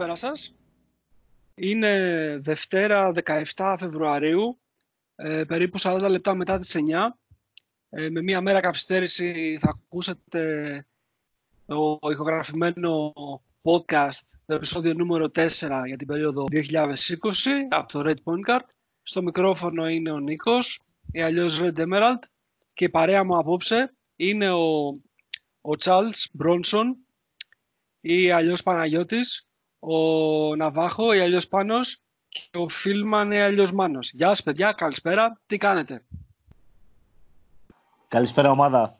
καλησπέρα σας. Είναι Δευτέρα 17 Φεβρουαρίου, ε, περίπου 40 λεπτά μετά τις 9. Ε, με μία μέρα καθυστέρηση θα ακούσετε το ηχογραφημένο podcast, το επεισόδιο νούμερο 4 για την περίοδο 2020 από το Red Point Card. Στο μικρόφωνο είναι ο Νίκος, ή αλλιώς Red Emerald και η παρέα μου απόψε είναι ο, ο Charles Bronson ή αλλιώς Παναγιώτης, ο Ναβάχο ή αλλιώς Πάνος και ο Φίλμαν ή αλλιώς Μάνος. Γεια σας παιδιά, καλησπέρα, τι κάνετε; Καλησπέρα ομάδα.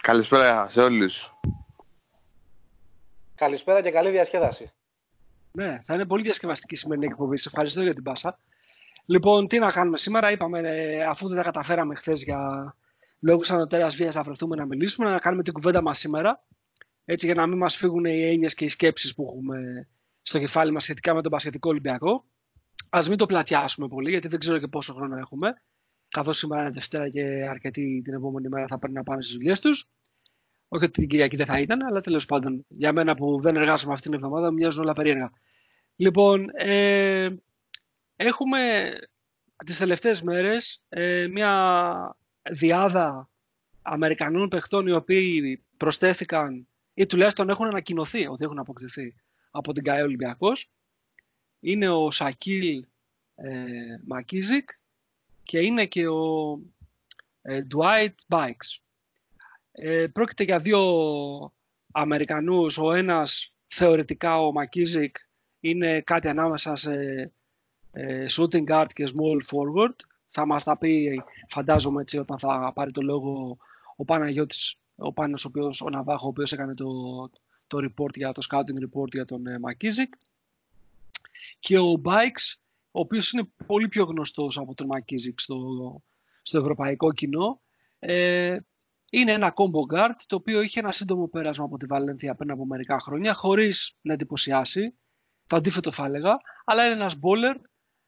Καλησπέρα σε όλους. Καλησπέρα και καλή διασκέδαση. Ναι, θα είναι πολύ διασκευαστική σημερινή εκπομπή. Σε ευχαριστώ για την πάσα. Λοιπόν, τι να κάνουμε σήμερα. Είπαμε, ε, αφού δεν τα καταφέραμε χθες για λόγους ανωτέρα βίας να βρεθούμε να μιλήσουμε, να κάνουμε την κουβέντα μας σήμερα. Έτσι, για να μην μας φύγουν οι έννοιες και οι σκέψεις που έχουμε στο κεφάλι μας σχετικά με τον Πασχετικό Ολυμπιακό. Α μην το πλατιάσουμε πολύ, γιατί δεν ξέρω και πόσο χρόνο έχουμε. Καθώς σήμερα είναι Δευτέρα και αρκετοί την επόμενη μέρα θα πρέπει να πάνε στις δουλειές τους. Όχι ότι την Κυριακή δεν θα ήταν, αλλά τέλος πάντων για μένα που δεν εργάζομαι αυτήν την εβδομάδα μοιάζουν όλα περίεργα. Λοιπόν, ε, έχουμε τις τελευταίες μέρες ε, μια διάδα Αμερικανών παιχτών οι οποίοι προσθέθηκαν ή τουλάχιστον έχουν ανακοινωθεί ότι έχουν αποκτηθεί από την ΚΑΕ Ολυμπιακός. Είναι ο Σακίλ ε, Μακίζικ και είναι και ο ε, Dwight Bikes. Ε, πρόκειται για δύο Αμερικανούς. Ο ένας θεωρητικά ο Μακίζικ είναι κάτι ανάμεσα σε ε, shooting guard και small forward. Θα μας τα πει, φαντάζομαι έτσι, όταν θα πάρει το λόγο ο Παναγιώτης, ο Πάνος, ο, οποίος, ο Ναβάχο, ο οποίος έκανε το, το report για το scouting report για τον ε, Μακίζικ. Και ο Bikes, ο οποίος είναι πολύ πιο γνωστός από τον Μακίζικ στο, στο ευρωπαϊκό κοινό. Ε, είναι ένα combo guard το οποίο είχε ένα σύντομο πέρασμα από τη Βαλένθια πριν από μερικά χρόνια χωρίς να εντυπωσιάσει. Το αντίθετο θα έλεγα. Αλλά είναι ένας bowler,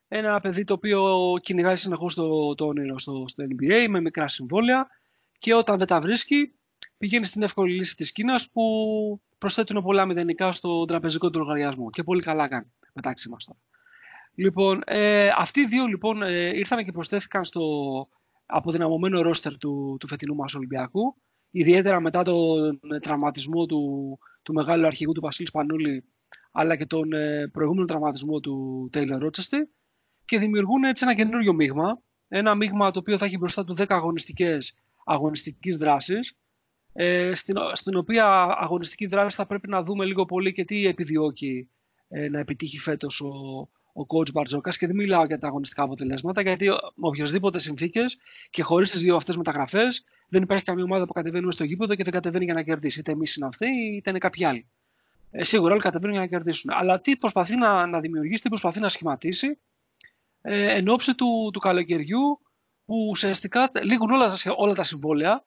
ένα παιδί το οποίο κυνηγάει συνεχώς το, το όνειρο στο, στο NBA με μικρά συμβόλαια και όταν δεν τα βρίσκει πηγαίνει στην εύκολη λύση της Κίνας που προσθέτουν πολλά μηδενικά στο τραπεζικό του λογαριασμό και πολύ καλά κάνει μεταξύ μας τώρα. Λοιπόν, ε, αυτοί οι δύο λοιπόν ε, ήρθαν και προσθέθηκαν στο αποδυναμωμένο ρόστερ του, του φετινού μας Ολυμπιακού, ιδιαίτερα μετά τον τραυματισμό του, του μεγάλου αρχηγού του Βασίλη Πανούλη, αλλά και τον ε, προηγούμενο τραυματισμό του Τέιλερ Ρότσεστη και δημιουργούν έτσι ένα καινούριο μείγμα, ένα μείγμα το οποίο θα έχει μπροστά του 10 αγωνιστικές αγωνιστικής δράσης, ε, στην, στην οποία αγωνιστική δράση θα πρέπει να δούμε λίγο πολύ και τι επιδιώκει ε, να επιτύχει φέτος ο, ο coach Μπαρτζόκας και δεν μιλάω για τα αγωνιστικά αποτελέσματα, γιατί με οποιοδήποτε συνθήκες και χωρίς τις δύο αυτές μεταγραφές δεν υπάρχει καμία ομάδα που κατεβαίνει στο γήπεδο και δεν κατεβαίνει για να κερδίσει. Είτε εμείς είναι αυτοί, είτε είναι κάποιοι άλλοι. Ε, σίγουρα όλοι κατεβαίνουν για να κερδίσουν. Αλλά τι προσπαθεί να, να δημιουργήσει, τι προσπαθεί να σχηματίσει ε, εν ώψη του, του καλοκαιριού που ουσιαστικά λήγουν όλα, όλα τα συμβόλαια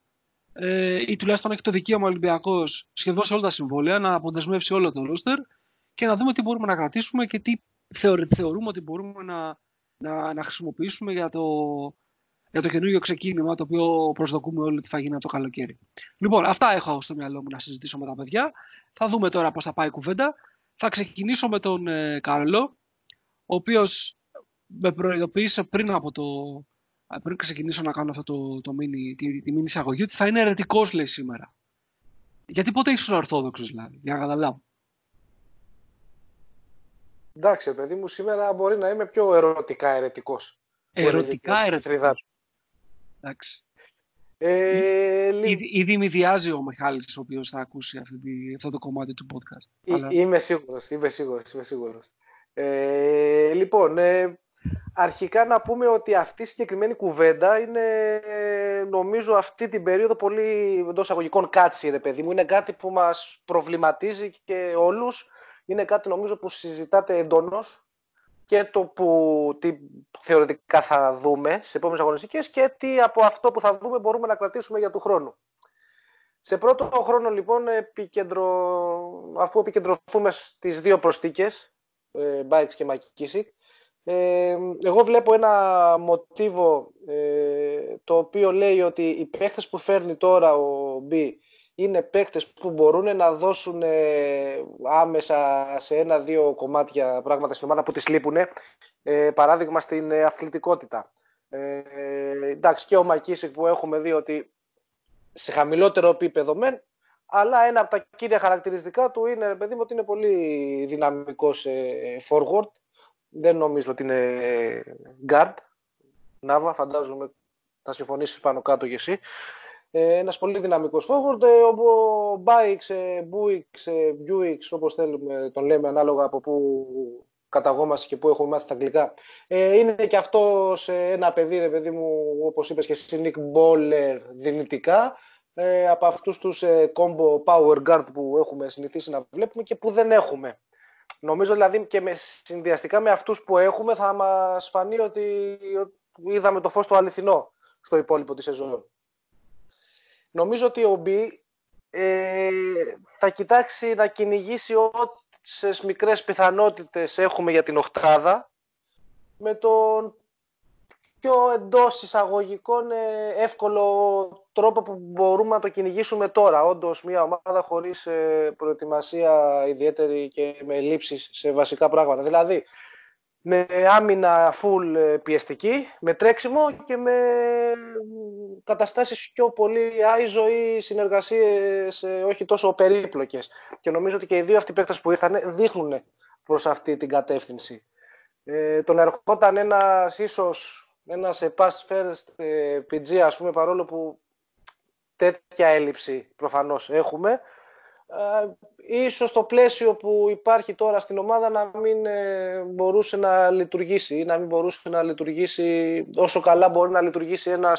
ε, ή τουλάχιστον έχει το δικαίωμα ο Ολυμπιακός σχεδόν σε όλα τα συμβόλαια να αποδεσμεύσει όλο το ρόστερ και να δούμε τι μπορούμε να κρατήσουμε και τι θεωρούμε ότι μπορούμε να, να, να χρησιμοποιήσουμε για το, για το καινούργιο ξεκίνημα το οποίο προσδοκούμε όλοι ότι θα γίνει το καλοκαίρι. Λοιπόν, αυτά έχω στο μυαλό μου να συζητήσω με τα παιδιά. Θα δούμε τώρα πώς θα πάει η κουβέντα. Θα ξεκινήσω με τον ε, Καρλό, ο οποίος με προειδοποίησε πριν από το, πριν ξεκινήσω να κάνω αυτό το, το μίνι, τη, τη μίνι εισαγωγή, ότι θα είναι ερετικός, λέει σήμερα. Γιατί πότε ήσουν ορθόδοξος, δηλαδή, για να καταλάβω. Εντάξει, παιδί μου, σήμερα μπορεί να είμαι πιο ερωτικά ερετικός. Ερωτικά ερετικός. Εντάξει. Ε, ήδη, ήδη μηδιάζει ο Μιχάλης ο οποίος θα ακούσει αυτή, αυτό το κομμάτι του podcast. Ή, Είμαι σίγουρος, είμαι σίγουρος, είμαι σίγουρος. Ε, λοιπόν, ε, αρχικά να πούμε ότι αυτή η συγκεκριμένη κουβέντα είναι νομίζω αυτή την περίοδο πολύ εντός αγωγικών κάτσι ρε παιδί μου. Είναι κάτι που μας προβληματίζει και όλους. Είναι κάτι νομίζω που συζητάτε εντόνως και το που τι θεωρητικά θα δούμε σε επόμενες αγωνιστικές και τι από αυτό που θα δούμε μπορούμε να κρατήσουμε για του χρόνου. Σε πρώτο χρόνο λοιπόν, επικεντρω... αφού επικεντρωθούμε στις δύο προστίκες, ε, Bikes και Μακίσικ, ε, εγώ βλέπω ένα μοτίβο ε, το οποίο λέει ότι οι παίχτες που φέρνει τώρα ο B είναι παίκτες που μπορούν να δώσουν ε, άμεσα σε ένα-δύο κομμάτια πράγματα στην ομάδα που τις λείπουν. Ε, παράδειγμα στην ε, αθλητικότητα. Ε, εντάξει και ο Μακίσικ που έχουμε δει ότι σε χαμηλότερο επίπεδο μεν, αλλά ένα από τα κύρια χαρακτηριστικά του είναι παιδί μου ότι είναι πολύ δυναμικός forward. Δεν νομίζω ότι είναι guard. Νάβα, φαντάζομαι θα συμφωνήσεις πάνω κάτω και εσύ. Ε, ένας πολύ δυναμικός forward, ε, ο Μπάιξ, ε, Μπούιξ, Μπιούιξ, όπως θέλουμε, τον λέμε ανάλογα από πού καταγόμαστε και πού έχουμε μάθει τα αγγλικά. Ε, είναι και αυτός ένα παιδί, ρε παιδί μου, όπως είπες και εσύ, Nick Bowler, δυνητικά, ε, από αυτούς τους ε, combo power guard που έχουμε συνηθίσει να βλέπουμε και που δεν έχουμε. Νομίζω δηλαδή και με, συνδυαστικά με αυτούς που έχουμε θα μας φανεί ότι είδαμε το φως το αληθινό στο υπόλοιπο της σεζόν. Νομίζω ότι ο Μπι ε, θα κοιτάξει να κυνηγήσει όσες μικρές πιθανότητες έχουμε για την οχτάδα με τον πιο εντός εισαγωγικών ε, εύκολο τρόπο που μπορούμε να το κυνηγήσουμε τώρα. Όντως, μια ομάδα χωρίς ε, προετοιμασία ιδιαίτερη και με λήψεις σε βασικά πράγματα. Δηλαδή, με άμυνα full ε, πιεστική, με τρέξιμο και με καταστάσεις πιο πολύ άιζο ή συνεργασίες ε, όχι τόσο περίπλοκες. Και νομίζω ότι και οι δύο αυτοί παίκτες που ήρθαν δείχνουν προς αυτή την κατεύθυνση. Ε, τον ερχόταν ένας ίσως ένα σε pass first ε, PG ας πούμε παρόλο που τέτοια έλλειψη προφανώς έχουμε ε, ίσως το πλαίσιο που υπάρχει τώρα στην ομάδα να μην ε, μπορούσε να λειτουργήσει ή να μην μπορούσε να λειτουργήσει όσο καλά μπορεί να λειτουργήσει ένα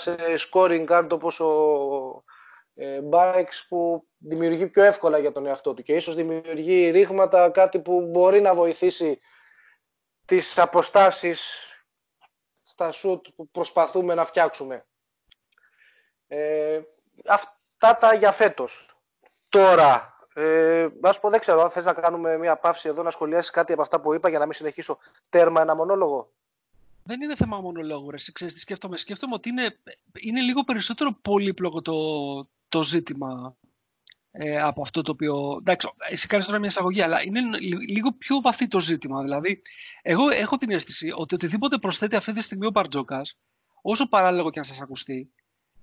scoring card όπως ο ε, Bikes που δημιουργεί πιο εύκολα για τον εαυτό του και ίσως δημιουργεί ρήγματα, κάτι που μπορεί να βοηθήσει τις αποστάσεις στα σουτ που προσπαθούμε να φτιάξουμε. Ε, αυτά τα για φέτος. Τώρα, ε, να σου πω, δεν ξέρω αν θες να κάνουμε μια παύση εδώ να σχολιάσεις κάτι από αυτά που είπα για να μην συνεχίσω τέρμα ένα μονόλογο. Δεν είναι θέμα μονολόγου, ρε. Ξέρεις τι σκέφτομαι. Σκέφτομαι ότι είναι, είναι λίγο περισσότερο πολύπλοκο το, το ζήτημα ε, από αυτό το οποίο... Εντάξει, εσύ κάνεις τώρα μια εισαγωγή, αλλά είναι λίγο πιο βαθύ το ζήτημα. Δηλαδή, εγώ έχω την αίσθηση ότι οτιδήποτε προσθέτει αυτή τη στιγμή ο Μπαρτζόκας, όσο παράλογο και αν σας ακουστεί,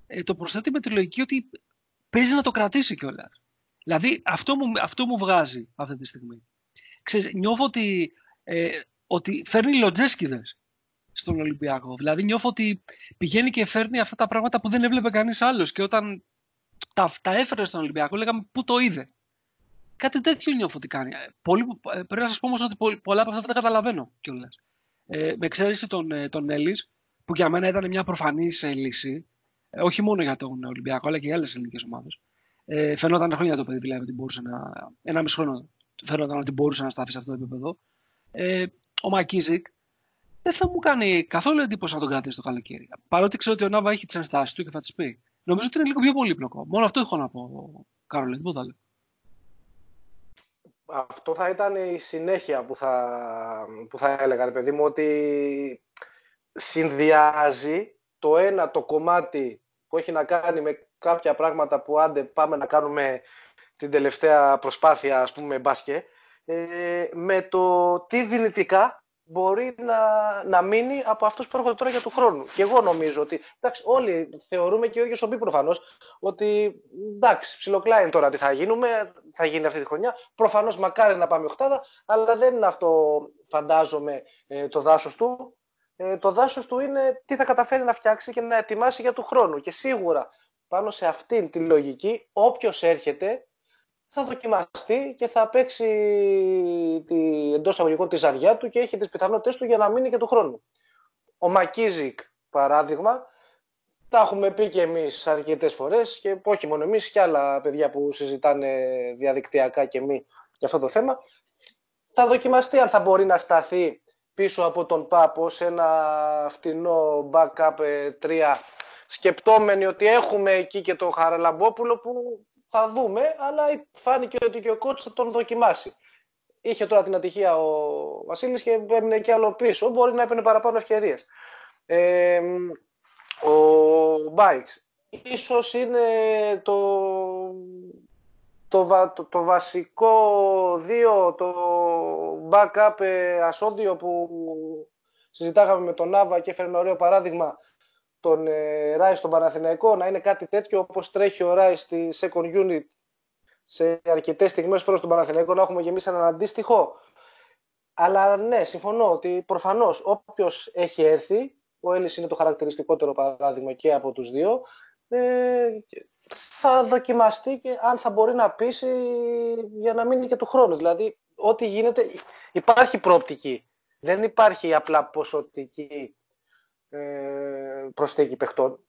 ε, το προσθέτει με τη λογική ότι παίζει να το κρατήσει κιόλας. Δηλαδή αυτό μου, αυτό μου βγάζει αυτή τη στιγμή. Ξέρεις, νιώθω ότι, ε, ότι φέρνει λοτζέσκιδες στον Ολυμπιακό. Δηλαδή νιώθω ότι πηγαίνει και φέρνει αυτά τα πράγματα που δεν έβλεπε κανείς άλλος και όταν τα, τα έφερε στον Ολυμπιακό λέγαμε πού το είδε; Κάτι τέτοιο νιώθω ότι κάνει. Πολύ, ε, πρέπει να σας πω όμως ότι πολλά από αυτά δεν τα καταλαβαίνω κιόλας. Ε, με εξαίρεση τον, ε, τον Έλλης, που για μένα ήταν μια προφανής λύση, ε, όχι μόνο για τον Ολυμπιακό, αλλά και για άλλες ελληνικές ομάδες. Ε, φαινόταν χρόνια το παιδί δηλαδή ότι μπορούσε να. Ένα μισό χρόνο φαινόταν ότι μπορούσε να σταθεί σε αυτό το επίπεδο. Ε, ο Μακίζικ δεν θα μου κάνει καθόλου εντύπωση να τον κρατήσει το καλοκαίρι. Παρότι ξέρω ότι ο Νάβα έχει τις ενστάσεις του και θα τις πει. Νομίζω ότι είναι λίγο πιο πολύπλοκο. Μόνο αυτό έχω να πω, Κάρολε. Τίποτα άλλο. Αυτό θα ήταν η συνέχεια που θα, που θα έλεγα, παιδί μου, ότι συνδυάζει το ένα το κομμάτι που έχει να κάνει με κάποια πράγματα που άντε πάμε να κάνουμε την τελευταία προσπάθεια ας πούμε μπάσκε ε, με το τι δυνητικά μπορεί να, να μείνει από αυτούς που έρχονται τώρα για του χρόνου. Και εγώ νομίζω ότι, εντάξει, όλοι θεωρούμε και ο ίδιος ο Μπή προφανώς, ότι εντάξει, ψιλοκλάει τώρα τι θα γίνουμε, θα γίνει αυτή τη χρονιά. Προφανώς μακάρι να πάμε οχτάδα, αλλά δεν είναι αυτό, φαντάζομαι, ε, το δάσος του. Ε, το δάσος του είναι τι θα καταφέρει να φτιάξει και να ετοιμάσει για του χρόνου. Και σίγουρα πάνω σε αυτήν τη λογική, όποιος έρχεται θα δοκιμαστεί και θα παίξει τη, εντός αγωγικών τη ζαριά του και έχει τις πιθανότητες του για να μείνει και του χρόνου. Ο Μακίζικ, παράδειγμα, τα έχουμε πει και εμείς αρκετές φορές και όχι μόνο εμείς και άλλα παιδιά που συζητάνε διαδικτυακά και μη για αυτό το θέμα. Θα δοκιμαστεί αν θα μπορεί να σταθεί πίσω από τον Πάπο σε ένα φτηνό backup 3 σκεπτόμενοι ότι έχουμε εκεί και τον Χαραλαμπόπουλο που θα δούμε, αλλά φάνηκε ότι και ο κότσος θα τον δοκιμάσει. Είχε τώρα την ατυχία ο Βασίλης και έμεινε και άλλο πίσω. Μπορεί να έπαιρνε παραπάνω ευκαιρίες. Ε, ο Μπάιξ ίσως είναι το, το, το, βασικό δύο, το backup ε, ασόντιο που συζητάγαμε με τον Νάβα και έφερε ένα ωραίο παράδειγμα τον ε, Ράι στον Παναθηναϊκό να είναι κάτι τέτοιο όπως τρέχει ο Ράι στη second unit σε αρκετές στιγμές φορές στον Παναθηναϊκό να έχουμε γεμίσει έναν αντίστοιχο. Αλλά ναι, συμφωνώ ότι προφανώς όποιος έχει έρθει, ο Έλλης είναι το χαρακτηριστικότερο παράδειγμα και από τους δύο, ε, θα δοκιμαστεί και αν θα μπορεί να πείσει για να μείνει και του χρόνου. Δηλαδή, ό,τι γίνεται, υπάρχει πρόπτικη. Δεν υπάρχει απλά ποσοτική ε, προσθήκη παιχτών.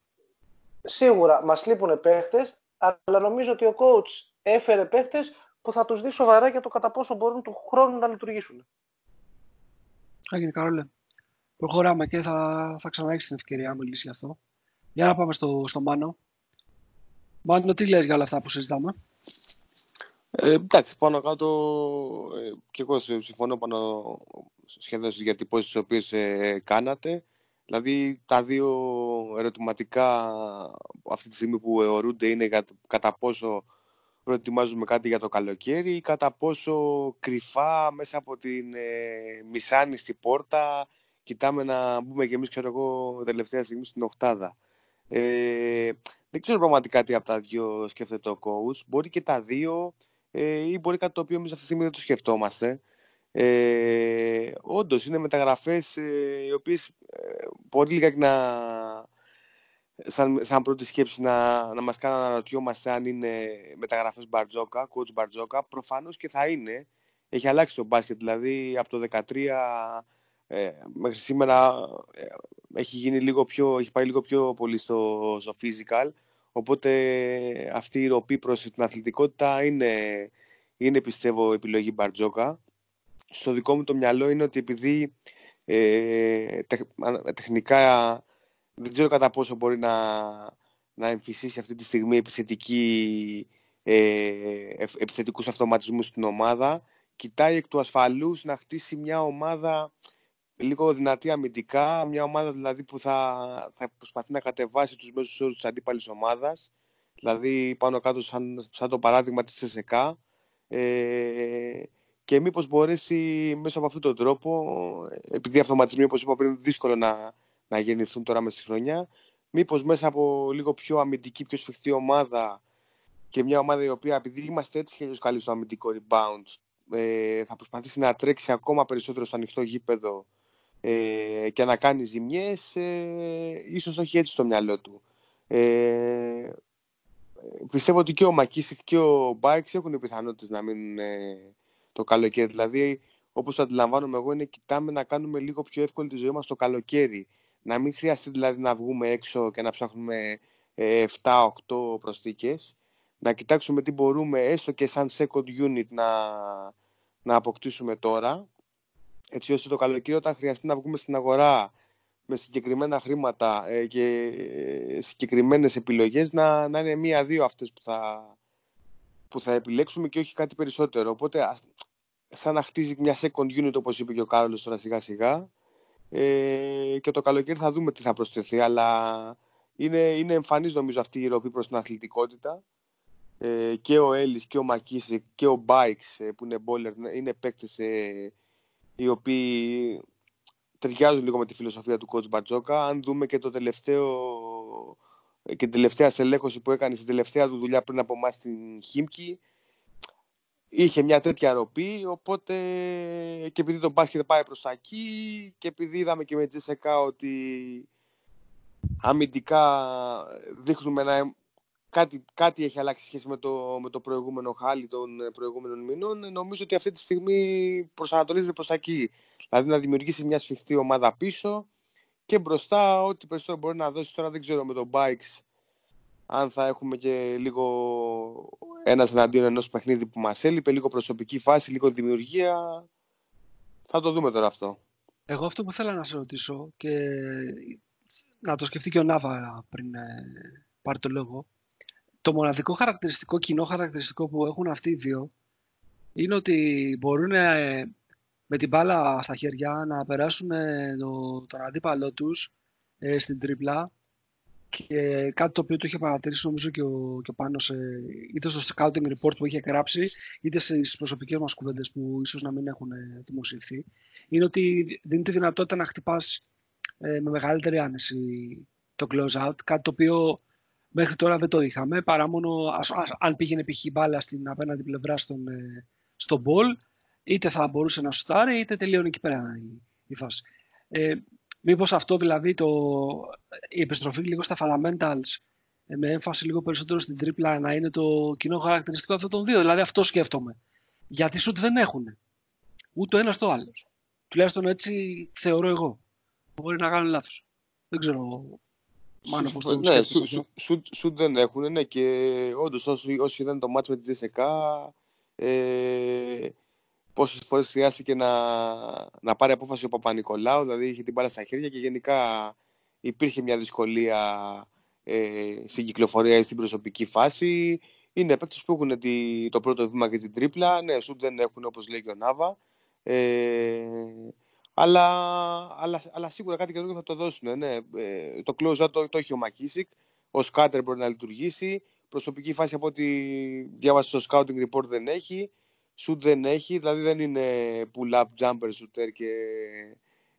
Σίγουρα μας λείπουν παίχτες, αλλά νομίζω ότι ο coach έφερε παίχτες που θα τους δει σοβαρά για το κατά πόσο μπορούν του χρόνου να λειτουργήσουν. Έγινε Καρόλε. Προχωράμε και θα, θα ξαναέχεις την ευκαιρία να μιλήσεις γι' αυτό. Για να πάμε στο, στο Μάνο. Μάνο, τι λες για όλα αυτά που συζητάμε; Ε, εντάξει, πάνω κάτω ε, και εγώ συμφωνώ πάνω σχεδόν για τις τις οποίες ε, κάνατε. Δηλαδή τα δύο ερωτηματικά αυτή τη στιγμή που αιωρούνται είναι για, κατά πόσο προετοιμάζουμε κάτι για το καλοκαίρι ή κατά πόσο κρυφά μέσα από την ε, μισάνιστη πόρτα κοιτάμε να μπούμε και εμείς ξέρω εγώ τελευταία στιγμή στην οκτάδα. Ε, δεν ξέρω πραγματικά τι από τα δύο σκέφτεται ο coach. Μπορεί και τα δύο ε, ή μπορεί κάτι το οποίο εμείς αυτή τη στιγμή δεν το σκεφτόμαστε. Ε, Όντως είναι μεταγραφές ε, οι οποίες ε, πολύ λίγα να, σαν, σαν πρώτη σκέψη να, να μας κάνουν να αναρωτιόμαστε αν είναι μεταγραφές Μπαρτζόκα, coach Μπαρτζόκα. Προφανώς και θα είναι. Έχει αλλάξει το μπάσκετ, δηλαδή από το 2013 ε, μέχρι σήμερα ε, έχει, γίνει λίγο πιο, έχει πάει λίγο πιο πολύ στο, στο physical. Οπότε αυτή η ροπή προς την αθλητικότητα είναι, είναι πιστεύω επιλογή Μπαρτζόκα στο δικό μου το μυαλό είναι ότι επειδή ε, τεχνικά δεν ξέρω κατά πόσο μπορεί να, να εμφυσίσει αυτή τη στιγμή επιθετική, ε, επιθετικούς αυτοματισμούς στην ομάδα. Κοιτάει εκ του ασφαλούς να χτίσει μια ομάδα λίγο δυνατή αμυντικά, μια ομάδα δηλαδή που θα, θα προσπαθεί να κατεβάσει τους μέσους όρους της αντίπαλης ομάδας, δηλαδή πάνω κάτω σαν, σαν το παράδειγμα της ΕΣΕΚΑ. Ε, και μήπως μπορέσει μέσα από αυτόν τον τρόπο, επειδή οι αυτοματισμοί όπως είπα πριν δύσκολο να, να γεννηθούν τώρα μες στη χρονιά, μήπως μέσα από λίγο πιο αμυντική, πιο σφιχτή ομάδα και μια ομάδα η οποία επειδή είμαστε έτσι και καλή στο αμυντικό rebound ε, θα προσπαθήσει να τρέξει ακόμα περισσότερο στο ανοιχτό γήπεδο ε, και να κάνει ζημιές, ε, ίσως όχι έτσι στο μυαλό του. Ε, πιστεύω ότι και ο Μακίσικ και ο Μπάιξ έχουν πιθανότητες να μείνουν ε, το καλοκαίρι. Δηλαδή, όπως το αντιλαμβάνομαι εγώ, είναι κοιτάμε να κάνουμε λίγο πιο εύκολη τη ζωή μας το καλοκαίρι. Να μην χρειαστεί δηλαδή να βγούμε έξω και να ψάχνουμε 7-8 ε, προσθήκες. Να κοιτάξουμε τι μπορούμε έστω και σαν second unit να, να αποκτήσουμε τώρα. Έτσι ώστε το καλοκαίρι όταν χρειαστεί να βγούμε στην αγορά με συγκεκριμένα χρήματα ε, και ε, συγκεκριμένες επιλογές να, να είναι μία-δύο αυτές που θα, που θα επιλέξουμε και όχι κάτι περισσότερο. Οπότε σαν να χτίζει μια second unit όπως είπε και ο Κάρολος τώρα σιγά σιγά. Ε, και το καλοκαίρι θα δούμε τι θα προσθεθεί αλλά είναι, είναι εμφανής νομίζω αυτή η ροπή προς την αθλητικότητα. Ε, και ο Έλλης και ο Μακίση και ο Μπάιξ ε, που είναι μπόλερ είναι παίκτες ε, οι οποίοι ταιριάζουν λίγο με τη φιλοσοφία του coach Μπατζόκα. Αν δούμε και το τελευταίο και την τελευταία στελέχωση που έκανε στην τελευταία του δουλειά πριν από εμάς στην Χίμκι είχε μια τέτοια ροπή, οπότε και επειδή το μπάσκετ πάει προς τα εκεί και επειδή είδαμε και με Τζεσεκά ότι αμυντικά δείχνουμε να κάτι, κάτι έχει αλλάξει σχέση με το, με το προηγούμενο χάλι των προηγούμενων μηνών, νομίζω ότι αυτή τη στιγμή προσανατολίζεται προς τα εκεί. Δηλαδή να δημιουργήσει μια σφιχτή ομάδα πίσω και μπροστά ό,τι περισσότερο μπορεί να δώσει τώρα δεν ξέρω με το Bikes αν θα έχουμε και λίγο ένας εναντίον ενός παιχνίδι που μας έλειπε, λίγο προσωπική φάση, λίγο δημιουργία. Θα το δούμε τώρα αυτό. Εγώ αυτό που θέλω να σε ρωτήσω και να το σκεφτεί και ο Νάβα πριν ε, πάρει το λόγο. Το μοναδικό χαρακτηριστικό, κοινό χαρακτηριστικό που έχουν αυτοί οι δύο είναι ότι μπορούν ε, με την μπάλα στα χέρια να περάσουν το, τον αντίπαλό τους ε, στην τρίπλα και κάτι το οποίο το είχε παρατηρήσει νομίζω και ο, και ο Πάνος, είτε στο scouting report που είχε γράψει, είτε στις προσωπικές μας κουβέντες που ίσως να μην έχουν ε, δημοσιευθεί, είναι ότι δίνει τη δυνατότητα να χτυπάς ε, με μεγαλύτερη άνεση το close out, κάτι το οποίο μέχρι τώρα δεν το είχαμε, παρά μόνο ας, ας, αν πήγαινε π.χ. μπάλα στην απέναντι πλευρά στον, ε, στο ball, είτε θα μπορούσε να σουτάρει, είτε τελείωνε εκεί πέρα η, η φάση. Ε, Μήπως αυτό δηλαδή το, η επιστροφή λίγο στα fundamentals ε, με έμφαση λίγο περισσότερο στην τρίπλα να είναι το κοινό χαρακτηριστικό αυτών των δύο. Δηλαδή αυτό σκέφτομαι. Γιατί σουτ δεν έχουν. Ούτε ο ένας το άλλος. Τουλάχιστον έτσι θεωρώ εγώ. Μπορεί να κάνω λάθος. Δεν ξέρω. Μάνο, πώς ναι, σουτ δεν έχουν. Ναι, και όντως όσοι, όσοι είδαν το μάτσο με τη Τζεσεκά, ε, πόσες φορές χρειάστηκε να, να πάρει απόφαση ο Παπα-Νικολάου, δηλαδή είχε την μπάλα στα χέρια και γενικά υπήρχε μια δυσκολία ε, στην κυκλοφορία ή στην προσωπική φάση. Είναι παίκτες που έχουν τη, το πρώτο βήμα και την τρίπλα. Ναι, σουτ δεν έχουν όπως λέει και ο Νάβα. Ε, αλλά, αλλά, αλλά σίγουρα κάτι καινούργιο θα το δώσουν. Ναι. Ε, το close το, το έχει ο Μακίσικ. Ο Σκάτερ μπορεί να λειτουργήσει. Προσωπική φάση από ό,τι διάβασα στο scouting report δεν έχει σουτ δεν έχει, δηλαδή δεν είναι pull-up jumper shooter και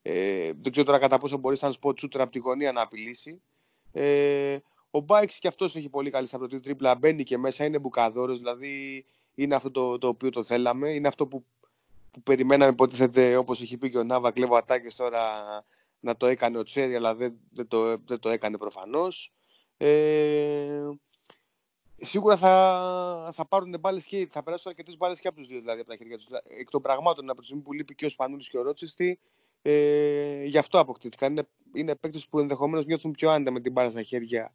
ε, δεν ξέρω τώρα κατά πόσο μπορεί σαν spot shooter από τη γωνία να απειλήσει. Ε, ο Μπάιξ και αυτός έχει πολύ καλή σταυρωτή τρίπλα, μπαίνει και μέσα, είναι μπουκαδόρος, δηλαδή είναι αυτό το, το οποίο το θέλαμε, είναι αυτό που, που περιμέναμε υποτίθεται όπως έχει πει και ο Νάβα, κλέβω ατάκες τώρα να το έκανε ο Τσέρι, αλλά δεν, δεν, το, δεν το έκανε προφανώς. Ε, σίγουρα θα, θα πάρουν μπάλες και θα περάσουν αρκετές μπάλες και από τους δύο δηλαδή από τα χέρια τους. Εκ των πραγμάτων, από τη στιγμή που λείπει και ο Σπανούλης και ο Ρότσιστη, ε, γι' αυτό αποκτήθηκαν. Είναι, είναι παίκτες που ενδεχομένως νιώθουν πιο άνετα με την μπάλα στα χέρια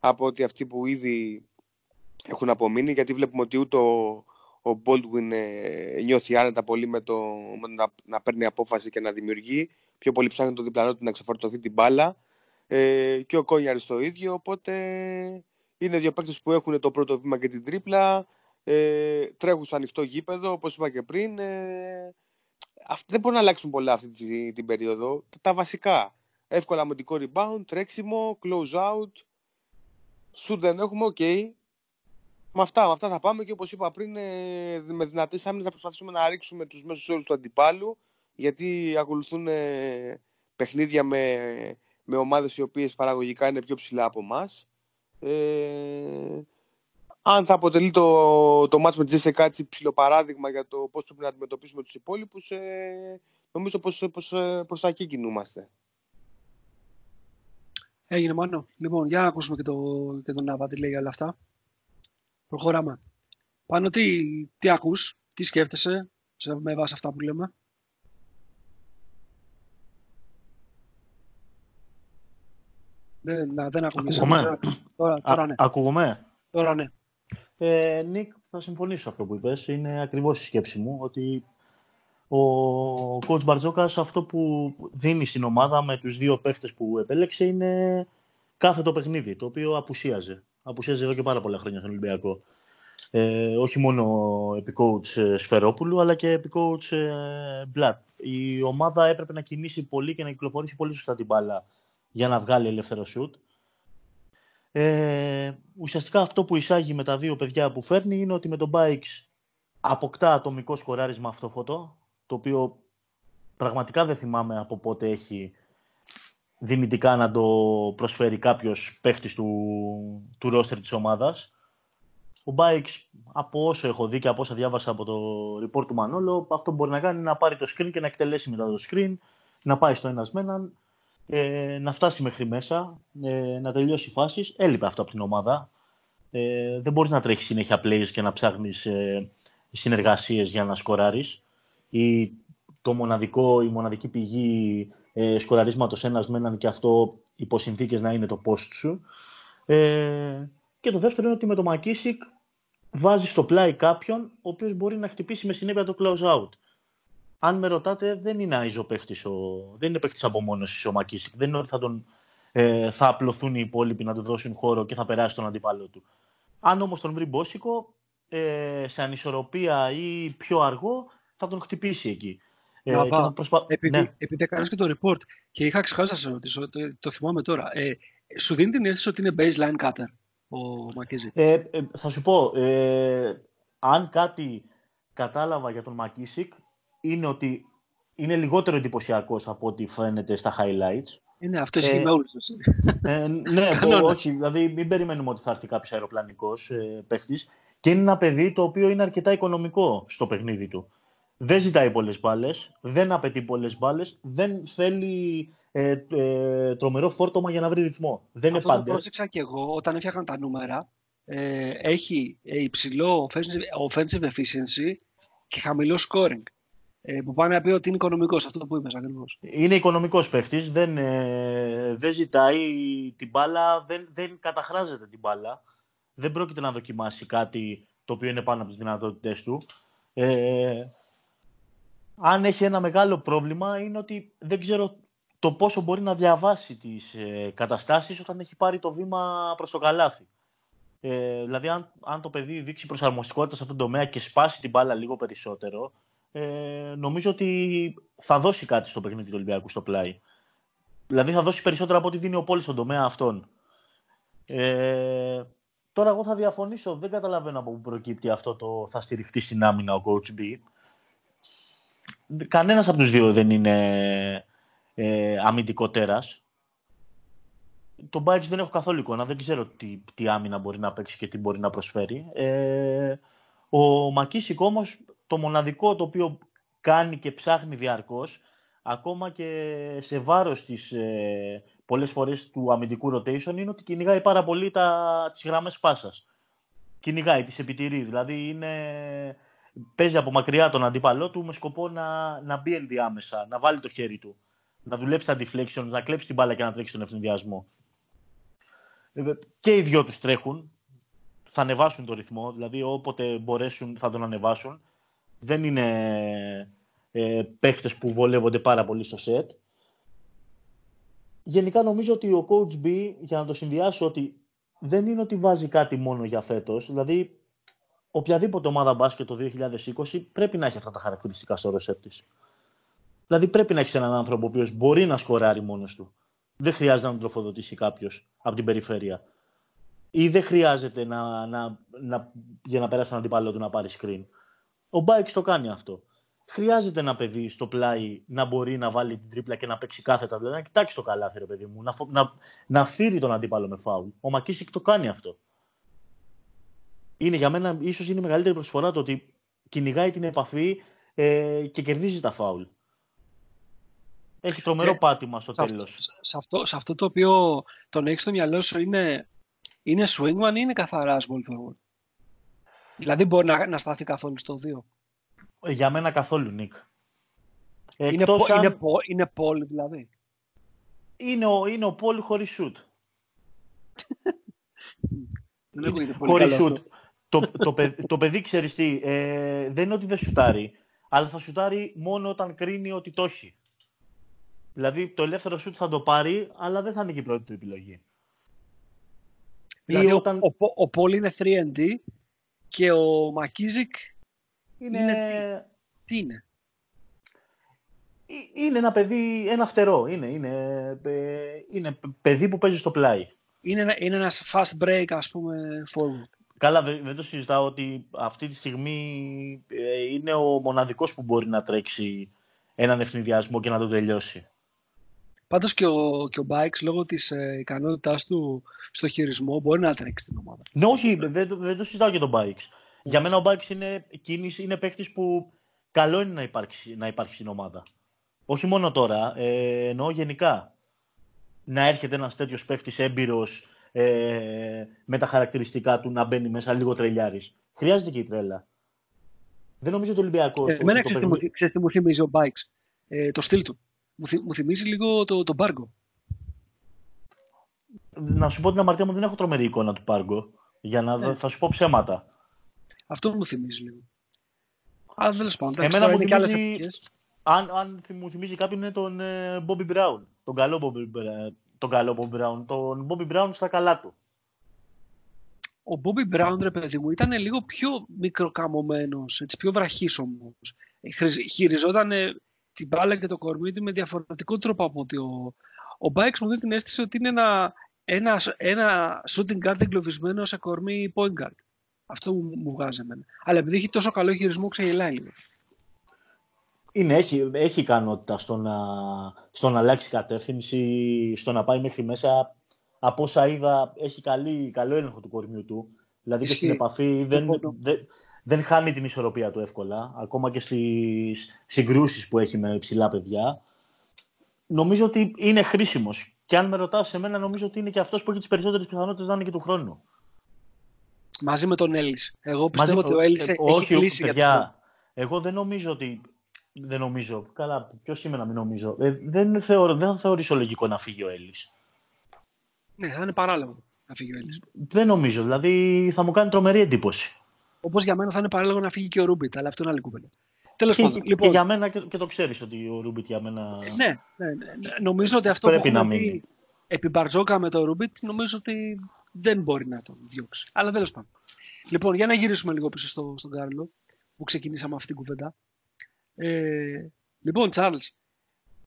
από ότι αυτοί που ήδη έχουν απομείνει. Γιατί βλέπουμε ότι ούτε ο, ο Baldwin ε, νιώθει άνετα πολύ με το με να, να παίρνει απόφαση και να δημιουργεί. Πιο πολύ ψάχνει το διπλανό του να ξεφορτωθεί την μπάλα. Ε, και ο Κόνιαρης το ίδιο. Οπότε είναι δύο παίκτες που έχουν το πρώτο βήμα και την τρίπλα. Ε, τρέχουν στο ανοιχτό γήπεδο, όπως είπα και πριν. Ε, δεν μπορούν να αλλάξουν πολλά αυτή την, την περίοδο. Τα, βασικά. Εύκολα αμυντικό rebound, τρέξιμο, close out. Σουτ δεν έχουμε, OK. Okay. Με αυτά, με αυτά θα πάμε και όπως είπα πριν, ε, με δυνατές άμυνες θα προσπαθήσουμε να ρίξουμε τους μέσους όρους του αντιπάλου, γιατί ακολουθούν ε, παιχνίδια με, με ομάδες οι οποίες παραγωγικά είναι πιο ψηλά από εμάς. Ε, αν θα αποτελεί το, το μάτς με τη Τζέσε κάτι παράδειγμα για το πώς πρέπει να αντιμετωπίσουμε τους υπόλοιπους, ε, νομίζω πως, πως ε, προς τα εκεί κινούμαστε. Έγινε μόνο. Λοιπόν, για να ακούσουμε και, το, και τον Νάβα τι λέει για όλα αυτά. Προχωράμε. Πάνω τι, τι ακούς, τι σκέφτεσαι σε, με βάση αυτά που λέμε; Δεν, να, δεν ακούμε. Τώρα, τώρα ναι. Ακούγομαι; Τώρα ναι. Ε, Νίκ, θα συμφωνήσω αυτό που είπες. Είναι ακριβώς η σκέψη μου ότι ο coach Μπαρτζόκας αυτό που δίνει στην ομάδα με τους δύο παίχτες που επέλεξε είναι κάθε το παιχνίδι, το οποίο απουσίαζε. Απουσίαζε εδώ και πάρα πολλά χρόνια στον Ολυμπιακό. Ε, όχι μόνο επί coach ε, Σφερόπουλου, αλλά και επί coach ε, Μπλατ. Η ομάδα έπρεπε να κινήσει πολύ και να κυκλοφορήσει πολύ σωστά την μπάλα για να βγάλει ελεύθερο σουτ. Ε, ουσιαστικά αυτό που εισάγει με τα δύο παιδιά που φέρνει είναι ότι με τον Bikes αποκτά ατομικό σκοράρισμα αυτόφωτο, το οποίο πραγματικά δεν θυμάμαι από πότε έχει δυνητικά να το προσφέρει κάποιος παίχτης του, του ρόστερ της ομάδας. Ο Bikes, από όσο έχω δει και από όσα διάβασα από το report του Μανόλο, αυτό μπορεί να κάνει να πάρει το screen και να εκτελέσει μετά το screen, να πάει στο ένας με έναν ε, να φτάσει μέχρι μέσα, ε, να τελειώσει φάσεις. Έλειπε αυτό από την ομάδα. Ε, δεν μπορείς να τρέχεις συνέχεια plays και να ψάχνεις ε, συνεργασίες για να σκοράρει. Ή το μοναδικό, η μοναδική πηγή ε, σκοραρίσματος ένας με έναν και αυτό υπό συνθήκες να είναι το post σου. Ε, και το δεύτερο είναι ότι με το Μακίσικ βάζεις στο πλάι κάποιον ο οποίος μπορεί να χτυπήσει με συνέπεια το close out αν με ρωτάτε, δεν είναι άιζο ο... δεν είναι παίχτης απομόνωσης ο Μακίσικ. Δεν είναι ότι θα, τον, ε, θα απλωθούν οι υπόλοιποι να του δώσουν χώρο και θα περάσει τον αντίπαλο του. Αν όμως τον βρει μπόσικο, ε, σε ανισορροπία ή πιο αργό, θα τον χτυπήσει εκεί. Ε, προσπα... επειδή, ναι. επειδή έκανε και το report και είχα ξεχάσει να σε ρωτήσω, το, το θυμάμαι τώρα. Ε, Σου δίνει την αίσθηση ότι είναι baseline cutter ο Μακίζη. Ε, ε, θα σου πω, ε, αν κάτι κατάλαβα για τον Μακίσικ είναι ότι είναι λιγότερο εντυπωσιακός από ό,τι φαίνεται στα highlights. Είναι αυτό ισχύει με όλους. Ε, ναι, όχι, δηλαδή μην περιμένουμε ότι θα έρθει κάποιος αεροπλανικός ε, παίχτης. Και είναι ένα παιδί το οποίο είναι αρκετά οικονομικό στο παιχνίδι του. Δεν ζητάει πολλές μπάλες, δεν απαιτεί πολλές μπάλες, δεν θέλει ε, ε, τρομερό φόρτωμα για να βρει ρυθμό. Δεν Αυτό είναι πάντα. Το πρόσεξα και εγώ όταν έφτιαχνα τα νούμερα. Ε, έχει υψηλό offensive, offensive efficiency και χαμηλό scoring. Ε, που πάνε να πει ότι είναι οικονομικός αυτό που είπες ακριβώς. Είναι οικονομικός παίχτης. Δεν, ε, δεν ζητάει την μπάλα, δεν, δεν καταχράζεται την μπάλα. Δεν πρόκειται να δοκιμάσει κάτι το οποίο είναι πάνω από τις δυνατότητέ του. Ε, αν έχει ένα μεγάλο πρόβλημα είναι ότι δεν ξέρω το πόσο μπορεί να διαβάσει τις ε, καταστάσεις όταν έχει πάρει το βήμα προς το καλάθι. Ε, δηλαδή αν, αν το παιδί δείξει προσαρμοστικότητα σε αυτόν τον τομέα και σπάσει την μπάλα λίγο περισσότερο, ε, νομίζω ότι θα δώσει κάτι στο παιχνίδι του Ολυμπιακού στο πλάι. Δηλαδή θα δώσει περισσότερο από ό,τι δίνει ο Πόλης στον τομέα αυτόν. Ε, τώρα εγώ θα διαφωνήσω, δεν καταλαβαίνω από πού προκύπτει αυτό το θα στηριχτεί στην άμυνα ο Coach B. Κανένας από τους δύο δεν είναι ε, αμυντικό τέρας. Το Bikes δεν έχω καθόλου εικόνα, δεν ξέρω τι, τι άμυνα μπορεί να παίξει και τι μπορεί να προσφέρει. Ε, ο Μακίσικ όμως το μοναδικό το οποίο κάνει και ψάχνει διαρκώς, ακόμα και σε βάρος της ε, πολλές φορές του αμυντικού rotation, είναι ότι κυνηγάει πάρα πολύ τα, τις γραμμές πάσας. Κυνηγάει, τις επιτηρείς, δηλαδή είναι, παίζει από μακριά τον αντίπαλό του με σκοπό να, να μπει ενδιάμεσα, να βάλει το χέρι του, να δουλέψει τα deflection, να κλέψει την μπάλα και να τρέξει τον ευνηδιασμό. Ε, και οι δυο τους τρέχουν, θα ανεβάσουν το ρυθμό, δηλαδή όποτε μπορέσουν θα τον ανεβάσουν δεν είναι ε, παίχτες που βολεύονται πάρα πολύ στο σετ. Γενικά νομίζω ότι ο Coach B, για να το συνδυάσω, ότι δεν είναι ότι βάζει κάτι μόνο για φέτος. Δηλαδή, οποιαδήποτε ομάδα μπάσκετ το 2020 πρέπει να έχει αυτά τα χαρακτηριστικά στο ροσέτ της. Δηλαδή πρέπει να έχεις έναν άνθρωπο ο οποίος μπορεί να σκοράρει μόνος του. Δεν χρειάζεται να τον τροφοδοτήσει κάποιος από την περιφέρεια. Ή δεν χρειάζεται να, να, να, για να περάσει τον αντίπαλό του να πάρει screen. Ο Μπάικς το κάνει αυτό. Χρειάζεται ένα παιδί στο πλάι να μπορεί να βάλει την τρίπλα και να παίξει κάθετα. Δηλαδή να κοιτάξει το καλάθι, ρε παιδί μου. Να, να, να φύρει τον αντίπαλο με φάουλ. Ο Μακίσικ το κάνει αυτό. Είναι για μένα ίσως είναι η μεγαλύτερη προσφορά το ότι κυνηγάει την επαφή ε, και κερδίζει τα φάουλ. Έχει τρομερό ε, πάτημα στο τέλος. Σε αυτό, σε αυτό το οποίο τον έχει στο μυαλό σου είναι, είναι swingman ή είναι καθαρά small forward; Δηλαδή μπορεί να, να σταθεί καθόλου στο 2. Για μένα καθόλου, Νίκ. Είναι, αν... είναι, είναι πόλη δηλαδή. Είναι ο, είναι ο πόλη χωρίς σουτ. χωρίς σουτ. το, το, το, παιδί ξέρεις τι, ε, δεν είναι ότι δεν σουτάρει, αλλά θα σουτάρει μόνο όταν κρίνει ότι το έχει. Δηλαδή το ελεύθερο σουτ θα το πάρει, αλλά δεν θα είναι και η πρώτη του επιλογή. Δηλαδή όταν... ο, ο, ο Πόλη είναι 3D και ο Μακίζικ είναι... είναι... Τι; Είναι; Ε, είναι ένα παιδί, ένα φτερό. Είναι, είναι, ε, είναι παιδί που παίζει στο πλάι. Είναι, ένα, είναι ένας fast break, ας πούμε, forward. Καλά, δεν το συζητάω ότι αυτή τη στιγμή ε, είναι ο μοναδικός που μπορεί να τρέξει έναν ευνηδιασμό και να το τελειώσει. Πάντως και ο, και ο Bikes λόγω της ε, ικανότητάς του στο χειρισμό μπορεί να τρέξει την ομάδα. Ναι, όχι, δεν, δεν το συζητάω για τον Bikes. Για μένα ο Bikes είναι κίνηση, είναι παίχτης που καλό είναι να υπάρχει, να υπάρχει στην ομάδα. Όχι μόνο τώρα, ε, εννοώ γενικά. Να έρχεται ένας τέτοιος παίχτης έμπειρος ε, με τα χαρακτηριστικά του να μπαίνει μέσα λίγο τρελιάρης. Χρειάζεται και η τρέλα. Δεν νομίζω ότι ο Ολυμπιακός... Ε, εμένα ξέρεις τι μου θυμίζει ο Bikes. Ε, το στυλ του μου, θυμίζει λίγο το, το Μπάργκο. Να σου πω την αμαρτία μου, δεν έχω τρομερή εικόνα του Μπάργκο. Για να ε. θα σου πω ψέματα. Αυτό μου θυμίζει λίγο. Αλλά τέλος πάντων. Εμένα μου θυμίζει. Αν, αν μου θυμίζει κάποιον είναι τον Μπόμπι ε, Μπράουν. Τον καλό Μπόμπι τον καλό Bobby Brown. Τον Bobby Brown στα καλά του. Ο Μπόμπι Μπράουν, ρε παιδί μου, ήταν λίγο πιο μικροκαμωμένος, έτσι, πιο βραχής όμως. Χειριζόταν την μπάλα και το κορμί του με διαφορετικό τρόπο από ότι ο, ο Μπάιξ μου δίνει την αίσθηση ότι είναι ένα, ένα, ένα shooting guard εγκλωβισμένο σε κορμί point guard. Αυτό μου, μου βγάζει εμένα. Αλλά επειδή έχει τόσο καλό χειρισμό, ξεγελάει λίγο. Είναι, έχει, έχει ικανότητα στο να, στο να αλλάξει κατεύθυνση, στο να πάει μέχρι μέσα. Από όσα είδα, έχει καλή, καλό έλεγχο του κορμιού του. Δηλαδή και στην επαφή δεν, δεν, δεν χάνει την ισορροπία του εύκολα, ακόμα και στις συγκρούσεις που έχει με ψηλά παιδιά. Νομίζω ότι είναι χρήσιμος. Και αν με ρωτάς σε μένα, νομίζω ότι είναι και αυτός που έχει τις περισσότερες πιθανότητες να είναι και του χρόνου. Μαζί με τον Έλλης. Εγώ πιστεύω ότι ο Έλλης ε, έχει όχι, κλείσει παιδιά, για το Εγώ δεν νομίζω ότι... Δεν νομίζω. Καλά, ποιος είμαι να μην νομίζω. Ε, δεν, θεωρώ, δεν θα θεωρήσω λογικό να φύγει ο Έλλης. Ναι, θα είναι παράλογο να φύγει ο Έλλης. Δεν νομίζω. Δηλαδή θα μου κάνει τρομερή εντύπωση. Όπως για μένα θα είναι παράλογο να φύγει και ο Ρούμπιτ, αλλά αυτό είναι άλλη κουβέντα. Τέλος πάντων. Και, λοιπόν, και για μένα και, το ξέρεις ότι ο Ρούμπιτ για μένα. Ναι, ναι, ναι, ναι. νομίζω ότι αυτό Πρέπει που έχουμε πει επί Μπαρτζόκα με τον Ρούμπιτ, νομίζω ότι δεν μπορεί να τον διώξει. Αλλά τέλος πάντων. Λοιπόν, για να γυρίσουμε λίγο πίσω στο, στον Κάρλο, που ξεκινήσαμε αυτή την κουβέντα. Ε, λοιπόν, Τσάρλ,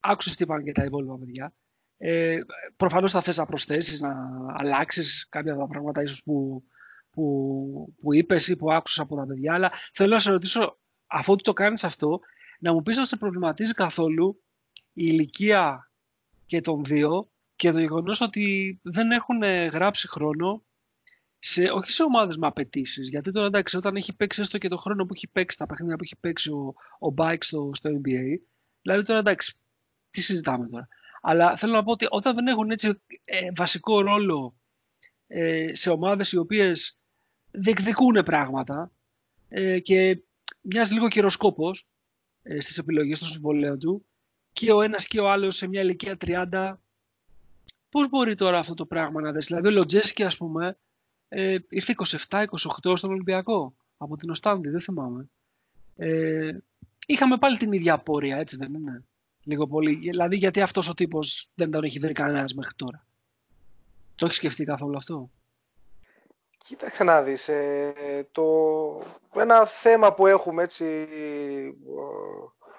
άκουσες τι είπαν και τα υπόλοιπα παιδιά. Ε, Προφανώς θα θες να προσθέσεις, να αλλάξεις κάποια από τα πράγματα ίσως που που, που είπες ή που άκουσα από τα παιδιά, αλλά θέλω να σε ρωτήσω, αφού το κάνεις αυτό, να μου πεις αν σε προβληματίζει καθόλου η ηλικία και των δύο και το γεγονός ότι δεν έχουν γράψει χρόνο σε, όχι σε ομάδες με απαιτήσεις. Γιατί τώρα εντάξει, όταν έχει παίξει έστω και το χρόνο που έχει παίξει, τα παιχνίδια που έχει παίξει ο, ο Bike στο, στο NBA, δηλαδή τώρα εντάξει, τι συζητάμε τώρα. Αλλά θέλω να πω ότι όταν δεν έχουν έτσι ε, βασικό ρόλο ε, σε ομάδες οι οποίες διεκδικούν πράγματα ε, και μοιάζει λίγο κυροσκόπος ε, στις επιλογές των συμβολέων του. Και ο ένας και ο άλλος σε μια ηλικία 30 πώς μπορεί τώρα αυτό το πράγμα να δεις δηλαδή ο Λοτζέσκι ας πούμε ε, ήρθε 27-28 στον Ολυμπιακό από την Οστάνδη δεν θυμάμαι. Ε, είχαμε πάλι την ίδια απόρρεια έτσι δεν είναι; Λίγο πολύ. Δηλαδή γιατί αυτός ο τύπος δεν τον έχει βρει κανένας μέχρι τώρα; Το έχεις σκεφτεί καθόλου αυτό; Κοίταξε να δεις, ε, το, ένα θέμα που έχουμε έτσι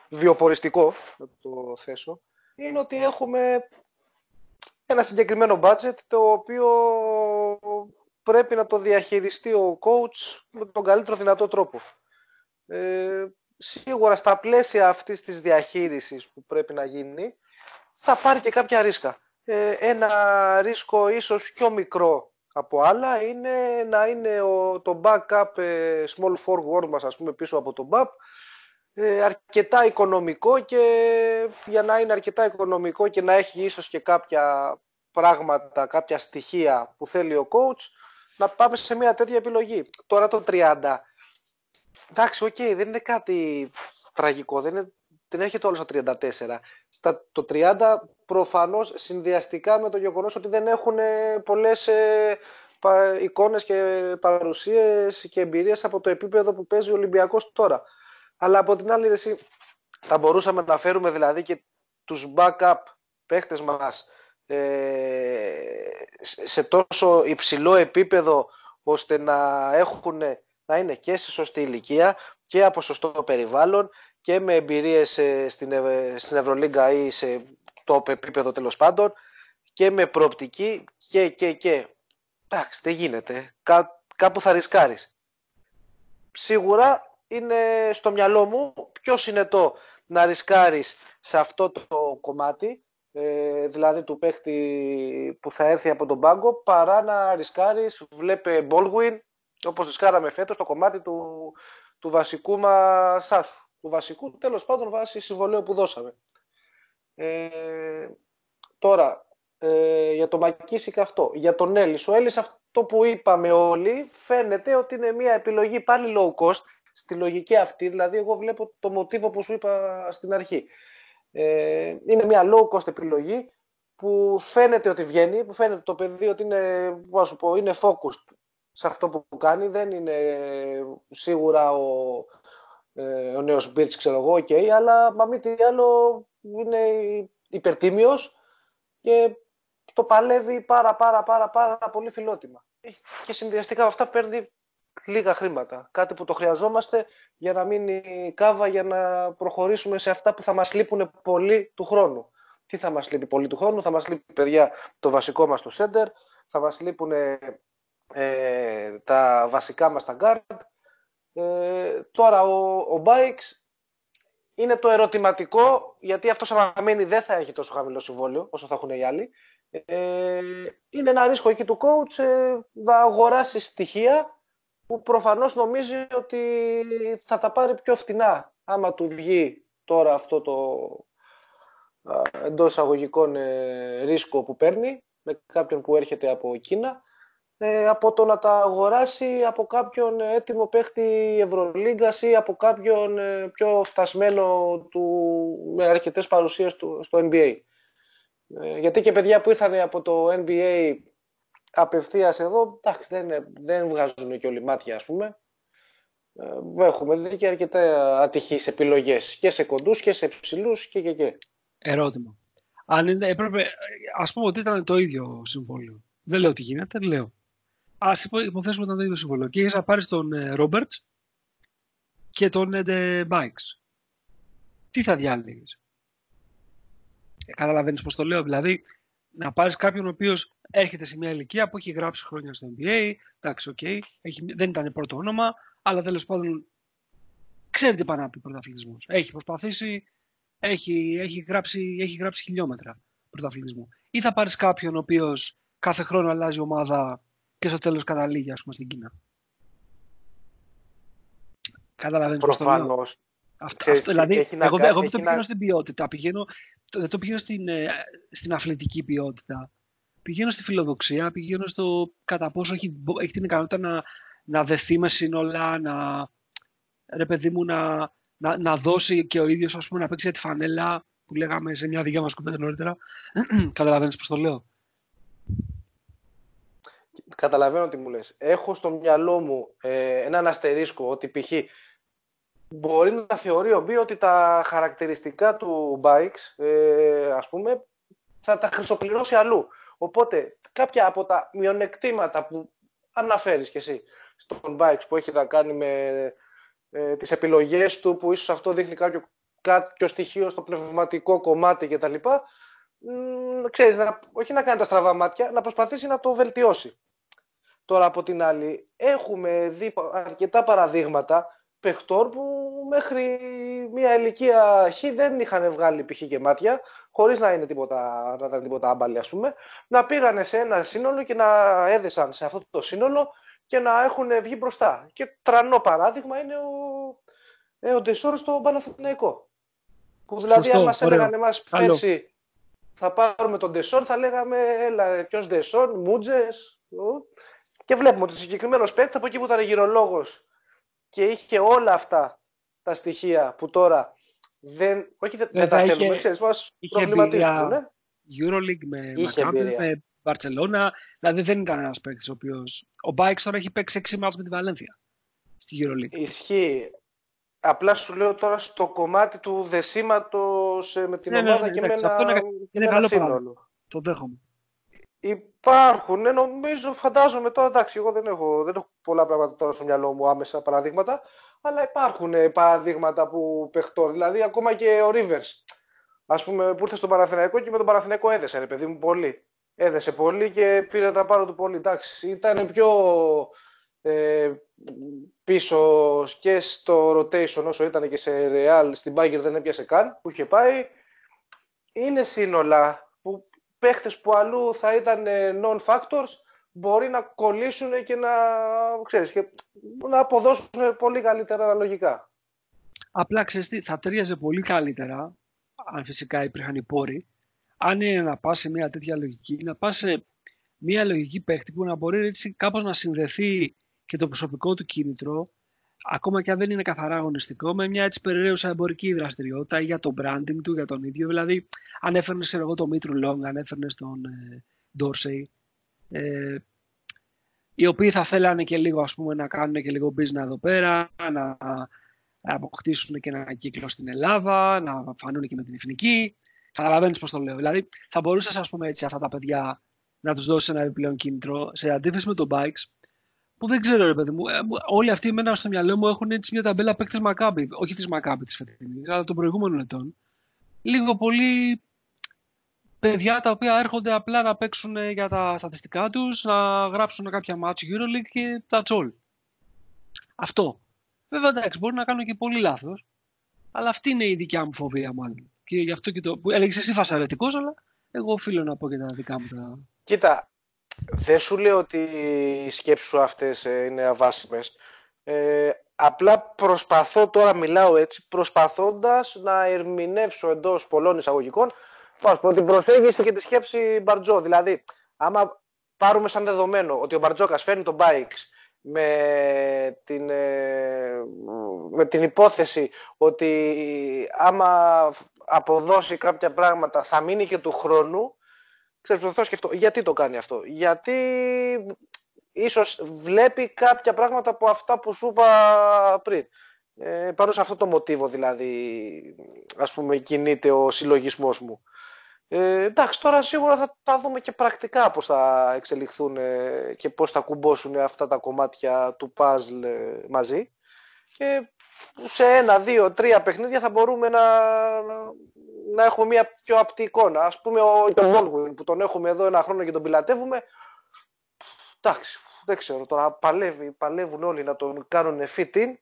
βιοποριστικό, να το θέσω, είναι ότι έχουμε ένα συγκεκριμένο budget το οποίο πρέπει να το διαχειριστεί ο coach με τον καλύτερο δυνατό τρόπο. Ε, σίγουρα στα πλαίσια αυτής της διαχείρισης που πρέπει να γίνει θα πάρει και κάποια ρίσκα. Ε, ένα ρίσκο ίσως πιο μικρό από άλλα είναι να είναι ο, το backup ε, small forward μας ας πούμε πίσω από το BAP ε, αρκετά οικονομικό και για να είναι αρκετά οικονομικό και να έχει ίσως και κάποια πράγματα, κάποια στοιχεία που θέλει ο coach να πάμε σε μια τέτοια επιλογή. Τώρα το 30 εντάξει, οκ, δεν είναι κάτι τραγικό, δεν, είναι, δεν έρχεται όλος στο 34. Στα, το 30 προφανώς συνδυαστικά με το γεγονός ότι δεν έχουν πολλές ε, εικόνες και παρουσίες και εμπειρίες από το επίπεδο που παίζει ο Ολυμπιακός τώρα. Αλλά από την άλλη εσύ, θα μπορούσαμε να φέρουμε δηλαδή και τους backup παίχτες μας ε, σε τόσο υψηλό επίπεδο ώστε να, έχουν, να είναι και σε σωστή ηλικία και από σωστό περιβάλλον και με εμπειρίες ε, στην, στην Ευρωλίγκα ή σε το επίπεδο τέλος πάντων και με προοπτική και και και. Εντάξει, δεν γίνεται. Κά, κάπου θα ρισκάρεις. Σίγουρα είναι στο μυαλό μου πιο συνετό να ρισκάρεις σε αυτό το κομμάτι, ε, δηλαδή του παίχτη που θα έρθει από τον πάγκο, παρά να ρισκάρεις, βλέπε Baldwin, όπως ρισκάραμε φέτος, το κομμάτι του, του βασικού μας άσου. Του βασικού, τέλος πάντων, βάσει συμβολέου που δώσαμε. Ε, τώρα, ε, για το Μακίσικ αυτό. Για τον Έλλης. Ο Έλλης αυτό που είπαμε όλοι φαίνεται ότι είναι μια επιλογή πάλι low cost στη λογική αυτή. Δηλαδή εγώ βλέπω το μοτίβο που σου είπα στην αρχή. Ε, είναι μια low cost επιλογή που φαίνεται ότι βγαίνει, που φαίνεται το παιδί ότι είναι, σου πω, είναι focused σε αυτό που κάνει. Δεν είναι σίγουρα ο, ε, ο νέος Μπίρτς, ξέρω εγώ, okay, αλλά μα μη τι άλλο είναι υπερτίμιος και το παλεύει πάρα πάρα πάρα πάρα πολύ φιλότιμα. Και συνδυαστικά με αυτά παίρνει λίγα χρήματα. Κάτι που το χρειαζόμαστε για να μείνει κάβα, για να προχωρήσουμε σε αυτά που θα μας λείπουν πολύ του χρόνου. Τι θα μας λείπει πολύ του χρόνου, θα μας λείπει παιδιά το βασικό μας το center, θα μας λείπουν ε, τα βασικά μας τα guard. Ε, τώρα ο, ο Bikes είναι το ερωτηματικό, γιατί αυτός άμα μείνει δεν θα έχει τόσο χαμηλό συμβόλαιο όσο θα έχουν οι άλλοι. Ε, είναι ένα ρίσκο εκεί του coach ε, να αγοράσει στοιχεία που προφανώς νομίζει ότι θα τα πάρει πιο φτηνά άμα του βγει τώρα αυτό το εντός αγωγικών ε, ρίσκο που παίρνει με κάποιον που έρχεται από Κίνα ε, από το να τα αγοράσει από κάποιον έτοιμο παίχτη Ευρωλίγκας ή από κάποιον ε, πιο φτασμένο του, με αρκετές παρουσίες στο NBA. Ε, γιατί και παιδιά που ήρθαν από το NBA απευθείας εδώ, εντάξει, δεν, δεν βγάζουν και όλοι μάτια, ας πούμε. Ε, έχουμε δει και αρκετά ατυχείς επιλογές και σε κοντούς και σε ψηλούς και και και. Ερώτημα. Αν είναι, έπρεπε, ας πούμε ότι ήταν το ίδιο συμβόλαιο. Δεν λέω τι γίνεται, λέω. Ας υποθέσουμε ότι ήταν το ίδιο συμβόλαιο. Και είχες να πάρεις τον Ρόμπερτς ε, και τον Εντε Μπάιξ. Τι θα διάλεγες; Ε, καταλαβαίνεις πώς το λέω. Δηλαδή, να πάρεις κάποιον ο οποίος έρχεται σε μια ηλικία που έχει γράψει χρόνια στο NBA, εντάξει, OK, okay, δεν ήταν πρώτο όνομα, αλλά τέλος πάντων ξέρει τι πάει να πει πρωταθλητισμό. Έχει προσπαθήσει, έχει, έχει, γράψει, έχει γράψει χιλιόμετρα πρωταθλητισμού. Ή θα πάρεις κάποιον ο οποίος κάθε χρόνο αλλάζει ομάδα και στο τέλος καταλήγει, ας πούμε, στην Κίνα. Καταλαβαίνεις Προφανώς. Αυτό, δηλαδή, έχει εγώ, εγώ δεν το πηγαίνω να... στην ποιότητα, πηγαίνω, δεν το πηγαίνω στην, ε, στην αθλητική ποιότητα. Πηγαίνω στη φιλοδοξία, πηγαίνω στο κατά πόσο έχει, έχει την ικανότητα να, να δεθεί με σύνολα, να, ρε παιδί μου, να, να, να δώσει και ο ίδιος ας πούμε, να παίξει τη φανέλα που λέγαμε σε μια δικιά μας κουβέντα νωρίτερα. Καταλαβαίνεις πώς το λέω. Καταλαβαίνω τι μου λες. Έχω στο μυαλό μου ε, έναν αστερίσκο ότι π.χ. μπορεί να θεωρεί ο Μπί ότι τα χαρακτηριστικά του bikes, ε, ας πούμε, θα τα χρυσοπληρώσει αλλού. Οπότε κάποια από τα μειονεκτήματα που αναφέρεις κι εσύ στον Bikes που έχει να κάνει με ε, τις επιλογές του που ίσως αυτό δείχνει κάποιο, κάποιο στοιχείο στο πνευματικό κομμάτι κτλ. Ξέρεις, να, όχι να κάνει τα στραβά μάτια, να προσπαθήσει να το βελτιώσει. Τώρα από την άλλη έχουμε δει αρκετά παραδείγματα παιχτών που μέχρι μια ηλικία χ δεν είχαν βγάλει π.χ. και μάτια, χωρίς να είναι τίποτα, να ήταν τίποτα άμπαλοι ας πούμε, να πήγανε σε ένα σύνολο και να έδεσαν σε αυτό το σύνολο και να έχουν βγει μπροστά. Και τρανό παράδειγμα είναι ο, ε, ο Ντεσόρ στο Παναθηναϊκό. Που δηλαδή, αν μα έλεγαν εμάς πέρσι θα πάρουμε τον Ντεσόρ, θα λέγαμε, έλα, ποιος Ντεσόρ, Μούτζες. Και βλέπουμε ότι ο συγκεκριμένος παίκτης από εκεί που ήταν γυρολόγος και είχε όλα αυτά τα στοιχεία που τώρα δεν, όχι δεν τα θέλουμε, ξέρεις, μας προβληματίζουν. Ναι; Euroleague με Μακάμπη, με Βαρσελόνα. Δηλαδή δεν ήταν ένα παίκτης ο οποίο. Ο Μπάιξ τώρα έχει παίξει 6 μάτς με τη Βαλένθια στη EuroLeague. Ισχύει. Απλά σου λέω τώρα στο κομμάτι του δεσίματο ε, με την ναι, ναι ομάδα ναι, ναι, και με ένα, είναι, είναι καλό σύνολο. Το δέχομαι. Υπάρχουν, ναι, νομίζω, φαντάζομαι τώρα, εντάξει, εγώ δεν έχω, δεν έχω πολλά πράγματα τώρα στο μυαλό μου άμεσα παραδείγματα, αλλά υπάρχουν ε, παραδείγματα που παιχτώ. Δηλαδή, ακόμα και ο Rivers, ας πούμε, που ήρθε στον Παναθηναϊκό και με τον Παναθηναϊκό έδεσε, ρε παιδί μου, πολύ έδεσε πολύ και πήρε τα πάνω του πολύ. Εντάξει, ήταν πιο ε, πίσω και στο rotation όσο ήταν και σε Real, στην Bagger δεν έπιασε καν, που είχε πάει. Είναι σύνολα που παίχτες που αλλού θα ήταν ε, non-factors μπορεί να κολλήσουν και να, ξέρεις, και να αποδώσουν πολύ καλύτερα αναλογικά. Απλά ξέρεις τι, θα ταιριάζε πολύ καλύτερα, αν φυσικά υπήρχαν οι πόροι, αν είναι να πας σε μια τέτοια λογική, να πας σε μια λογική παίχτη που να μπορεί έτσι κάπως να συνδεθεί και το προσωπικό του κίνητρο, ακόμα και αν δεν είναι καθαρά αγωνιστικό, με μια έτσι περιραίουσα εμπορική δραστηριότητα για το branding του, για τον ίδιο. Δηλαδή, αν έφερνες εγώ τον Μήτρου Λόγκ, αν έφερνες τον ε, Dorsey, ε, οι οποίοι θα θέλανε και λίγο ας πούμε, να κάνουν και λίγο business εδώ πέρα, να αποκτήσουν και ένα κύκλο στην Ελλάδα, να φανούν και με την εθνική. Καταλαβαίνεις πώς το λέω. Δηλαδή, θα μπορούσες ας πούμε, έτσι, αυτά τα παιδιά να τους δώσεις ένα επιπλέον κίνητρο σε αντίθεση με τον Bikes, που δεν ξέρω, ρε παιδί μου. Ε, όλοι αυτοί εμένα στο μυαλό μου έχουν έτσι μια ταμπέλα παίκτη Μακάμπη. Όχι της Μακάμπη της φετινή, αλλά των προηγούμενων ετών. Λίγο πολύ παιδιά τα οποία έρχονται απλά να παίξουν για τα στατιστικά τους, να γράψουν κάποια match EuroLeague και τα all. Αυτό. Βέβαια, εντάξει, μπορεί να κάνω και πολύ λάθος, αλλά αυτή είναι η δικιά μου φοβία μάλλον. Και γι' αυτό και το. Έλεγες εσύ φασαρετικός, αλλά εγώ οφείλω να πω και τα δικά μου. Τα... Κοίτα, δεν σου λέω ότι οι σκέψεις σου αυτές ε, είναι αβάσιμες. Ε, απλά προσπαθώ, τώρα μιλάω έτσι, προσπαθώντας να ερμηνεύσω εντός πολλών εισαγωγικών πω, την προσέγγιση και τη σκέψη Μπαρτζό. Δηλαδή, άμα πάρουμε σαν δεδομένο ότι ο Μπαρτζόκας φέρνει τον Bikes με την, ε, με την υπόθεση ότι άμα αποδώσει κάποια πράγματα θα μείνει και του χρόνου, ξέρεις, το σκεφτώ. Γιατί το κάνει αυτό; Γιατί ίσως βλέπει κάποια πράγματα από αυτά που σου είπα πριν. Ε, πάνω σε αυτό το μοτίβο δηλαδή, ας πούμε, κινείται ο συλλογισμός μου. Ε, εντάξει, τώρα σίγουρα θα τα δούμε και πρακτικά πώς θα εξελιχθούν ε, και πώς θα κουμπώσουν αυτά τα κομμάτια του puzzle ε, μαζί. Και σε ένα, δύο, τρία παιχνίδια θα μπορούμε να, να, έχουμε μια πιο απτή εικόνα. Ας πούμε ο Baldwin που τον έχουμε εδώ ένα χρόνο και τον πιλατεύουμε. Εντάξει, δεν ξέρω τώρα, παλεύει, παλεύουν όλοι να τον κάνουν fit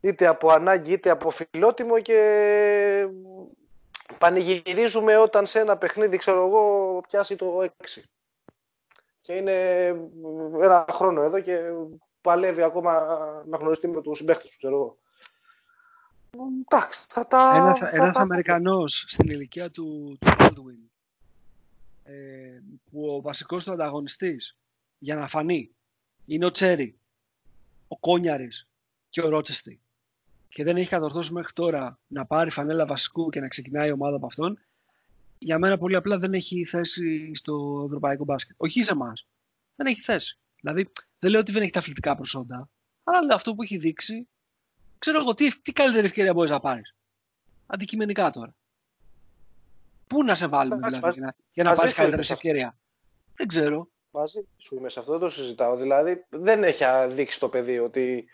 είτε από ανάγκη είτε από φιλότιμο και πανηγυρίζουμε όταν σε ένα παιχνίδι, ξέρω εγώ, πιάσει το 6. Και είναι ένα χρόνο εδώ και παλεύει ακόμα να γνωριστεί με τους συμπαίχτες του, ξέρω εγώ. Εντάξει, θα τα... Ένας, θα, ένας Αμερικανός στην ηλικία του, του Baldwin, ε, που ο βασικός του ανταγωνιστής για να φανεί είναι ο Τσέρι, ο Κόνιαρης και ο Ρότσεστη και δεν έχει κατορθώσει μέχρι τώρα να πάρει φανέλα βασικού και να ξεκινάει η ομάδα από αυτόν, για μένα πολύ απλά δεν έχει θέση στο ευρωπαϊκό μπάσκετ. Όχι σε εμάς. Δεν έχει θέση. Δηλαδή, δεν λέω ότι δεν έχει τα αθλητικά προσόντα, αλλά λέω αυτό που έχει δείξει, ξέρω εγώ τι, τι καλύτερη ευκαιρία μπορείς να πάρεις. Αντικειμενικά τώρα. Πού να σε βάλουμε δηλαδή, για να, για να πάρεις καλύτερη ευκαιρία. Δεν ξέρω. Μαζί σου είμαι σε αυτό, δεν το συζητάω. Δηλαδή, δεν έχει δείξει το παιδί ότι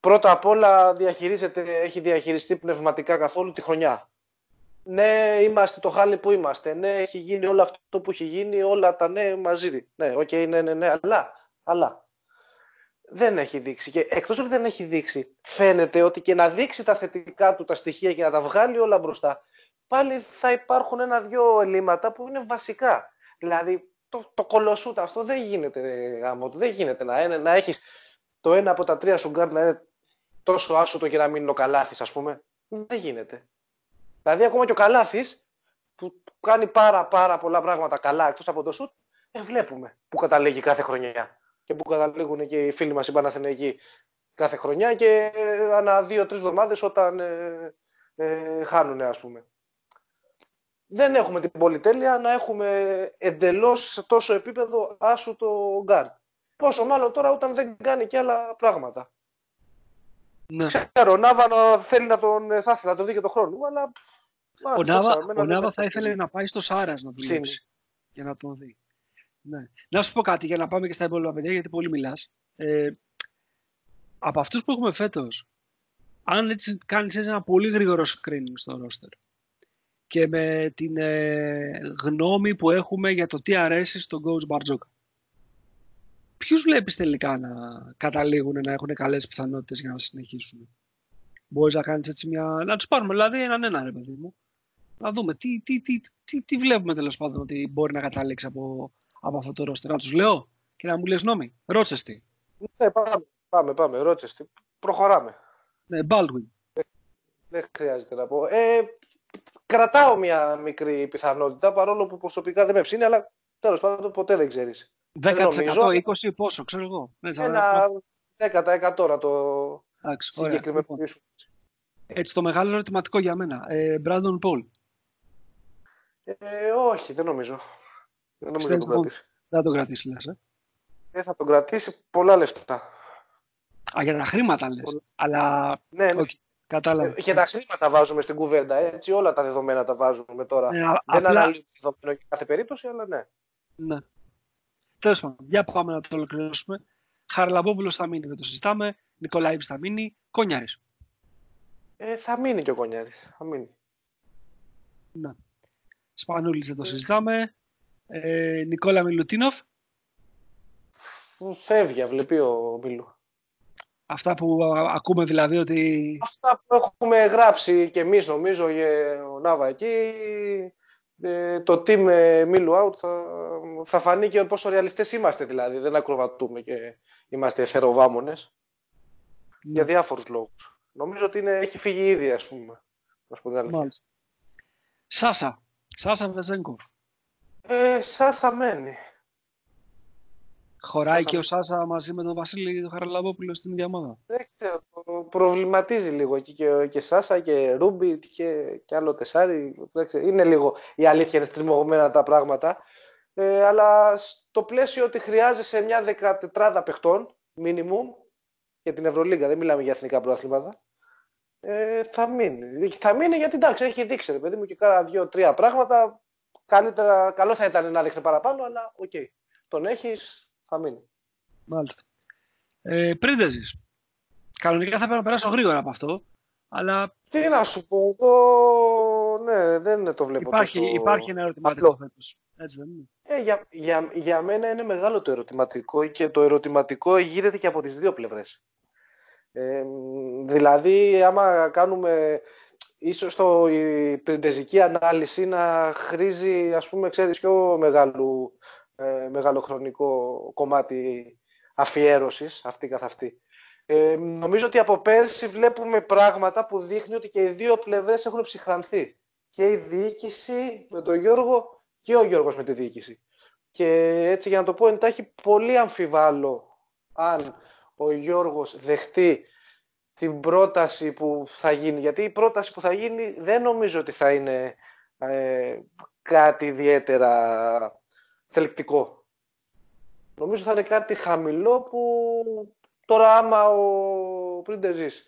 πρώτα απ' όλα διαχειρίζεται, έχει διαχειριστεί πνευματικά καθόλου τη χρονιά. Ναι, είμαστε το χάλι που είμαστε. Ναι, έχει γίνει όλο αυτό που έχει γίνει, όλα τα ναι μαζί. Ναι, OK, okay, ναι, ναι, ναι, αλλά, αλλά δεν έχει δείξει. Και εκτός ότι δεν έχει δείξει, φαίνεται ότι και να δείξει τα θετικά του τα στοιχεία και να τα βγάλει όλα μπροστά, πάλι θα υπάρχουν ένα-δυο ελλείμματα που είναι βασικά. Δηλαδή, το, το κωλόσουτο αυτό δεν γίνεται, γάμο, δεν γίνεται να, να έχεις το ένα από τα τρία σου γκαρντ να είναι τόσο άσουτο και να μην είναι ο Καλάθης, ας πούμε. Δεν γίνεται. Δηλαδή, ακόμα και ο Καλάθης που κάνει πάρα, πάρα πολλά πράγματα καλά εκτός από το σουτ, ε, βλέπουμε που καταλήγει κάθε χρονιά. Και που καταλήγουν και οι φίλοι μας οι Παναθηναϊκοί κάθε χρονιά και ε, ανά δύο-τρεις εβδομάδες όταν ε, ε, χάνουν, ας πούμε. Δεν έχουμε την πολυτέλεια να έχουμε εντελώς σε τόσο επίπεδο άσουτο γκαρντ. Πόσο μάλλον τώρα όταν δεν κάνει και άλλα πράγματα. Ναι. Ξέρω, ο Νάβα θέλει να τον, θα ήθελε να τον δει και τον χρόνο, αλλά... Ο Νάβα, ο Νάβα θα ήθελε να πάει στο Σάρας να δουλέψει για να τον δει. Ναι. Να σου πω κάτι για να πάμε και στα υπόλοιπα παιδιά, γιατί πολύ μιλάς. Ε, από αυτούς που έχουμε φέτος, αν έτσι κάνεις έτσι ένα πολύ γρήγορο screening στο roster και με την ε, γνώμη που έχουμε για το τι αρέσει στον coach Μπαρτζόκα ποιους βλέπεις τελικά να καταλήγουν να έχουν καλές πιθανότητες για να συνεχίσουν; Μπορείς να κάνεις έτσι μια... Να τους πάρουμε δηλαδή έναν ένα ρε παιδί μου. Να δούμε τι, τι, τι, τι, τι βλέπουμε τέλος πάντων ότι μπορεί να καταλήξει από, από αυτό το ρόστερ. Να τους λέω και να μου λες νόμι. Ρότσεστη. Ναι, πάμε, πάμε, πάμε. Ρότσεστη. Προχωράμε. Ναι, Baldwin. Δεν χρειάζεται να πω. Ε, κρατάω μια μικρή πιθανότητα παρόλο που προσωπικά δεν με ψήνει, αλλά τέλος πάντων ποτέ δεν ξέρεις. 10% 20% πόσο, ξέρω εγώ. Ναι, Ένα 10% να το συγκεκριμενοποιήσουμε. Λοιπόν. Έτσι το μεγάλο ερωτηματικό για μένα. Ε, Brandon Paul. Ε, όχι, δεν νομίζω. Δεν νομίζω να τον κρατήσει. Δεν θα τον κρατήσει, λες, ε; Δεν θα τον κρατήσει πολλά λεφτά. Α, για τα χρήματα λες. Αλλά... Ναι, ναι. Okay. Κατάλαβα. Και τα χρήματα βάζουμε στην κουβέντα, έτσι. Όλα τα δεδομένα τα βάζουμε τώρα. Ναι, δεν απλά... αναλύουμε δεδομένο για κάθε περίπτωση, αλλά ναι. Ναι. Τέλος πάντων, για πάμε να το ολοκληρώσουμε. Χαρλαμπόπουλο θα μείνει, δεν το συζητάμε. Νικολάηβη θα μείνει. Κόνιαρη. Ε, θα μείνει και ο Κόνιαρη. Θα μείνει. Ναι. Σπανούλης δεν το συζητάμε. Ε, Νικόλα Μιλουτίνοφ. Φεύγει, βλέπει ο Μίλου. Αυτά που ακούμε δηλαδή ότι... Αυτά που έχουμε γράψει και εμείς νομίζω ο Νάβα εκεί, ε, το team ε, Μίλου Out θα, θα φανεί και πόσο ρεαλιστές είμαστε δηλαδή. Δεν ακροβατούμε και είμαστε εθεροβάμονες. Ναι. Για διάφορους λόγους. Νομίζω ότι είναι, έχει φύγει ήδη ας πούμε. Μάλιστα. Σάσα. Σάσα Βεζέγκοφ. Ε, Σάσα μένει. Χωράει και ο Σάσα μαζί με τον Βασίλη τον Χαραλαμπόπουλο στην ίδια ομάδα. Δεν ξέρω, προβληματίζει λίγο εκεί και, και Σάσα και Ρούμπιτ και, και άλλο τεσάρι. Είναι λίγο, η αλήθεια είναι στριμωγμένα τα πράγματα. Ε, αλλά στο πλαίσιο ότι χρειάζεσαι μια δεκατετράδα παιχτών, minimum, για την Ευρωλίγκα, δεν μιλάμε για εθνικά πρωταθλήματα, ε, θα μείνει. Θα μείνει γιατί εντάξει, έχει δείξει, ρε παιδί μου, και κάνα δύο-τρία πράγματα. Καλύτερα, καλό θα ήταν να δείξει παραπάνω, αλλά okay. Τον έχεις, θα μείνει. Μάλιστα. Ε, Πρίντεζης. Κανονικά θα πρέπει να περάσω γρήγορα από αυτό. Αλλά... Τι να σου πω, εγώ ναι, δεν το βλέπω υπάρχει, τόσο... Υπάρχει ένα ερωτηματικό φέτος. Έτσι δεν είναι. Ε, για, για, για μένα είναι μεγάλο το ερωτηματικό και το ερωτηματικό γίνεται και από τις δύο πλευρές. Ε, δηλαδή, άμα κάνουμε ίσως το, η πριντεζική ανάλυση να χρήζει, ας πούμε, ξέρεις, πιο μεγάλου ε, μεγαλοχρονικό κομμάτι αφιέρωσης αυτή καθ' αυτή. Ε, νομίζω ότι από πέρσι βλέπουμε πράγματα που δείχνει ότι και οι δύο πλευρές έχουν ψυχρανθεί. Και η διοίκηση με τον Γιώργο και ο Γιώργος με τη διοίκηση. Και έτσι για να το πω εντάχει πολύ αμφιβάλλω αν ο Γιώργος δεχτεί την πρόταση που θα γίνει. Γιατί η πρόταση που θα γίνει δεν νομίζω ότι θα είναι ε, κάτι ιδιαίτερα θελκτικό. Νομίζω θα είναι κάτι χαμηλό που τώρα άμα ο Πριντεζής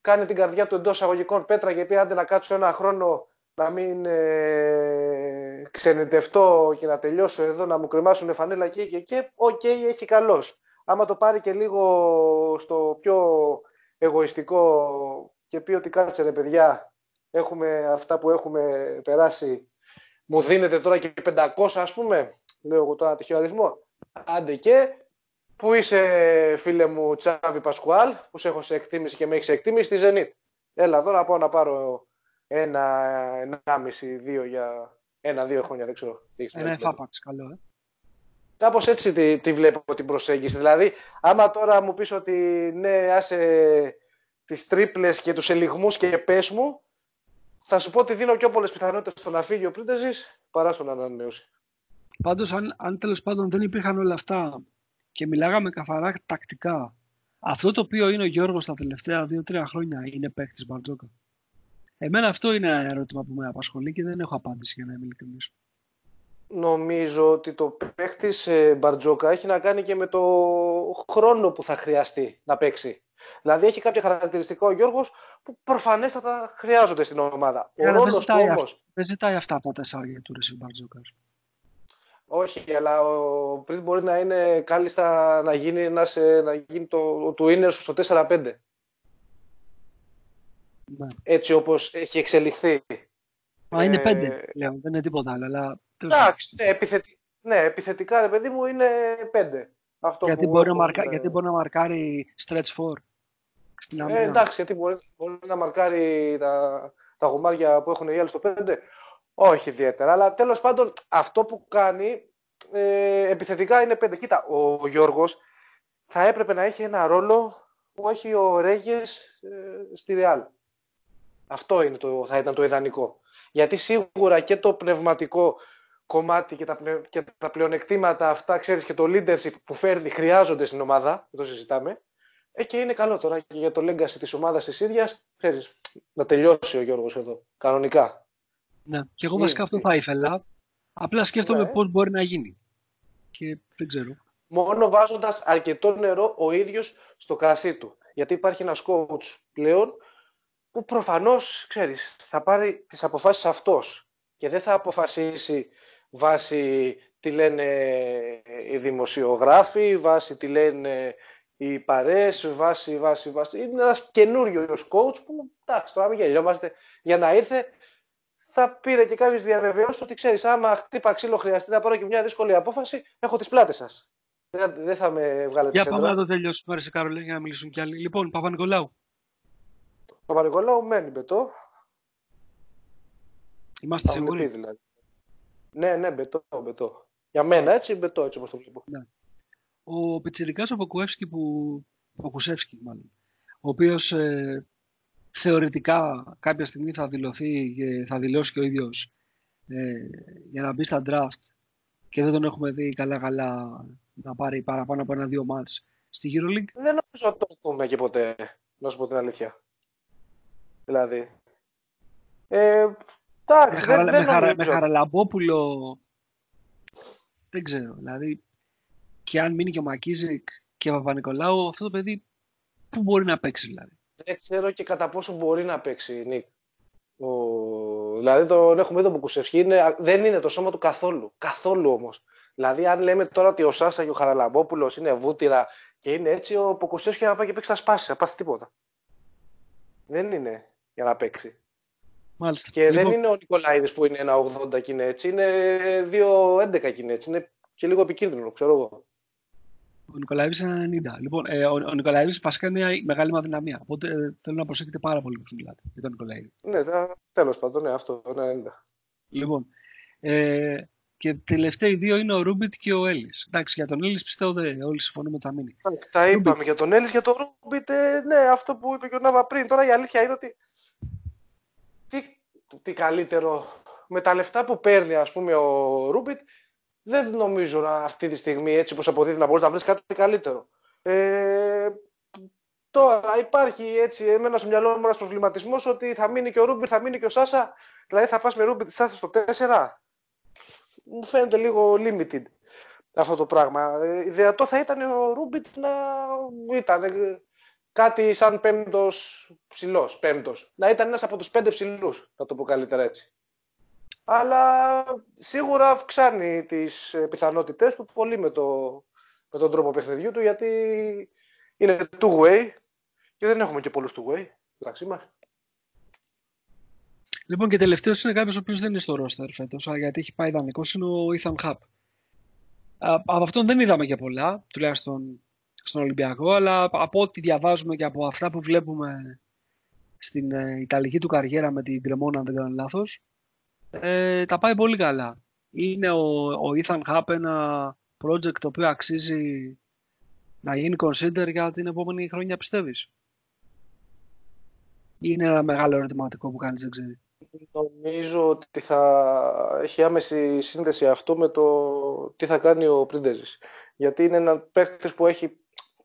κάνει την καρδιά του εντός εισαγωγικών πέτρα και πει άντε να κάτσω ένα χρόνο να μην ε, ξενιτευτώ και να τελειώσω εδώ, να μου κρεμάσουν φανέλα εκεί και εκεί, okay, έχει καλώς. Άμα το πάρει και λίγο στο πιο εγωιστικό και πει ότι κάτσε ρε παιδιά, έχουμε αυτά που έχουμε περάσει μου δίνετε τώρα και 500 ας πούμε, λέω εγώ τώρα τυχαίο αριθμό. Άντε και, πού είσαι φίλε μου Τσάβη Πασκουάλ, που σε έχω σε εκτίμηση και με έχεις σε εκτίμηση στη Zenit. Έλα εδώ να πάω να πάρω ένα, ενάμιση, δύο για ένα-δύο χρόνια, δεν ξέρω. Ένα εφάπαξ, καλό, ε. Κάπως έτσι τη, τη, βλέπω την προσέγγιση. Δηλαδή, άμα τώρα μου πεις ότι ναι, άσε τις τρίπλες και τους ελιγμούς και πες μου, θα σου πω ότι δίνω πιο πολλές πιθανότητες στο να φύγει ο Πρίντεζης παρά στον ανανέωση. Πάντως, αν, αν τέλος πάντων δεν υπήρχαν όλα αυτά και μιλάγαμε καθαρά τακτικά, αυτό το οποίο είναι ο Γιώργος τα τελευταία 2-3 χρόνια είναι παίκτης Μπαρτζόκα. Εμένα αυτό είναι ένα ερώτημα που με απασχολεί και δεν έχω απάντηση για να είμαι ειλικρινής. Νομίζω ότι το παίκτη ε, Μπαρτζόκα έχει να κάνει και με το χρόνο που θα χρειαστεί να παίξει. Δηλαδή έχει κάποια χαρακτηριστικά ο Γιώργος που προφανέστατα χρειάζονται στην ομάδα. Ο ρόλος του όμω. Δεν ζητάει αυτά τα τεσσάρια του Ρεσί Μπαρτζόκα. Όχι, αλλά ο, πριν μπορεί να είναι κάλλιστα να γίνει, ένας, να γίνει το, του είναι στο 4-5. Ναι. Έτσι όπως έχει εξελιχθεί. Μα είναι 5 ε... δεν είναι τίποτα άλλο. Αλλά... Εντάξει, ναι, επιθετι... ναι, επιθετικά ρε παιδί μου είναι 5. Αυτό γιατί, μπορεί να μαρκα... γιατί μπορεί να μαρκάρει stretch 4 στην Ε, εντάξει, γιατί μπορεί, μπορεί να μαρκάρει τα, τα γουμάρια που έχουν οι άλλοι στο 5. Όχι ιδιαίτερα, αλλά τέλος πάντων αυτό που κάνει ε, επιθετικά είναι 5. Κοίτα, ο Γιώργος θα έπρεπε να έχει ένα ρόλο που έχει ο Ρέγες ε, στη Ρεάλ. Αυτό είναι το, θα ήταν το ιδανικό. Γιατί σίγουρα και το πνευματικό κομμάτι και τα, και τα πλεονεκτήματα αυτά, ξέρεις, και το leadership που φέρνει χρειάζονται στην ομάδα, το συζητάμε. Ε, και είναι καλό τώρα και για το legacy της ομάδας της ίδιας, ξέρεις, να τελειώσει ο Γιώργος εδώ, κανονικά. Ναι, και εγώ βασικά αυτό θα ήθελα. Απλά σκέφτομαι ναι. πώς μπορεί να γίνει. Και δεν ξέρω. Μόνο βάζοντας αρκετό νερό ο ίδιος στο κρασί του. Γιατί υπάρχει ένας coach πλέον που προφανώς, ξέρεις, θα πάρει τις αποφάσεις αυτός και δεν θα αποφασίσει βάσει τι λένε οι δημοσιογράφοι, βάσει τι λένε οι παρέες, βάσει, βάσει, βάσει. Είναι ένας καινούριος coach που, εντάξει, τώρα μην γελιόμαστε, για να ήρθε θα πήρε και κάποιο διαβεβαιώσεις ότι ξέρεις, άμα χτύπα ξύλο χρειαστεί να πάρω και μια δύσκολη απόφαση, έχω τις πλάτες σας. Δεν θα με βγάλετε Για πάμε να το τελειώσουμε, Άρεσε Κάρολε, για να μιλήσουν κι άλλοι. Λοιπόν, Παπα-Νικολάου. Παπα-Νικολάου μένει μπετό. Είμαστε σίγουροι; Δηλαδή. Ναι, ναι, μπετό, μπετό. Για μένα έτσι, μπετό, έτσι όπως το βλέπω. Ναι. Ο Πιτσιρικάς ο Ποκουεύσκη που... Ο Κουσεύσκη, μάλλον. Ο οποίος ε, θεωρητικά κάποια στιγμή θα δηλωθεί και θα δηλώσει και ο ίδιος ε, για να μπει στα draft και δεν τον έχουμε δει καλά-καλά να πάρει παραπάνω από ένα-δύο μάτς στη EuroLeague. Δεν νομίζω ότι το δούμε και ποτέ, να σου πω την αλήθεια. Δηλαδή. Ε, εντάξει, με, δεν, δεν με, με Χαραλαμπόπουλο δεν ξέρω. Δηλαδή, και αν μείνει και ο Μακίζικ και ο Παπα-Νικολάου, αυτό το παιδί πού μπορεί να παίξει δηλαδή; Δεν ξέρω και κατά πόσο μπορεί να παίξει, Νίκ. Ο... Δηλαδή τον έχουμε δει τον Μπουκουσευσκή, δεν είναι το σώμα του καθόλου. Καθόλου όμως. Δηλαδή, αν λέμε τώρα ότι ο Σάσα και ο Χαραλαμπόπουλος είναι βούτυρα και είναι έτσι, ο Ποκουσεύσκη να πάει και παίξει θα σπάσει, θα πάθει τίποτα. Δεν είναι για να παίξει. Μάλιστα. Και λοιπόν... δεν είναι ο Νικολάηδης που είναι ένα 80 και είναι έτσι, είναι 2-11 και είναι έτσι. Είναι και λίγο επικίνδυνο, ξέρω εγώ. Ο Νικολαίδης είναι 90. Λοιπόν, ε, ο, ο Νικολαίδης βασικά είναι μια μεγάλη αδυναμία. Οπότε ε, θέλω να προσέχετε πάρα πολύ που σου μιλάτε για τον Νικολαίδη. Ναι, τέλος πάντων, ναι, αυτό είναι 90. Λοιπόν, ε, και τελευταίοι δύο είναι ο Ρούμπιτ και ο Έλλης. Εντάξει, για τον Έλλης πιστεύω δεν όλοι συμφωνούμε ότι θα μείνει. Τα είπαμε για τον Έλλης, για τον Ρούμπιτ, ε, ναι, αυτό που είπε και ο Νάβα πριν. Τώρα η αλήθεια είναι ότι. Τι, τι καλύτερο με τα λεφτά που παίρνει, ας πούμε, ο Ρούμπιτ, δεν νομίζω να αυτή τη στιγμή έτσι όπως αποδίδει να μπορείς να βρεις κάτι καλύτερο. Ε, τώρα υπάρχει έτσι εμένα στο μυαλό μου ένας προβληματισμός ότι θα μείνει και ο Ρούμπιτ, θα μείνει και ο Σάσα. Δηλαδή θα πας με Ρούμπιτ Σάσα στο 4. Μου φαίνεται λίγο limited αυτό το πράγμα. Ε, ιδεατό θα ήταν ο Ρούμπιτ να ήταν κάτι σαν πέμπτος ψηλός, πέμπτος. Να ήταν ένας από τους πέντε ψηλούς, να το πω καλύτερα έτσι αλλά σίγουρα αυξάνει τις πιθανότητες του πολύ με, το, με τον τρόπο παιχνιδιού του γιατί είναι two-way και δεν έχουμε και πολλούς two-way μεταξύ μας. Λοιπόν και τελευταίος είναι κάποιος ο οποίος δεν είναι στο roster φέτος γιατί έχει πάει δανεικός είναι ο Ethan Hub. Από αυτόν δεν είδαμε και πολλά, τουλάχιστον στον Ολυμπιακό, αλλά από ό,τι διαβάζουμε και από αυτά που βλέπουμε στην ε, Ιταλική του καριέρα με την Κρεμόνα, αν δεν κάνω λάθος, ε, τα πάει πολύ καλά. Είναι ο, ο Ethan Hub ένα project το οποίο αξίζει να γίνει consider για την επόμενη χρονιά πιστεύεις; Είναι ένα μεγάλο ερωτηματικό που κάνεις, δεν ξέρει; Νομίζω ότι θα έχει άμεση σύνδεση αυτό με το τι θα κάνει ο Πριντέζης. Γιατί είναι ένα παίκτης που έχει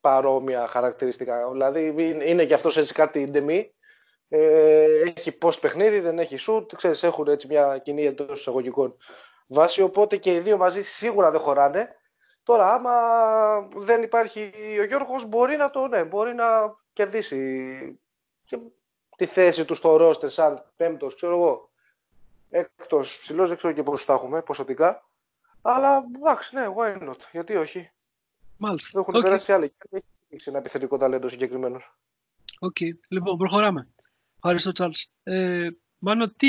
παρόμοια χαρακτηριστικά. Δηλαδή είναι και αυτός έτσι κάτι ντεμή, ε, έχει post παιχνίδι, δεν έχει shoot, ξέρεις, έχουν έτσι μια κοινή εντός εισαγωγικών βάση, οπότε και οι δύο μαζί σίγουρα δεν χωράνε. Τώρα, άμα δεν υπάρχει ο Γιώργος, μπορεί να το, ναι, μπορεί να κερδίσει και τη θέση του στο ρόστερ σαν πέμπτος, ξέρω εγώ. Έκτος ψηλός, δεν ξέρω και πώς τα έχουμε ποσοτικά. Αλλά εντάξει, ναι, why not, γιατί όχι. Μάλιστα. Έχουν okay. περάσει άλλοι. Έχει ένα επιθετικό ταλέντο συγκεκριμένος. Okay. Λοιπόν, προχωράμε. Ευχαριστώ, Τσάρλς. Ε, Μάνο, τι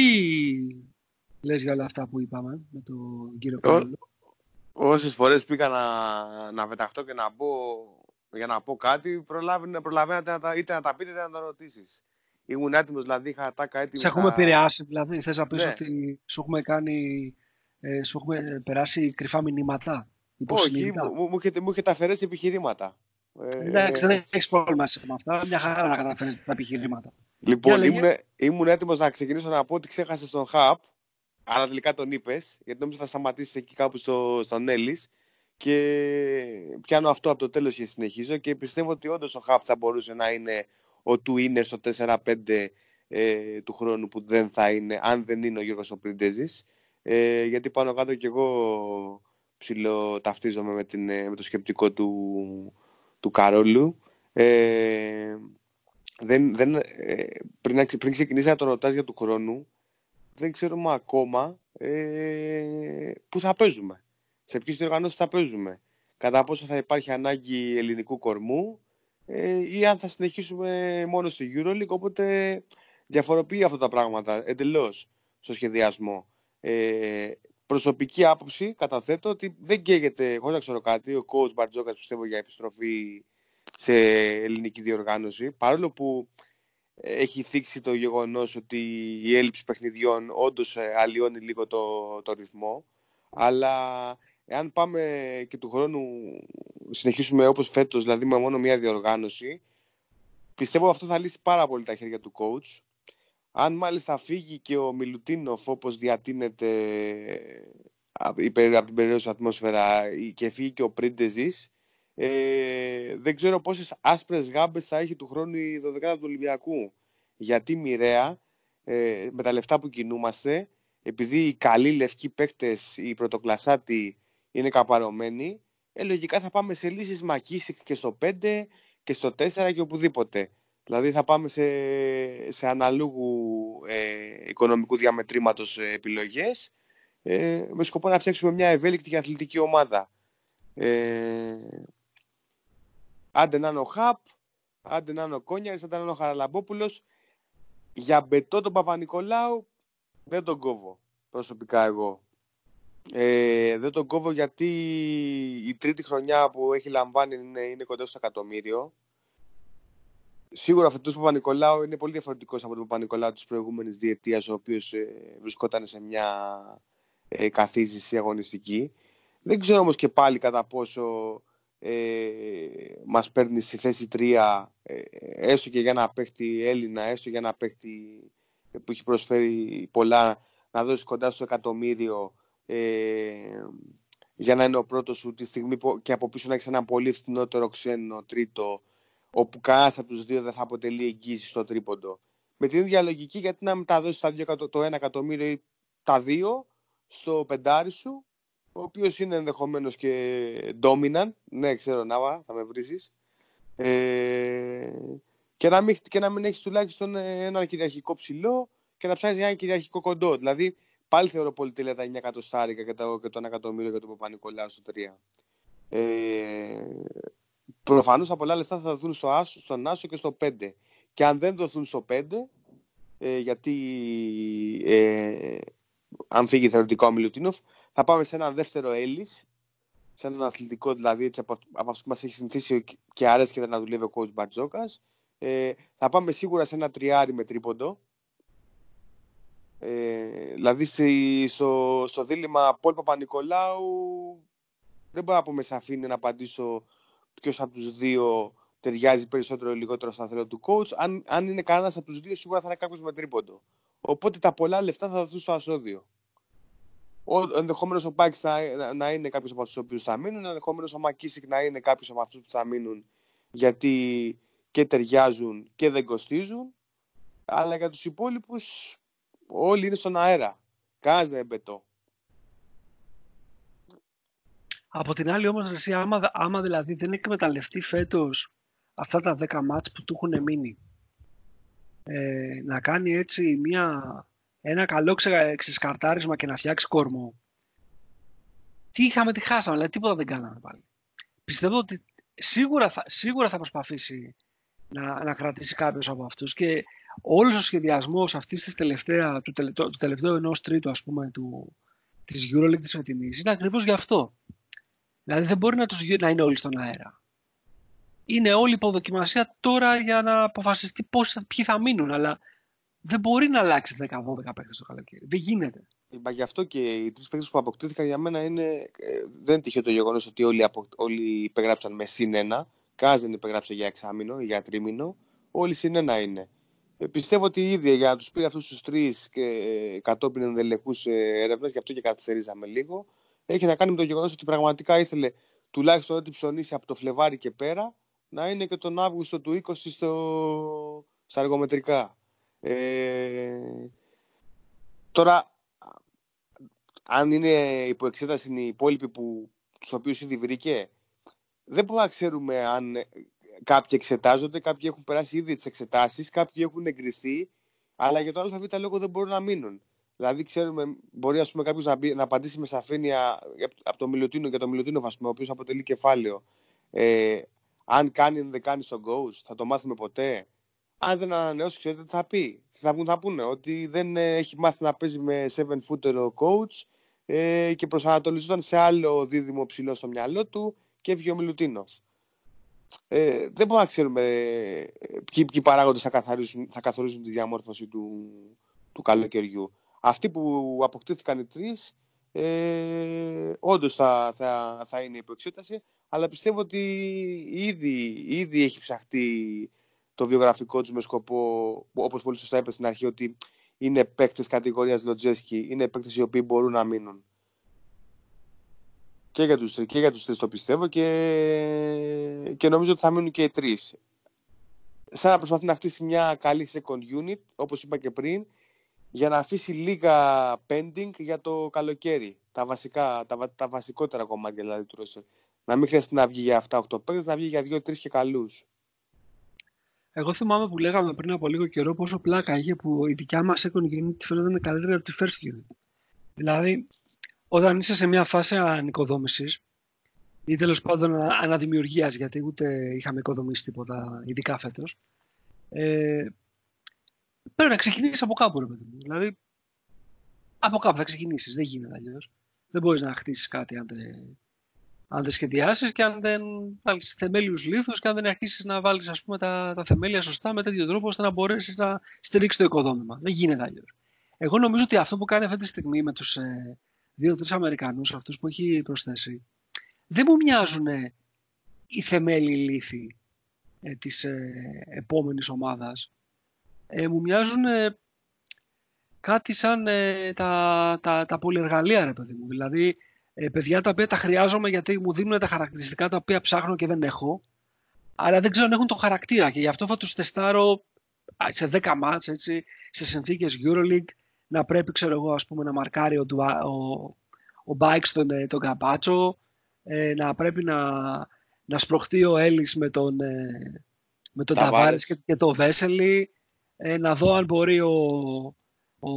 λες για όλα αυτά που είπαμε με τον κύριο Κόλλο; Όσες φορές πήγα να, να πεταχτώ και να πω, για να πω κάτι, προλαβαίνατε να τα, είτε να τα πείτε είτε να τα ρωτήσεις. Ήμουν έτοιμος, δηλαδή είχα ατάκα έτοιμο. Σε έχουμε επηρεάσει, δηλαδή, θες να πεις ναι. ότι σου έχουμε κάνει, ε, σου έχουμε περάσει κρυφά μηνύματα; Όχι, μου, μου, μου, μου έχετε αφαιρέσει επιχειρήματα. Εντάξει, δεν έχεις πρόβλημα με αυτά. Μια χαρά να καταφέρεις τα επιχειρήματα. Λοιπόν, ήμουν, ήμουν έτοιμος να ξεκινήσω να πω ότι ξέχασες τον Χαπ, αλλά τελικά τον είπες, γιατί νόμιζα θα σταματήσεις εκεί κάπου στο, στον Έλλης. Και πιάνω αυτό από το τέλος και συνεχίζω. Και πιστεύω ότι όντως ο Χαπ θα μπορούσε να είναι ο του είναι στο 4-5 ε, του χρόνου που δεν θα είναι, αν δεν είναι ο Γιώργος ο Πριντέζης. Ε, γιατί πάνω κάτω κι εγώ ψηλό ταυτίζομαι με, την, με το σκεπτικό του, του Καρόλου. Ε, δεν, δεν, ε, πριν, πριν ξεκινήσει να τον ρωτάς για του χρόνου, δεν ξέρουμε ακόμα ε, πού θα παίζουμε. Σε ποιες διοργανώσεις θα παίζουμε. Κατά πόσο θα υπάρχει ανάγκη ελληνικού κορμού ε, ή αν θα συνεχίσουμε μόνο στο EuroLeague. Οπότε διαφοροποιεί αυτά τα πράγματα εντελώς. στο σχεδιασμό. Ε, προσωπική άποψη καταθέτω ότι δεν καίγεται, χωρίς να ξέρω κάτι, ο coach Μπαρτζόκας πιστεύω για επιστροφή σε ελληνική διοργάνωση, παρόλο που έχει θίξει το γεγονός ότι η έλλειψη παιχνιδιών όντως ε, αλλοιώνει λίγο το, το ρυθμό, αλλά εάν πάμε και του χρόνου συνεχίσουμε όπως φέτος, δηλαδή με μόνο μία διοργάνωση, πιστεύω αυτό θα λύσει πάρα πολύ τα χέρια του coach. Αν μάλιστα φύγει και ο Μιλουτίνοφ όπως διατείνεται από την περίοδο ατμόσφαιρα και φύγει και ο Πρίντεζης, ε, δεν ξέρω πόσες άσπρες γάμπες θα έχει του χρόνου η 12 του Ολυμπιακού. Γιατί μοιραία, ε, με τα λεφτά που κινούμαστε, επειδή οι καλοί λευκοί παίκτες, οι πρωτοκλασσάτοι είναι καπαρωμένοι, ε, λογικά θα πάμε σε λύσεις Μακίσικ και στο 5 και στο 4 και οπουδήποτε. Δηλαδή θα πάμε σε, σε αναλόγου ε, οικονομικού διαμετρήματος ε, επιλογές ε, με σκοπό να φτιάξουμε μια ευέλικτη και αθλητική ομάδα. Ε, άντε να είναι ο Χαπ, άντε να είναι ο Κόνιαρης, άντε να είναι ο Χαραλαμπόπουλος. Για Μπετό τον Παπα-Νικολάου δεν τον κόβω προσωπικά εγώ. Ε, δεν τον κόβω γιατί η τρίτη χρονιά που έχει λαμβάνει είναι, είναι κοντά στο εκατομμύριο. Σίγουρα αυτός του Παπα-Νικολάου είναι πολύ διαφορετικός από τον Παπα-Νικολάου της προηγούμενης διετίας, ο οποίος ε, βρισκόταν σε μια ε, καθίζηση αγωνιστική. Δεν ξέρω όμως και πάλι κατά πόσο ε, μας παίρνει στη θέση 3 ε, έστω και για ένα παίχτη Έλληνα, έστω για ένα παίχτη που έχει προσφέρει πολλά να δώσει κοντά στο εκατομμύριο ε, για να είναι ο πρώτος σου τη στιγμή που, και από πίσω να έχεις ένα πολύ φθηνότερο ξένο τρίτο όπου κανένας από τους δύο δεν θα αποτελεί εγγύηση στο τρίποντο. Με την ίδια λογική γιατί να μεταδώσει το 1 εκατομμύριο ή τα δύο στο πεντάρι σου ο οποίος είναι ενδεχομένως και dominant. Ναι, ξέρω, Νάβα, θα με βρει. Ε, και, να μην, και να μην έχεις τουλάχιστον ένα κυριαρχικό ψηλό και να ψάχνεις ένα κυριαρχικό κοντό. Δηλαδή, πάλι θεωρώ πολύ τέλεια τα 9 εκατοστάρικα και το, και το 1 εκατομμύριο για τον Παπα-Νικολάου στο 3. Ε, Προφανώς τα πολλά λεφτά θα δοθούν στο Άσο, στον Άσο και στο 5. Και αν δεν δοθούν στο 5, ε, γιατί ε, αν φύγει θεωρητικά ο Μιλουτίνοφ, θα πάμε σε ένα δεύτερο Έλλης, σε έναν αθλητικό δηλαδή έτσι, από, από αυτό που μας έχει συνηθίσει και αρέσει να δουλεύει ο coach Μπαρτζόκας. Ε, θα πάμε σίγουρα σε ένα τριάρι με τρίποντο. Ε, δηλαδή στο, στο δίλημα Πολ Παπα-Νικολάου δεν μπορώ να πω με σαφήνεια να απαντήσω ποιος από τους δύο ταιριάζει περισσότερο ή λιγότερο στο αθλητικό του coach. Αν, αν είναι κανένας από τους δύο, σίγουρα θα είναι κάποιος με τρίποντο. Οπότε τα πολλά λεφτά θα δοθούν στο ασώδιο ενδεχομένω ο Πάκη να, να, είναι κάποιος από αυτούς τους οποίους θα μείνουν, ενδεχομένω ο Μακίσικ να είναι κάποιος από αυτούς που θα μείνουν γιατί και ταιριάζουν και δεν κοστίζουν. Αλλά για τους υπόλοιπους όλοι είναι στον αέρα. Κανένας δεν Από την άλλη όμως, εσύ, άμα, άμα δηλαδή δεν εκμεταλλευτεί φέτος αυτά τα 10 μάτς που του έχουν μείνει, ε, να κάνει έτσι μια ένα καλό ξεσκαρτάρισμα και να φτιάξει κορμό. Τι είχαμε, τι χάσαμε, δηλαδή τίποτα δεν κάναμε πάλι. Πιστεύω ότι σίγουρα θα, σίγουρα θα προσπαθήσει να, να κρατήσει κάποιος από αυτούς και όλος ο σχεδιασμός αυτής της τελευταία, του, τελε, του τελευταίου ενός τρίτου ας πούμε του, της EuroLeague της φετινής είναι ακριβώς γι' αυτό. Δηλαδή δεν μπορεί να, τους, να είναι όλοι στον αέρα. Είναι όλη η υποδοκιμασία τώρα για να αποφασιστεί πώς, ποιοι θα μείνουν, αλλά δεν μπορεί να αλλάξει 10-12 παίχτε το καλοκαίρι. Δεν γίνεται. Μα γι' αυτό και οι τρεις παίχτε που αποκτήθηκαν για μένα είναι. Ε, δεν τυχαίο το γεγονός ότι όλοι, απο, όλοι υπεγράψαν με συν ένα. Κανένα δεν υπεγράψε για εξάμηνο ή για τρίμηνο. Όλοι συν ένα είναι. Ε, πιστεύω ότι ήδη για να τους πήρε αυτούς τους τρεις και ε, κατόπιν ενδελεχούς ε, έρευνες, γι' αυτό και καθυστερήσαμε λίγο, έχει να κάνει με το γεγονός ότι πραγματικά ήθελε τουλάχιστον ό,τι ψωνίσει από το Φλεβάρι και πέρα να είναι και τον Αύγουστο του 20 στο... στα αργομετρικά. Ε, τώρα, αν είναι υπό εξέταση οι υπόλοιποι που, τους οποίους ήδη βρήκε, δεν μπορούμε να ξέρουμε αν κάποιοι εξετάζονται, κάποιοι έχουν περάσει ήδη τις εξετάσεις, κάποιοι έχουν εγκριθεί, αλλά για το ΑΒ λόγο δεν μπορούν να μείνουν. Δηλαδή, ξέρουμε, μπορεί ας πούμε, κάποιος να, να απαντήσει με σαφήνεια από το Μιλωτίνο για το Μιλωτίνο, ο οποίος αποτελεί κεφάλαιο. Ε, αν κάνει ή δεν κάνει στον coach, θα το μάθουμε ποτέ. αν δεν ανανεώσει, ξέρετε τι θα πει. Θα, θα πούνε ότι δεν ε, έχει μάθει να παίζει με 7-footer ο coach ε, και προσανατολιζόταν σε άλλο δίδυμο ψηλό στο μυαλό του και έφυγε ο Μιλουτίνοφ. Ε, δεν μπορούμε να ξέρουμε ε, ποιοι, ποιοι παράγοντες θα, θα καθορίζουν τη διαμόρφωση του, του καλοκαιριού. Αυτοί που αποκτήθηκαν οι τρεις ε, όντως θα, θα, θα είναι υποεξέταση, αλλά πιστεύω ότι ήδη, ήδη έχει ψαχτεί το βιογραφικό τους με σκοπό, όπως πολύ σωστά είπες στην αρχή, ότι είναι παίκτες κατηγορίας Λοτζέσκι, είναι παίκτες οι οποίοι μπορούν να μείνουν. Και για τους, και για τους τρεις το πιστεύω και, και νομίζω ότι θα μείνουν και οι τρεις. Σαν να προσπαθεί να χτίσει μια καλή second unit, όπως είπα και πριν, για να αφήσει λίγα pending για το καλοκαίρι. Τα, βασικά, τα, τα βασικότερα κομμάτια δηλαδή του roster. Να μην χρειάζεται να βγει για 7-8 παίκτες, να βγει για 2-3 και καλούς. Εγώ θυμάμαι που λέγαμε πριν από λίγο καιρό πόσο πλάκα είχε που η δικιά μας second unit φαίνονταν καλύτερη από τη first unit. Δηλαδή, όταν είσαι σε μια φάση ανοικοδόμησης ή τέλος πάντων αναδημιουργίας, γιατί ούτε είχαμε οικοδομήσει τίποτα, ειδικά φέτος. Ε, πρέπει να ξεκινήσεις από κάπου, ρε παιδί μου. Δηλαδή, από κάπου θα ξεκινήσεις. Δεν γίνεται αλλιώς. Δεν μπορείς να χτίσεις κάτι αν δεν, αν δεν σχεδιάσεις και αν δεν βάλεις θεμέλιους λίθους και αν δεν αρχίσεις να βάλεις τα, τα θεμέλια σωστά με τέτοιο τρόπο ώστε να μπορέσεις να στηρίξεις το οικοδόμημα. Δεν γίνεται αλλιώς. Εγώ νομίζω ότι αυτό που κάνει αυτή τη στιγμή με τους ε, δύο-τρεις Αμερικανούς, αυτούς που έχει προσθέσει, δεν μου μοιάζουν οι θεμέλιοι λύθοι ε, της ε, επόμενης ομάδας. Ε, μου μοιάζουν ε, κάτι σαν ε, τα, τα, τα πολυεργαλεία, ρε παιδί μου. Δηλαδή, ε, παιδιά τα οποία τα χρειάζομαι γιατί μου δίνουν τα χαρακτηριστικά τα οποία ψάχνω και δεν έχω, αλλά δεν ξέρω αν έχουν το χαρακτήρα και γι' αυτό θα τους τεστάρω σε 10 μάτς, έτσι, σε συνθήκες EuroLeague, να πρέπει, ξέρω εγώ, ας πούμε, να μαρκάρει ο, ο, ο Bikes τον, τον Καπάτσο, ε, να πρέπει να, να σπροχτεί ο Έλλης με τον, ε, με τον Ταβάρες και, και το Βέσελη, ε, να δω αν μπορεί ο, ο,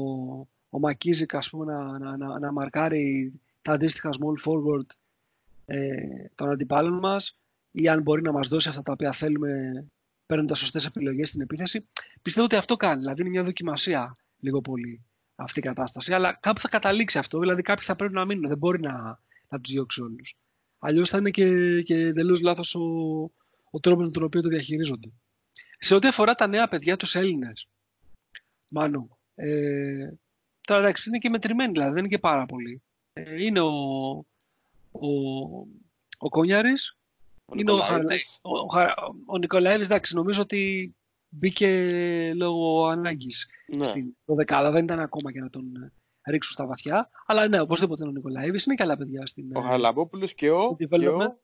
ο Μακίζικ ας πούμε, να, να, να, να μαρκάρει τα αντίστοιχα small forward ε, των αντιπάλων μας ή αν μπορεί να μας δώσει αυτά τα οποία θέλουμε παίρνοντας σωστές επιλογές στην επίθεση. Πιστεύω ότι αυτό κάνει. Δηλαδή είναι μια δοκιμασία λίγο πολύ αυτή η κατάσταση. Αλλά κάπου θα καταλήξει αυτό. Δηλαδή κάποιοι θα πρέπει να μείνουν. Δεν μπορεί να, να τους διώξει όλους. Αλλιώς θα είναι και, και εντελώς λάθος ο, ο τρόπος με τον οποίο το διαχειρίζονται. Σε ό,τι αφορά τα νέα παιδιά, τους Έλληνες, μάλλον. Ε, τώρα εντάξει, είναι και μετρημένοι, δηλαδή δεν είναι και πάρα πολύ. Ε, είναι ο, ο, ο Κόνιαρης, είναι ο, ο, ο, ο Νικολαίδης, εντάξει, νομίζω ότι μπήκε λόγω ανάγκης ναι. στην δεκάδα. Δεν ήταν ακόμα για να τον ρίξουν στα βαθιά. Αλλά ναι, οπωσδήποτε είναι ο Νικολαίδης. Είναι καλά παιδιά στην. Ο Χαραλαμπόπουλο και ο. Και ο,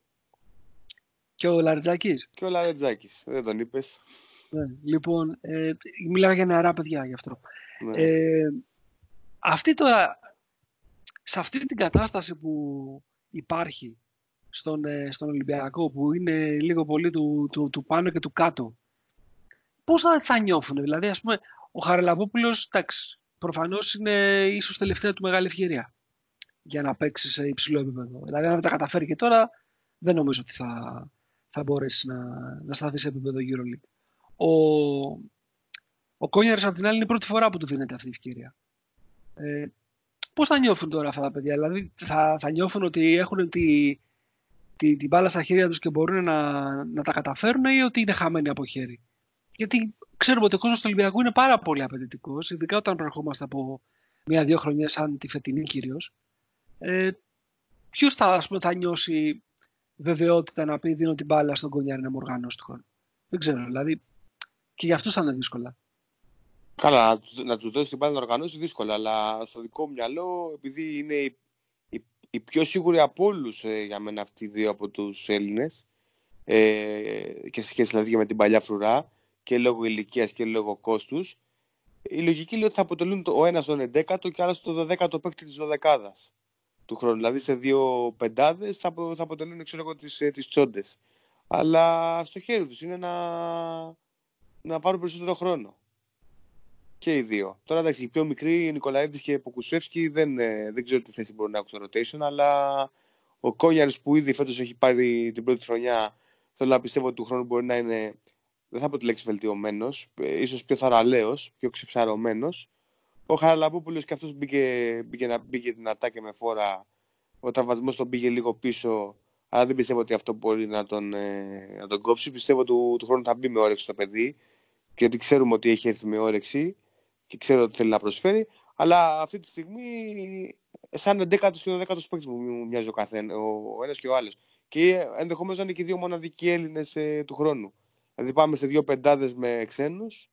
και ο Λαρετζάκη. Και ο Λαρετζάκη. Δεν τον είπες. Ναι, λοιπόν, ε, μιλάω για νεαρά παιδιά γι' αυτό. Ναι. Ε, αυτή τώρα, σε αυτή την κατάσταση που υπάρχει στον, ε, στον Ολυμπιακό, που είναι λίγο πολύ του, του, του πάνω και του κάτω, πώς θα, θα νιώθουν. Δηλαδή, ας πούμε, ο Χαραλαμπόπουλος, εντάξει, προφανώς είναι ίσως τελευταία του μεγάλη ευκαιρία για να παίξει σε υψηλό επίπεδο. Δηλαδή, αν δεν τα καταφέρει και τώρα, δεν νομίζω ότι θα, θα μπορέσει να, να σταθεί σε επίπεδο EuroLeague. Ο, ο Κόνιαρης, απ' την άλλη, είναι η πρώτη φορά που του δίνεται αυτή η ευκαιρία. Ε, πώς θα νιώθουν τώρα αυτά τα παιδιά, δηλαδή θα, θα νιώθουν ότι έχουν τη, τη, την μπάλα στα χέρια τους και μπορούν να, να τα καταφέρουν ή ότι είναι χαμένοι από χέρι; Γιατί ξέρουμε ότι ο κόσμος του Ολυμπιακού είναι πάρα πολύ απαιτητικός, ειδικά όταν προερχόμαστε από μία-δύο χρονιά, σαν τη φετινή κυρίως. Ε, Ποιος θα, θα νιώσει βεβαιότητα να πει δίνω την μπάλα στον Κονιάρη να μου οργανώσει το χρόνο. Δεν ξέρω, δηλαδή και για αυτούς θα είναι δύσκολα. Καλά, να τους δώσεις την μπάλα να οργανώσει δύσκολα, αλλά στο δικό μου μυαλό, επειδή είναι η, η, η πιο σίγουρη από όλους ε, για μένα αυτοί οι δύο από τους Έλληνες, ε, και σε σχέση δηλαδή με την παλιά φρουρά, και λόγω ηλικίας και λόγω κόστους, η λογική λέει ότι θα αποτελούν ο ένας τον 11ο και ο άλλος τον 12ο παίκτη της 12 του χρόνου. Δηλαδή σε δύο πεντάδες θα, θα αποτελούν ξέρω εγώ, τις, ε, τις τσόντες. Αλλά στο χέρι τους είναι να, να πάρουν περισσότερο χρόνο. Και οι δύο. Τώρα εντάξει, οι πιο μικροί, οι Νικολαίδης και ο Κουσεύσκι, δεν, ε, δεν ξέρω τι θέση μπορεί να έχουν στο rotation, αλλά ο Κόνιαρη που ήδη φέτος έχει πάρει την πρώτη χρονιά, θέλω να πιστεύω ότι του χρόνου μπορεί να είναι δεν θα πω τη λέξη βελτιωμένος, ε, ίσως πιο θαραλέος, πιο ξεψαρωμένος. Ο Χαραλαμπόπουλος και αυτός μπήκε, μπήκε, μπήκε δυνατά και με φόρα. Ο τραυματισμός τον πήγε λίγο πίσω, αλλά δεν πιστεύω ότι αυτό μπορεί να τον, ε, να τον κόψει. Πιστεύω του, του χρόνου θα μπει με όρεξη το παιδί, γιατί ξέρουμε ότι έχει έρθει με όρεξη και ξέρω ότι θέλει να προσφέρει. Αλλά αυτή τη στιγμή, σαν 11ο και 12ο παίκτης μου μοιάζει ο καθένα, ο ένας και ο άλλος. Και ενδεχομένως να είναι και δύο μοναδικοί Έλληνες ε, του χρόνου. Δηλαδή πάμε σε δύο πεντάδες με ξένους.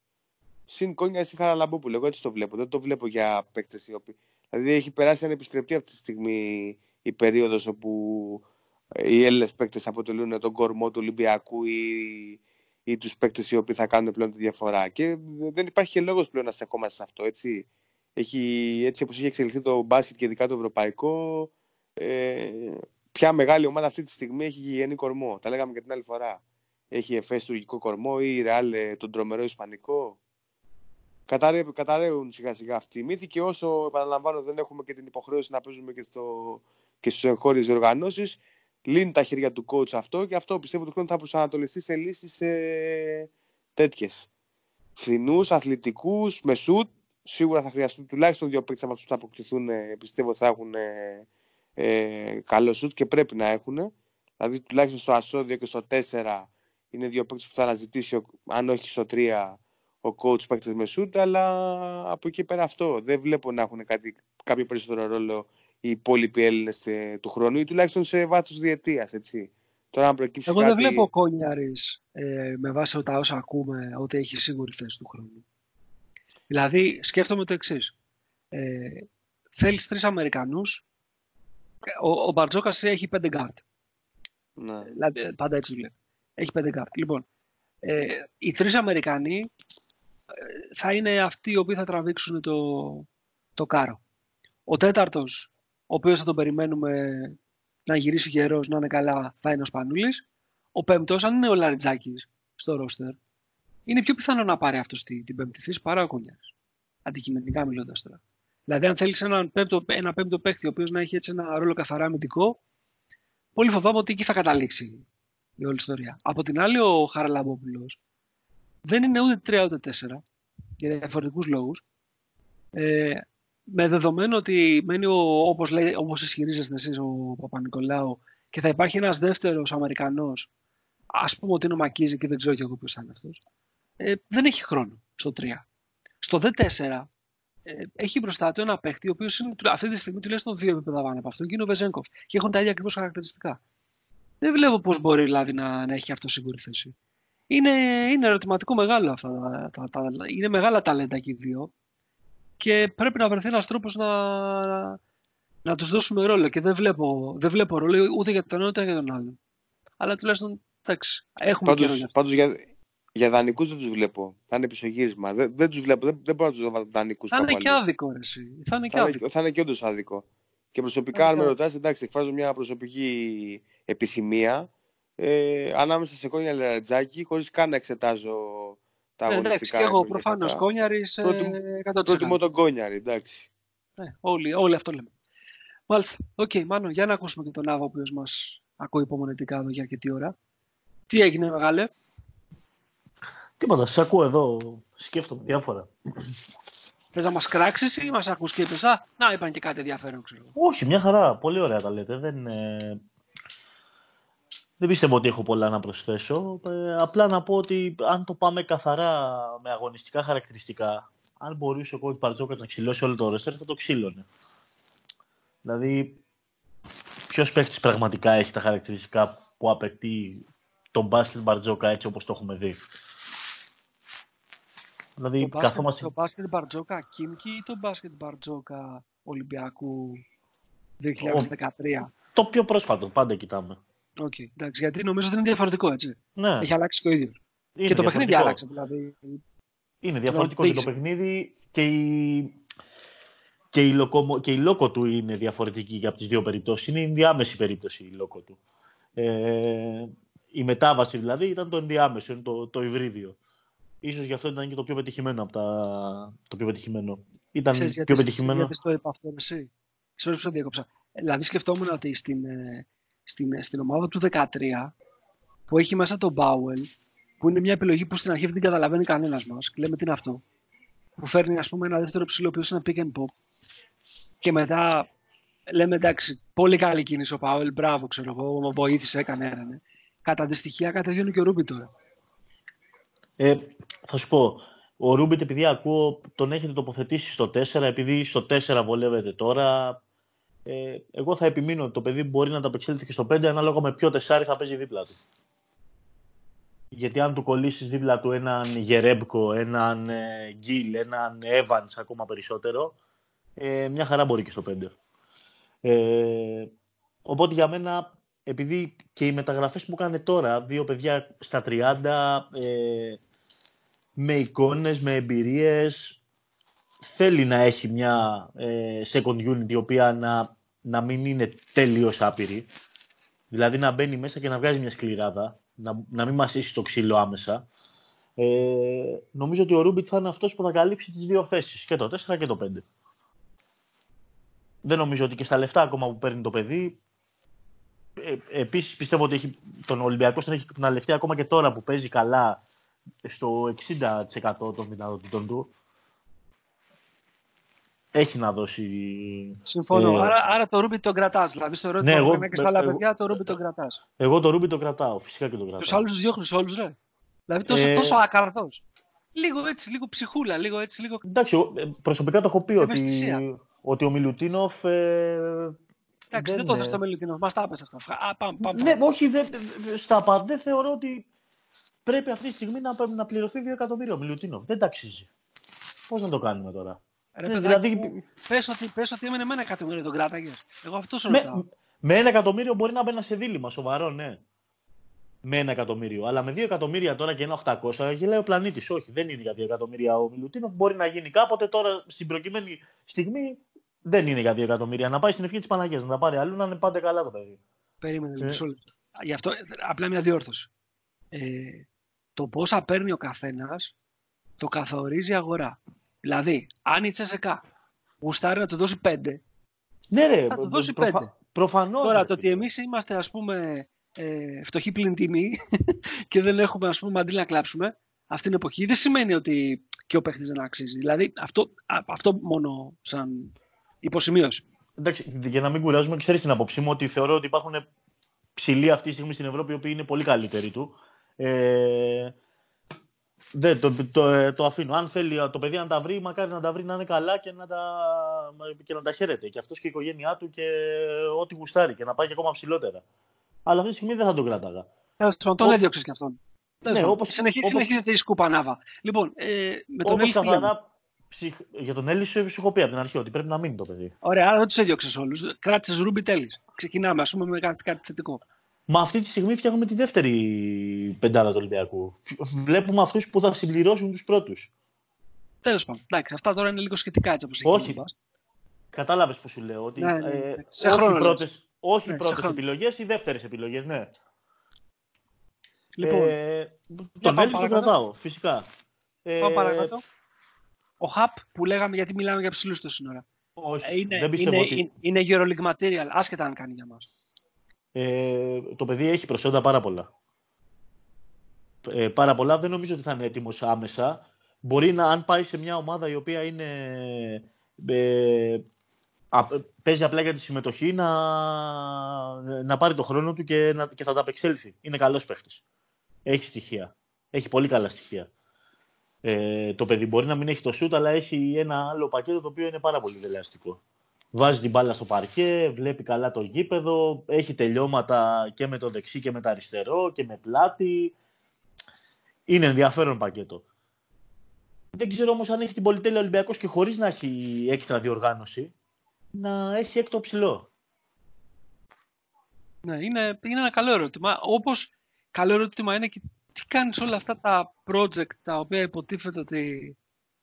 Συν κόνια ή Χαραλαμπόπουλο. Εγώ έτσι το βλέπω. Δεν το βλέπω για παίκτες οι οποίοι. Δηλαδή έχει περάσει ανεπιστρεπτή αυτή τη στιγμή η περίοδος όπου ε, οι Έλληνες παίκτες αποτελούν τον κορμό του Ολυμπιακού ή, ή τους παίκτες οι οποίοι θα κάνουν πλέον τη διαφορά. Και δεν υπάρχει και λόγος πλέον να σε ακόμα σε αυτό. Έτσι, έχει, έτσι όπως έχει εξελιχθεί το μπάσκετ και ειδικά το ευρωπαϊκό, ε, ποια μεγάλη ομάδα αυτή τη στιγμή έχει γηγενή κορμό. Τα λέγαμε και την άλλη φορά έχει εφές τουρκικό κορμό ή η Ρεάλ τον τρομερό Ισπανικό. Καταρρέ, καταραίουν σιγά σιγά αυτοί οι μύθοι και όσο επαναλαμβάνω δεν έχουμε και την υποχρέωση να παίζουμε και, στο, και στους εγχώριες διοργανώσεις λύνει τα χέρια του coach αυτό και αυτό πιστεύω του χρόνου θα προσανατολιστεί σε λύσεις ε, τέτοιες. Φθηνούς, αθλητικούς, με σουτ. Σίγουρα θα χρειαστούν τουλάχιστον δύο παίκτες από αυτούς που θα αποκτηθούν. Ε, πιστεύω θα έχουν ε, ε, καλό σουτ και πρέπει να έχουν. Δηλαδή τουλάχιστον στο ασώδιο και στο 4 είναι δύο παίκτες που θα αναζητήσει, αν όχι στο 3, ο coach παίκτες με σούτ, αλλά από εκεί πέρα αυτό. Δεν βλέπω να έχουν κάτι, κάποιο περισσότερο ρόλο οι υπόλοιποι Έλληνες του χρόνου ή τουλάχιστον σε βάθος διετίας. Τώρα, αν Εγώ δεν βλέπω ο Κόνιαρης ε, με βάση τα όσα ακούμε ότι έχει σίγουρη θέση του χρόνου. Δηλαδή, σκέφτομαι το εξής. Ε, Θέλεις τρεις Αμερικανούς. Ο, ο Μπαρτζόκας έχει πέντε γκαρντ. Ναι. Δηλαδή, πάντα έτσι δουλεύει. Έχει πέντε γκαρντ. Λοιπόν, ε, οι τρεις Αμερικανοί ε, θα είναι αυτοί οι οποίοι θα τραβήξουν το, το κάρο. Ο τέταρτος, ο οποίος θα τον περιμένουμε να γυρίσει γερός, να είναι καλά, θα είναι ο Σπανούλης. Ο πέμπτος, αν είναι ο Λαριτζάκης στο ρόστερ, είναι πιο πιθανό να πάρει αυτός την πέμπτη θέση παρά ο Κονιάς. Αντικειμενικά μιλώντας τώρα. Δηλαδή, αν θέλεις ένα πέμπτο, ένα πέμπτο παίκτη, ο οποίος να έχει έτσι ένα ρόλο καθαρά αμυντικό, πολύ φοβάμαι ότι εκεί θα καταλήξει η όλη ιστορία. Από την άλλη, ο Χαραλαμπόπουλος δεν είναι ούτε τρία ούτε τέσσερα για διαφορετικούς λόγους. Ε, με δεδομένο ότι μένει όπως, λέει, όπως ισχυρίζεστε εσείς ο Παπα-Νικολάου και θα υπάρχει ένας δεύτερος Αμερικανός ας πούμε ότι είναι ο Μακίζη και δεν ξέρω και εγώ ποιος θα είναι αυτός ε, δεν έχει χρόνο στο 3 στο D4 ε, έχει μπροστά του ένα παίχτη ο οποίος είναι αυτή τη στιγμή τουλάχιστον δύο επίπεδα πάνω από αυτόν και είναι ο Βεζέγκοφ και έχουν τα ίδια ακριβώς χαρακτηριστικά δεν βλέπω πώς μπορεί δηλαδή, να, να έχει αυτό σίγουρη θέση. Είναι, είναι ερωτηματικό μεγάλο αυτά. Τα, τα, είναι μεγάλα ταλέντα και οι δύο. Και πρέπει να βρεθεί ένας τρόπος να, να τους δώσουμε ρόλο. Και δεν βλέπω, δεν βλέπω ρόλο ούτε για τον ένα ούτε για τον άλλο. Αλλά τουλάχιστον εντάξει, έχουμε πάντως, καιρό για Πάντως για, για δανεικούς δεν τους βλέπω. Θα είναι πισωγύρισμα. Δεν, δεν τους βλέπω. Δεν, δεν μπορώ να τους δω δανεικούς. Θα είναι και άδικο, ρε, Θα είναι και άδικο. Θα είναι και όντως άδικο. Και προσωπικά, αν με ρωτάς, εντάξει, εκφράζω μια προσωπική επιθυμία ε, ανάμεσα σε Κόνια Λερατζάκη, χωρίς καν να εξετάζω τα αγωνιστικά. εντάξει, και εγώ προφανώς Κόνιαρη. Ε, προτιμώ τον Κόνιαρη, εντάξει. Ε, όλοι, όλοι αυτό λέμε. Μάλιστα. Okay, Μάνο, για να ακούσουμε και τον Άβο, ο οποίος μας ακούει υπομονετικά εδώ για αρκετή ώρα. Τι έγινε, μεγάλε; Τίποτα, σας ακούω εδώ. Σκέφτομαι διάφορα. Θες να μας κράξεις ή μας ακούς και είπε, Α, να είπαν και κάτι ενδιαφέρον, ξέρω. Όχι, μια χαρά. Πολύ ωραία τα λέτε. Δεν, ε... δεν πιστεύω ότι έχω πολλά να προσθέσω. Ε, απλά να πω ότι αν το πάμε καθαρά με αγωνιστικά χαρακτηριστικά, αν μπορούσε ο κόουτς Μπαρτζόκας να ξυλώσει όλο το ρόστερ, θα το ξύλωνε. Δηλαδή, ποιος παίχτης πραγματικά έχει τα χαρακτηριστικά που απαιτεί το μπάσκετ Μπαρτζόκα έτσι όπως το έχουμε δει; Δηλαδή, το καθόμαστε... Το μπάσκετ Μπαρτζόκα Κίμκι ή το μπάσκετ Μπαρτζόκα Ολυμπιακού 2013. Το πιο πρόσφατο, πάντα κοιτάμε. Okay, εντάξει, γιατί νομίζω ότι είναι διαφορετικό, έτσι. Ναι. Έχει αλλάξει το ίδιο. και το παιχνίδι άλλαξε, δηλαδή. Είναι διαφορετικό και το παιχνίδι και η, και η, λοκομο... και η λόκο του είναι διαφορετική για από τις δύο περιπτώσεις. Είναι η ενδιάμεση περίπτωση η λόκο του. Ε, η μετάβαση δηλαδή ήταν το ενδιάμεσο, είναι το, το υβρίδιο. Ίσως γι' αυτό ήταν και το πιο πετυχημένο από τα... Το πιο πετυχημένο. Ήταν Ξέρεις, πιο γιατί, πετυχημένο. Γιατί το είπα αυτό εσύ; Sorry που διέκοψα. Δηλαδή σκεφτόμουν ότι στην, ε, στην, στην ομάδα του 13 που έχει μέσα τον Μπάουελ που είναι μια επιλογή που στην αρχή δεν την καταλαβαίνει κανένας μας. Λέμε τι είναι αυτό. Που φέρνει ας πούμε, ένα δεύτερο ψηλό που είναι ένα pick and pop. Και μετά λέμε εντάξει, πολύ καλή κίνηση ο Πάουελ, μπράβο, ξέρω εγώ, βοήθησε, έκανε, έκανε. Κατά τη στοιχεία καταγιώνει και ο Ρούμπι τώρα. Ε, θα σου πω, ο Ρούμπιτ επειδή ακούω τον έχετε τοποθετήσει στο 4, επειδή στο 4 βολεύεται τώρα, ε, εγώ θα επιμείνω ότι το παιδί μπορεί να τα απεξέλθει και στο 5 ανάλογα με ποιο τεσάρι θα παίζει δίπλα του. Γιατί αν του κολλήσεις δίπλα του έναν Γερέμπκο, έναν ε, Γκίλ, έναν Evans ακόμα περισσότερο, ε, μια χαρά μπορεί και στο 5. Ε, οπότε για μένα, επειδή και οι μεταγραφές που κάνει τώρα, δύο παιδιά στα 30, ε, με εικόνες, με εμπειρίες, θέλει να έχει μια ε, second unit η οποία να, να μην είναι τελείως άπειρη. Δηλαδή να μπαίνει μέσα και να βγάζει μια σκληράδα, να, να μην μασίσει το ξύλο άμεσα. Ε, νομίζω ότι ο Ρούμπιτ θα είναι αυτός που θα καλύψει τις δύο θέσεις, και το 4 και το 5. Δεν νομίζω ότι και στα λεφτά ακόμα που παίρνει το παιδί, ε, επίσης πιστεύω ότι έχει, τον Ολυμπιακός τον έχει εκμεταλλευτεί ακόμα και τώρα που παίζει καλά στο 60% των δυνατοτήτων του. Έχει να δώσει. Συμφωνώ. Ε... Άρα, άρα το Ρούμπι τον κρατάς. Δηλαδή στο ερώτημα ναι, εγώ, και στα άλλα παιδιά, το Ρούμπι τον κρατάς. Εγώ το Ρούμπι τον κρατάω. Φυσικά και τον κρατάω. Τους άλλους τους διώχνεις όλους, ρε. Δηλαδή τόσο, ε... τόσο ακαρδό. Λίγο έτσι, λίγο ψυχούλα, λίγο έτσι, λίγο. Εντάξει, ε, προσωπικά το έχω πει ότι, ότι ο Μιλουτίνοφ. Ε... Εντάξει, δεν, δεν το θες το Μιλουτίνοφ, μας τα έπεσε αυτά. Α, πάμε, πάμε. Ναι, όχι, δε, στα πάντα θεωρώ ότι πρέπει αυτή τη στιγμή να, να πληρωθεί 2 εκατομμύρια ο Μιλουτίνοφ. Δεν τα αξίζει. Πώς να το κάνουμε τώρα; Ρε, ναι, δηλαδή... Πες ότι, πες ότι έμενε με ένα εκατομμύριο τον κράταγες. Εγώ αυτό σου ρωτάω. Με, με ένα εκατομμύριο μπορεί να μπαίνει σε δίλημα, σοβαρό, ναι. Με ένα εκατομμύριο. Αλλά με δύο εκατομμύρια τώρα και ένα 800 γελάει ο πλανήτης. Όχι, δεν είναι για δύο εκατομμύρια ο Μιλουτίνοφ. Μπορεί να γίνει κάποτε τώρα στην προκειμένη στιγμή δεν είναι για δύο εκατομμύρια. Να πάει στην ευχή της Παναγίας, να τα πάρει αλλού, να είναι πάντα καλά το παιδί. Περίμενε, ε. Γι' αυτό απλά μια διόρθωση. Ε, το πόσα παίρνει ο καθένας το καθορίζει η αγορά. Δηλαδή, αν η Τσεσεκά γουστάρει να του δώσει 5, ναι, ρε, θα του δώσει προφα... 5. Προφανώς. Τώρα, το ότι εμείς είμαστε, ας πούμε, ε, φτωχοί πλην τιμή και δεν έχουμε, ας πούμε, μαντί να κλάψουμε αυτή την εποχή, δεν σημαίνει ότι και ο παίχτης δεν αξίζει. Δηλαδή, αυτό, αυτό μόνο σαν υποσημείωση. Εντάξει, για να μην κουράζουμε, ξέρεις την απόψη μου ότι θεωρώ ότι υπάρχουν ψηλοί αυτή τη στιγμή στην Ευρώπη οι οποίοι είναι πολύ καλύτεροι του. Ε, δεν, το, το, το, αφήνω. Αν θέλει το παιδί να τα βρει, μακάρι να τα βρει να είναι καλά και να τα, και να τα χαίρεται. Και αυτός και η οικογένειά του και ό,τι γουστάρει και να πάει και ακόμα ψηλότερα. Αλλά αυτή τη στιγμή δεν θα τον κράταγα. Ε, τον έδιωξες κι αυτόν. Ναι, όπως, συνεχίζεται όπως... η σκούπα νάβα. Λοιπόν, ε, με τον Έλλη καθαρά, ψυχ... Για τον Έλλη σου έχω πει από την αρχή ότι πρέπει να μείνει το παιδί. Ωραία, άρα δεν τους έδιωξες όλους. Κράτησες Ρούμπι τέλει. Ξεκινάμε, ας πούμε, με κάτι, κάτι θετικό. Μα αυτή τη στιγμή φτιάχνουμε τη δεύτερη πεντάδα του Ολυμπιακού. Βλέπουμε αυτούς που θα συμπληρώσουν τους πρώτους. Τέλος πάντων. Εντάξει, αυτά τώρα είναι λίγο σχετικά έτσι όπως έχει. Όχι. Κατάλαβες που σου λέω. Ότι, ναι, ναι, ναι. Ε, σε όχι χρόνο, πρώτες, όχι ναι, πρώτες επιλογές, οι δεύτερες επιλογές, ναι. Λοιπόν, ε, τον Έλλη τον κρατάω, φυσικά. Πάμε ε, παρακάτω. Ο Χαπ που λέγαμε γιατί μιλάμε για ψηλούς το σύνορα. Όχι, ε, είναι, δεν πιστεύω είναι, ότι... Είναι, είναι Euroleague material, άσχετα αν κάνει για μας ε, το παιδί έχει προσόντα πάρα πολλά. Ε, πάρα πολλά. Δεν νομίζω ότι θα είναι έτοιμος άμεσα. Μπορεί να, αν πάει σε μια ομάδα η οποία είναι, ε, παίζει απλά για τη συμμετοχή, να, να πάρει το χρόνο του και, να, και θα τα απεξέλθει. Είναι καλός παίχτης. Έχει στοιχεία. Έχει πολύ καλά στοιχεία. Ε, το παιδί μπορεί να μην έχει το σούτ, αλλά έχει ένα άλλο πακέτο το οποίο είναι πάρα πολύ δελεαστικό βάζει την μπάλα στο παρκέ, βλέπει καλά το γήπεδο, έχει τελειώματα και με το δεξί και με το αριστερό και με πλάτη. Είναι ενδιαφέρον πακέτο. Δεν ξέρω όμως αν έχει την πολυτέλεια Ολυμπιακός και χωρίς να έχει έξτρα διοργάνωση, να έχει έκτο ψηλό. Ναι, είναι, είναι ένα καλό ερώτημα. Όπως καλό ερώτημα είναι και τι κάνεις όλα αυτά τα project τα οποία υποτίθεται ότι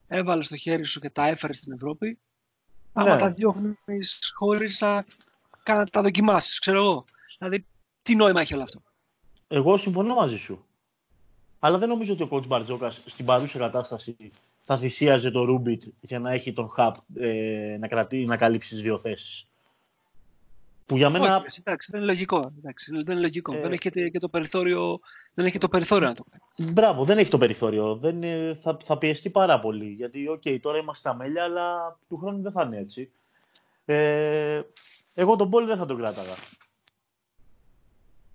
έβαλες στο χέρι σου και τα έφερες στην Ευρώπη άμα ναι. τα διώχνει χωρίς να κάνει τα δοκιμάσεις, ξέρω εγώ. Δηλαδή, τι νόημα έχει όλο αυτό; Εγώ συμφωνώ μαζί σου. Αλλά δεν νομίζω ότι ο coach Μπαρτζόκας στην παρούσα κατάσταση θα θυσίαζε το Ρούμπιτ για να έχει τον Χαπ ε, να, κρατεί, να καλύψει τις δύο θέσεις. Που για μένα... Όχι, εντάξει, δεν είναι λογικό. Εντάξει, δεν είναι λογικό. Ε... Δεν έχει και το περιθώριο, δεν έχει το περιθώριο να το κάνει. Μπράβο, δεν έχει το περιθώριο. Δεν, θα, θα πιεστεί πάρα πολύ. Γιατί, okay, τώρα είμαστε στα μέλια, αλλά του χρόνου δεν θα είναι έτσι. Ε, εγώ τον Μπολ δεν θα τον κράταγα.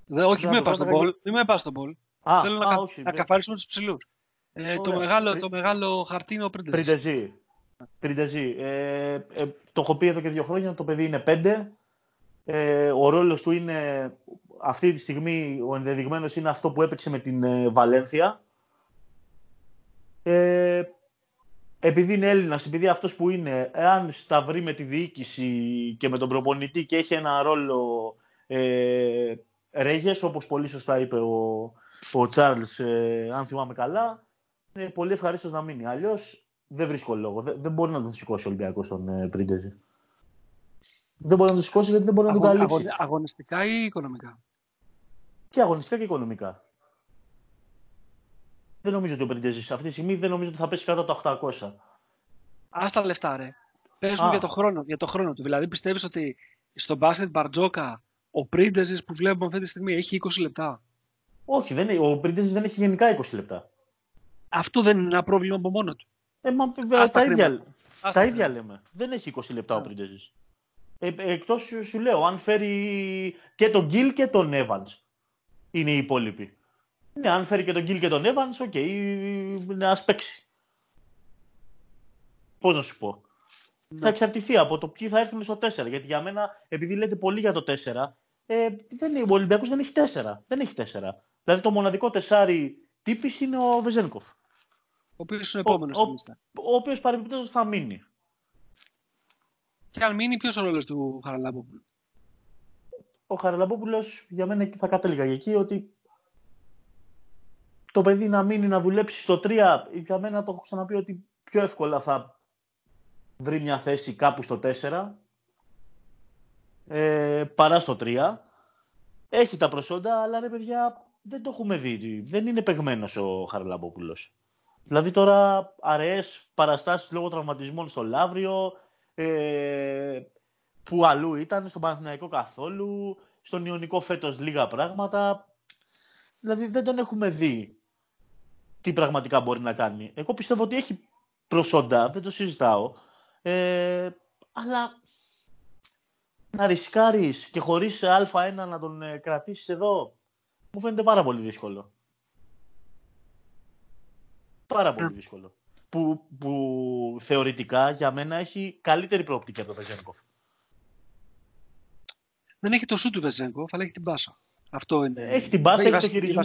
Δε, όχι, μην με πας στον Μπολ. Μην με πας στον Μπολ. Θέλω α, να, όχι, να καθαρίσουμε τους ψηλούς. Ε, το, μεγάλο, το μεγάλο χαρτί είναι ο Πριντεζή. Πριντεζή. Ε, ε, το έχω πει εδώ και δύο χρόνια, το παιδί είναι πέντε. Ε, ο ρόλος του είναι, αυτή τη στιγμή, ο ενδεδειγμένος είναι αυτό που έπαιξε με την ε, Βαλένθια. Ε, επειδή είναι Έλληνας, επειδή αυτός που είναι, εάν στα βρει με τη διοίκηση και με τον προπονητή και έχει ένα ρόλο ε, ρέγες, όπως πολύ σωστά είπε ο, ο Τσάρλς, ε, αν θυμάμαι καλά, ε, πολύ ευχαρίστως να μείνει. Αλλιώς δεν βρίσκω λόγο. Δεν, δεν μπορεί να τον σηκώσει ο Ολυμπιακός τον ε, Πρίντεζη. Δεν μπορεί να τον σηκώσει γιατί δεν μπορεί να τον καλύψει. Αγωνιστικά ή οικονομικά; Και αγωνιστικά και οικονομικά. Δεν νομίζω ότι ο Πριντεζή αυτή τη στιγμή δεν νομίζω ότι θα πέσει κάτω από τα 800. Α τα λεφτά, ρε. Πες μου για το, χρόνο, για το χρόνο του. Δηλαδή πιστεύεις ότι στο μπάσκετ Μπαρτζόκα ο Πρίντεζη που βλέπουμε αυτή τη στιγμή έχει 20 λεπτά; Όχι, δεν, ο Πρίντεζη δεν έχει γενικά 20 λεπτά. Αυτό δεν είναι ένα πρόβλημα από μόνο του. Ε, μα, τα, τα, ίδια, τα ίδια λέμε. Δεν έχει 20 λεπτά ο Πρίντεζη. Ε, Εκτός σου λέω, αν φέρει και τον Γκίλ και τον Evans είναι οι υπόλοιποι. Ναι, αν φέρει και τον Γκίλ και τον Evans, okay, να παίξει. Πώς να σου πω. Ναι. Θα εξαρτηθεί από το ποιοι θα έρθουν στο 4. Γιατί για μένα, επειδή λέτε πολύ για το 4, ε, δεν, ο Ολυμπιακός δεν έχει 4. Δεν έχει 4. Δηλαδή το μοναδικό τεσάρι τύπης είναι ο Βεζένκοφ. Ο οποίος είναι ο επόμενος στην λίστα. Ο, ο οποίος παρεμπιπτόντως θα μείνει. Και αν μείνει, ποιος ο ρόλος του Χαραλαμπόπουλου; Ο Χαραλαμπόπουλος για μένα θα κατέληγα για εκεί ότι το παιδί να μείνει να δουλέψει στο 3, για μένα το έχω ξαναπεί ότι πιο εύκολα θα βρει μια θέση κάπου στο 4 ε, παρά στο 3. Έχει τα προσόντα, αλλά ρε παιδιά δεν το έχουμε δει. Δεν είναι παιγμένος ο Χαραλαμπόπουλος. Δηλαδή τώρα αραιές παραστάσεις λόγω τραυματισμών στο Λαύριο, ε, που αλλού ήταν, στον Παναθηναϊκό καθόλου, στον Ιωνικό φέτος λίγα πράγματα. Δηλαδή δεν τον έχουμε δει τι πραγματικά μπορεί να κάνει. Εγώ πιστεύω ότι έχει προσόντα, δεν το συζητάω, ε, αλλά να ρισκάρεις και χωρίς α1 να τον ε, κρατήσεις εδώ, μου φαίνεται πάρα πολύ δύσκολο. Πάρα πολύ δύσκολο. Που, που θεωρητικά για μένα έχει καλύτερη προοπτική από τον Βεζένκοφ. Δεν έχει το σου του Βεζένκοφ, αλλά έχει την πάσα. Αυτό είναι. Έχει την πάσα, έχει το χειρισμό.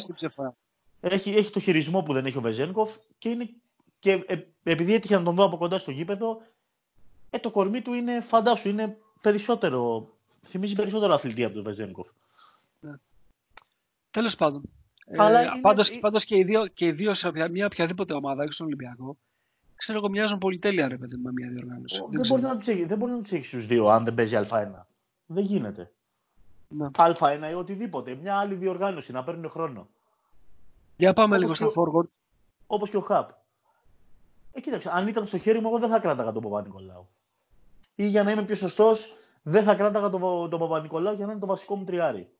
Έχει, έχει το χειρισμό που δεν έχει ο Βεζένκοφ και, είναι, και ε, επειδή έτυχε να τον δω από κοντά στο γήπεδο, ε, το κορμί του είναι, φαντάσου, είναι περισσότερο, θυμίζει περισσότερο αθλητή από τον Βεζένκοφ. Ναι. Τέλος πάντων. Αλλά ε, είναι... πάντως, πάντως και, οι δύο, και οι δύο σε μια οποιαδήποτε ομάδα, έξω στον Ολυμπιακό, ξέρω εγώ μοιάζουν πολύ τέλεια ρε παιδί με μια διοργάνωση. δεν, μπορεί να τους έχεις, δεν μπορεί να του έχεις στου δύο αν δεν παίζει Α1. Δεν γίνεται. Ναι. Α1 ή οτιδήποτε. Μια άλλη διοργάνωση να παίρνουν χρόνο. Για πάμε λίγο στα forward. Όπως και ο Χαπ. Ε, κοίταξε, αν ήταν στο χέρι μου, εγώ δεν θα κράταγα τον Παπα-Νικολάου. Ή για να είμαι πιο σωστός, δεν θα κράταγα τον, τον Παπα-Νικολάου για να είναι το βασικό μου τριάρι.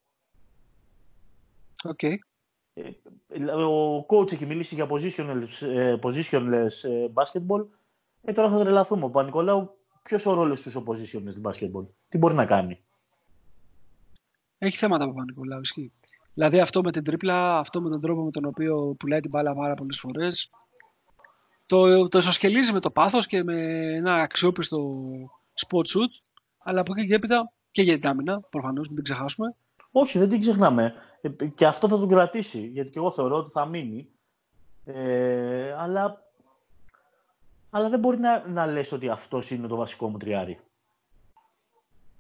Okay. Ε, ο coach έχει μιλήσει για positionless, ε, positionless ε, basketball. Ε, τώρα θα τρελαθούμε. Ο Παπα-Νικολάου, ποιος ο ρόλος του στο positionless basketball, τι μπορεί να κάνει; Έχει θέματα ο Παπα-Νικολάου, ισχύει. Δηλαδή αυτό με την τρίπλα, αυτό με τον τρόπο με τον οποίο πουλάει την μπάλα πάρα πολλές φορές, το, το ισοσκελίζει με το πάθος και με ένα αξιόπιστο spot shoot, αλλά από εκεί και έπειτα και για την άμυνα, προφανώς, μην την ξεχάσουμε. Όχι, δεν την ξεχνάμε. Ε, και αυτό θα τον κρατήσει, γιατί και εγώ θεωρώ ότι θα μείνει. Ε, αλλά, αλλά δεν μπορεί να, να λες ότι αυτός είναι το βασικό μου τριάρι.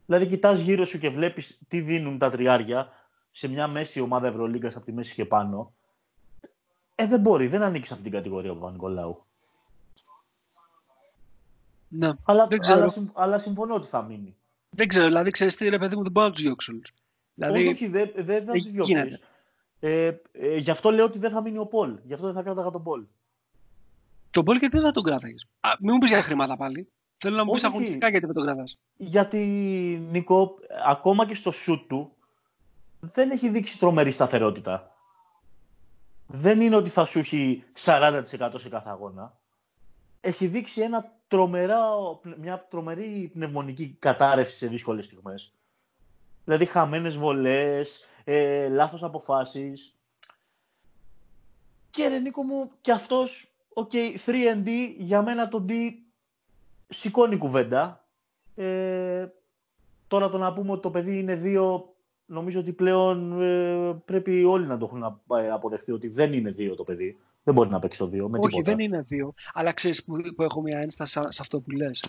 Δηλαδή κοιτάς γύρω σου και βλέπεις τι δίνουν τα τριάρια σε μια μέση ομάδα Ευρωλίγκας από τη μέση και πάνω, ε, δεν μπορεί, δεν ανήκει σε αυτήν την κατηγορία ο Παπα-Νικολάου. Ναι, αλλά, αλλά, αλλά, συμφωνώ ότι θα μείνει. Δεν ξέρω, δηλαδή ξέρεις τι, ρε παιδί μου, δεν μπορώ να τους διώξω όλους. Δηλαδή, όχι, δεν δε θα του διώξεις. Ε, ε, γι' αυτό λέω ότι δεν θα μείνει ο Πολ. Γι' αυτό δεν θα κράταγα τον Πολ. Τον Πολ γιατί δεν θα τον κράταγες. Μην μου πεις για χρήματα πάλι. Θέλω να μου πεις αγωνιστικά γιατί με τον κρατά. Γιατί, Νίκο, ακόμα και στο σουτ του δεν έχει δείξει τρομερή σταθερότητα. Δεν είναι ότι θα σου έχει 40% σε κάθε αγώνα. Έχει δείξει ένα τρομερά, μια τρομερή πνευμονική κατάρρευση σε δύσκολες στιγμές. Δηλαδή χαμένες βολές, ε, λάθος αποφάσεις. Και ρε Νίκο μου, και αυτός, okay, 3D, για μένα το D σηκώνει κουβέντα. Ε, τώρα το να πούμε ότι το παιδί είναι δύο, νομίζω ότι πλέον ε, πρέπει όλοι να το έχουν αποδεχτεί ότι δεν είναι δύο το παιδί. Δεν μπορεί να παίξει το δύο με Όχι, δεν είναι δύο. Αλλά ξέρεις που, που έχω μια ένσταση σε αυτό που λες.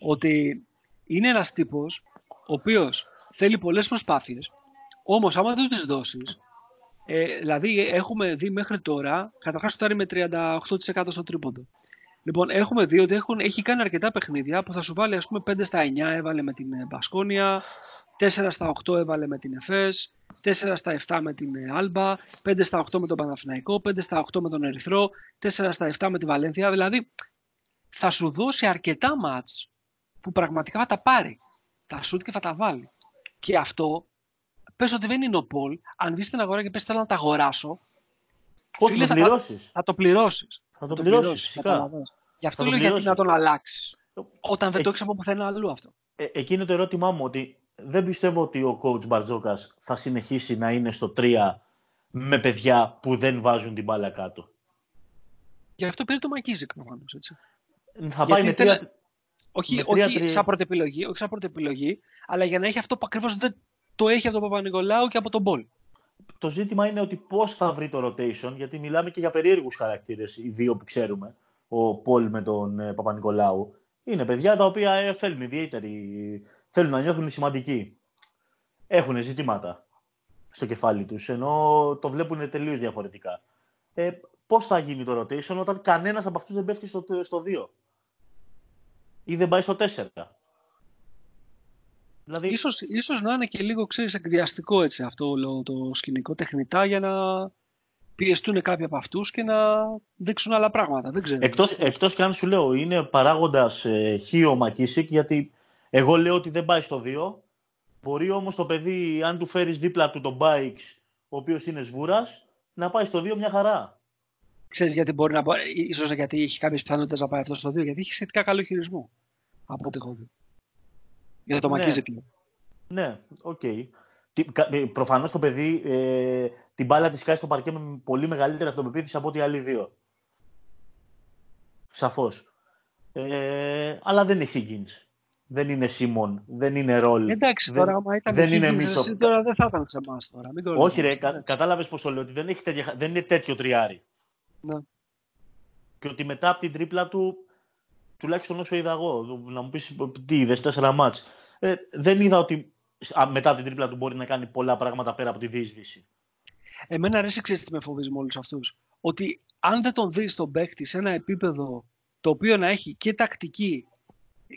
Ότι είναι ένας τύπος ο οποίος θέλει πολλές προσπάθειες, όμως άμα δεν τις δώσεις, ε, δηλαδή έχουμε δει μέχρι τώρα, καταρχάς το με 38% στο τρίποντο. Λοιπόν, έχουμε δει ότι έχουν, έχει κάνει αρκετά παιχνίδια που θα σου βάλει ας πούμε 5 στα 9 έβαλε με την Μπασκόνια, 4 στα 8 έβαλε με την ΕΦΕΣ, 4 στα 7 με την Άλμπα, 5 στα 8 με τον Παναθηναϊκό, 5 στα 8 με τον Ερυθρό, 4 στα 7 με τη Βαλένθια. Δηλαδή θα σου δώσει αρκετά μάτς που πραγματικά θα τα πάρει. Τα σουτ και θα τα βάλει. Και αυτό, πες ότι δεν είναι ο Πολ, αν βγεις στην αγορά και πες θέλω να τα αγοράσω, Όχι, θα, το πληρώσεις. θα το πληρώσεις. Θα το πληρώσεις, φυσικά. Γι' αυτό λέω γιατί να τον αλλάξεις. Όταν δεν ε, το έχεις από πουθενά αλλού αυτό. Ε, εκείνο το ερώτημά μου ότι δεν πιστεύω ότι ο coach Μπαρτζόκας θα συνεχίσει να είναι στο 3 με παιδιά που δεν βάζουν την μπάλα κάτω. Γι' αυτό πήρε το Μακίσικ προφανώς. Θα πάει με τρία. Όχι, με όχι τρία... σαν πρώτη επιλογή, όχι σαν πρώτη επιλογή, αλλά για να έχει αυτό που ακριβώς δεν το έχει από τον Παπανικολάου και από τον Πολ. Το ζήτημα είναι ότι πώς θα βρει το rotation, γιατί μιλάμε και για περίεργους χαρακτήρες, οι δύο που ξέρουμε, ο Πολ με τον ε, Παπανικολάου. Είναι παιδιά τα οποία ε, θέλουν ιδιαίτερη θέλουν να νιώθουν σημαντικοί. Έχουν ζητήματα στο κεφάλι τους, ενώ το βλέπουν τελείως διαφορετικά. Ε, πώς θα γίνει το rotation όταν κανένας από αυτούς δεν πέφτει στο, στο 2 ή δεν πάει στο 4. Δηλαδή... Ίσως, ίσως να είναι και λίγο ξέρεις, εκδιαστικό έτσι, αυτό το σκηνικό τεχνητά για να πιεστούν κάποιοι από αυτούς και να δείξουν άλλα πράγματα. Δεν ξέρω. Εκτός, εκτός και αν σου λέω είναι παράγοντας ε, χείο Μακίσικ γιατί εγώ λέω ότι δεν πάει στο 2. Μπορεί όμως το παιδί, αν του φέρεις δίπλα του τον Buycks, ο οποίος είναι σβούρας, να πάει στο 2 μια χαρά. Ξέρεις γιατί μπορεί να πάει, ίσως γιατί έχει κάποιες πιθανότητες να πάει αυτό στο 2, γιατί έχει σχετικά καλό χειρισμό. Από ό,τι έχω δει. Για το ναι. Ναι, ok. Okay. Ε, Προφανώς το παιδί ε, την μπάλα τη σκάει στο παρκέ με πολύ μεγαλύτερη αυτοπεποίθηση από ό,τι άλλοι δύο. Σαφώς. Ε, αλλά δεν είναι Higgins δεν είναι Σίμον, δεν είναι Ρολ. Εντάξει, τώρα άμα ήταν δεν είναι Μίσο. Τώρα δεν θα ήταν σε εμάς τώρα. Μην Όχι, ρε, κα, κατάλαβες πώ το λέω, ότι δεν, έχει τέτοια, δεν είναι τέτοιο τριάρι. Ναι. Και ότι μετά από την τρίπλα του, τουλάχιστον όσο είδα εγώ, να μου πεις τι είδες, τέσσερα μάτς. Ε, δεν είδα ότι μετά από την τρίπλα του μπορεί να κάνει πολλά πράγματα πέρα από τη διείσδυση. Εμένα αρέσει ξέρεις τι με φοβίζει με όλους αυτούς. Ότι αν δεν τον δεις τον παίχτη σε ένα επίπεδο το οποίο να έχει και τακτική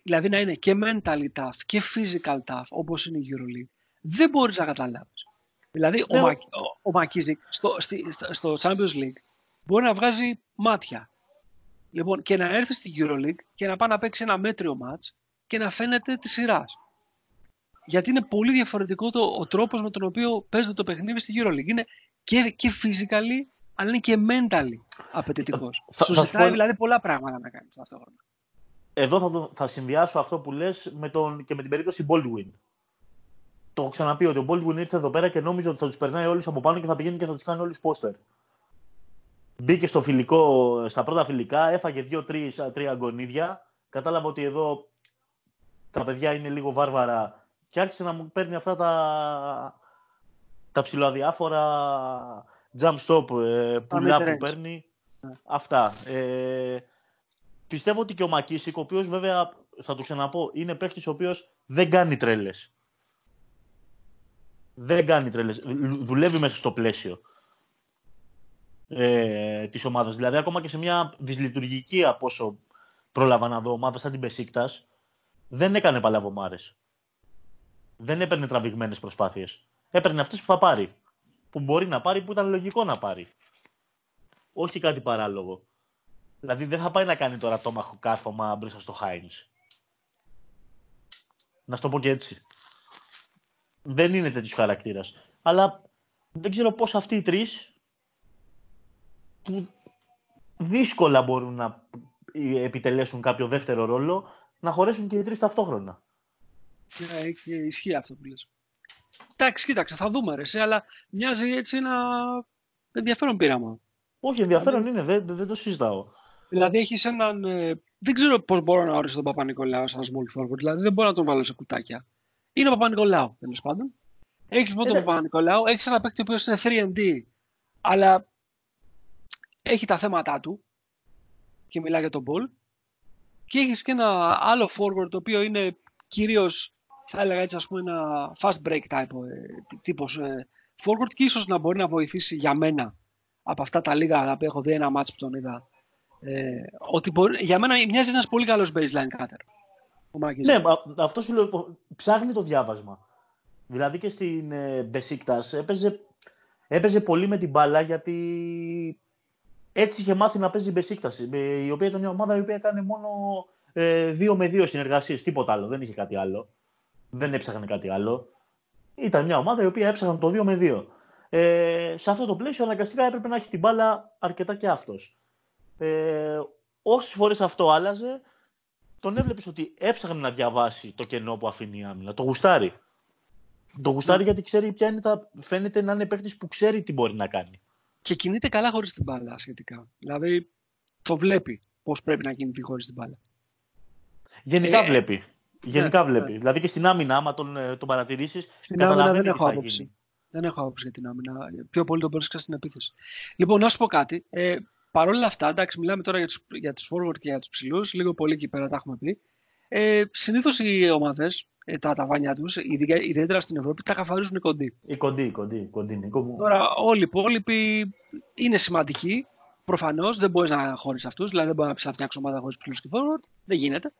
δηλαδή να είναι και mentally tough και physical tough όπως είναι η EuroLeague, δεν μπορείς να καταλάβεις. Δηλαδή ο, Μα, ο, Μακίζικ στο, στο, Champions League μπορεί να βγάζει μάτια. Λοιπόν, και να έρθει στη EuroLeague και να πάει να παίξει ένα μέτριο μάτς και να φαίνεται της σειράς. Γιατί είναι πολύ διαφορετικό το, ο τρόπος με τον οποίο παίζεται το παιχνίδι στη EuroLeague. Είναι και, και physically, αλλά είναι και mentally απαιτητικός. Σου ζητάει δηλαδή πολλά πράγματα να κάνεις ταυτόχρονα εδώ θα, το, θα συνδυάσω αυτό που λες με τον, και με την περίπτωση Baldwin. Το έχω ξαναπεί ότι ο Baldwin ήρθε εδώ πέρα και νόμιζε ότι θα τους περνάει όλους από πάνω και θα πηγαίνει και θα τους κάνει όλους πόστερ. Μπήκε στο φιλικό, στα πρώτα φιλικά, έφαγε δύο-τρία γκονίδια. Κατάλαβα ότι εδώ τα παιδιά είναι λίγο βάρβαρα και άρχισε να μου παίρνει αυτά τα, τα ψηλοαδιάφορα jump stop ε, πουλά που παίρνει. Ναι. Αυτά. Ε, πιστεύω ότι και ο Μακίσικ, ο οποίος βέβαια θα το ξαναπώ, είναι παίχτη ο οποίος δεν κάνει τρέλες. Δεν κάνει τρέλες. Δουλεύει μέσα στο πλαίσιο ε, της ομάδας. Δηλαδή, ακόμα και σε μια δυσλειτουργική από όσο πρόλαβα να δω ομάδα σαν την Πεσίκτα, δεν έκανε παλαβομάρες. Δεν έπαιρνε τραβηγμένες προσπάθειες. Έπαιρνε αυτές που θα πάρει. Που μπορεί να πάρει, που ήταν λογικό να πάρει. Όχι κάτι παράλογο. Δηλαδή δεν θα πάει να κάνει τώρα το κάρφωμα μπροστά στο Χάινς. Να στο πω και έτσι. Δεν είναι τέτοιος χαρακτήρας. Αλλά δεν ξέρω πώς αυτοί οι τρεις που δύσκολα μπορούν να επιτελέσουν κάποιο δεύτερο ρόλο να χωρέσουν και οι τρεις ταυτόχρονα. Ναι, ισχύει αυτό που λες. Εντάξει, κοίταξε, θα δούμε ρε, αλλά μοιάζει έτσι ένα ενδιαφέρον πείραμα. Όχι, ενδιαφέρον δηλαδή... είναι, δεν, δεν το συζητάω. Δηλαδή έχεις έναν. Ε, δεν ξέρω πώς μπορώ να ορίσω τον Παπα-Νικολάου σαν small forward. Δηλαδή δεν μπορώ να τον βάλω σε κουτάκια. Είναι ο Παπα-Νικολάου τέλος πάντων. Έχεις λοιπόν τον ε, Παπα-Νικολάου, έχεις ένα παίκτη ο οποίος είναι 3D, αλλά έχει τα θέματα του και μιλάει για τον ball. Και έχεις και ένα άλλο forward το οποίο είναι κυρίως, θα έλεγα έτσι, ας πούμε, ένα fast break type, ε, τύπος ε, forward και ίσως να μπορεί να βοηθήσει για μένα από αυτά τα λίγα που έχω δει ένα match που τον είδα. Ε, ότι μπορεί, για μένα μοιάζει ένας πολύ καλός baseline cutter. Ναι, αυτό σου λέω, ψάχνει το διάβασμα. Δηλαδή και στην ε, έπαιζε, έπαιζε πολύ με την μπάλα γιατί έτσι είχε μάθει να παίζει Μπεσίκτας, η οποία ήταν μια ομάδα η οποία έκανε μόνο ε, δύο με δύο συνεργασίες, τίποτα άλλο. Δεν είχε κάτι άλλο. Δεν έψαχνε κάτι άλλο. Ήταν μια ομάδα η οποία έψαχνε το 2 με 2. Ε, σε αυτό το πλαίσιο αναγκαστικά έπρεπε να έχει την μπάλα αρκετά και αυτός. Ε, Όσες φορές αυτό άλλαζε, τον έβλεπες ότι έψαχνε να διαβάσει το κενό που αφήνει η άμυνα. Το γουστάρει. Το γουστάρει γιατί ξέρει ποια είναι τα. Φαίνεται να είναι παίχτη που ξέρει τι μπορεί να κάνει. Και κινείται καλά χωρίς την μπάλα σχετικά. Δηλαδή το βλέπει πώς πρέπει να κινηθεί χωρίς την μπάλα. Γενικά ε, βλέπει. Γενικά ναι, βλέπει. Ναι. Δηλαδή και στην άμυνα, άμα τον, ε, τον παρατηρήσεις, καταλαβαίνει δεν έχω άποψη. Δεν έχω άποψη για την άμυνα. Πιο πολύ τον βρίσκα στην επίθεση. Λοιπόν, να σου πω κάτι. Ε, Παρ' όλα αυτά, εντάξει, μιλάμε τώρα για τους για τους forward και για τους ψηλούς, λίγο πολύ εκεί πέρα τα έχουμε πει. Ε, Συνήθως οι ομάδες, ε, τα ταβάνια τους, ιδιαίτερα στην Ευρώπη, τα καθαρίζουν οι κοντοί. Οι κοντοί, οι κοντοί. Οι κοντοί Τώρα, όλοι οι υπόλοιποι είναι σημαντικοί. Προφανώς δεν μπορείς να χωρί αυτούς, δηλαδή δεν μπορεί να πεις να φτιάξει ομάδα χωρίς ψηλούς και forward. Δεν γίνεται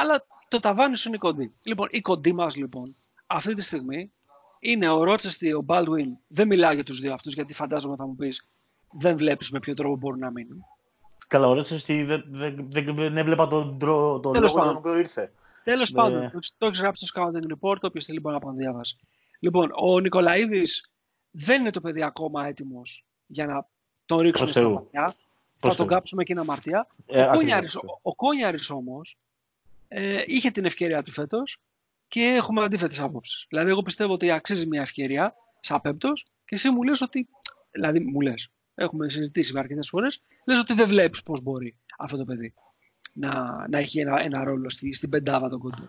αλλά το ταβάνι σου είναι κοντή. Λοιπόν, οι κοντοί μας λοιπόν αυτή τη στιγμή είναι ο Ρότσεστη, ο Baldwin. Δεν μιλάω για τους δύο αυτούς, γιατί φαντάζομαι θα μου πεις δεν βλέπεις με ποιο τρόπο μπορούν να μείνουν. Καλά, ο Ρότσεστη δεν, δεν, δεν, δεν έβλεπα τον, τον, τον λόγο τον οποίο ήρθε. Τέλος ναι. πάντων, το έχεις γράψει στο Scouting Report, όποιος θέλει μπορεί να πάει διαβάσει. Λοιπόν, ο Νικολαίδης δεν είναι το παιδί ακόμα έτοιμος για να τον ρίξουμε στα ματιά. Θα τον κάψουμε και είναι αμαρτία. Ε, ο Κόνιαρης όμως ε, είχε την ευκαιρία του φέτος και έχουμε αντίθετες απόψει. Δηλαδή, εγώ πιστεύω ότι αξίζει μια ευκαιρία σαν πέμπτος και εσύ μου λες ότι. Δηλαδή, μου λες, έχουμε συζητήσει αρκετές φορές, λες ότι δεν βλέπεις πώς μπορεί αυτό το παιδί να, να έχει ένα, ένα ρόλο στη, στην πεντάδα των κοντών.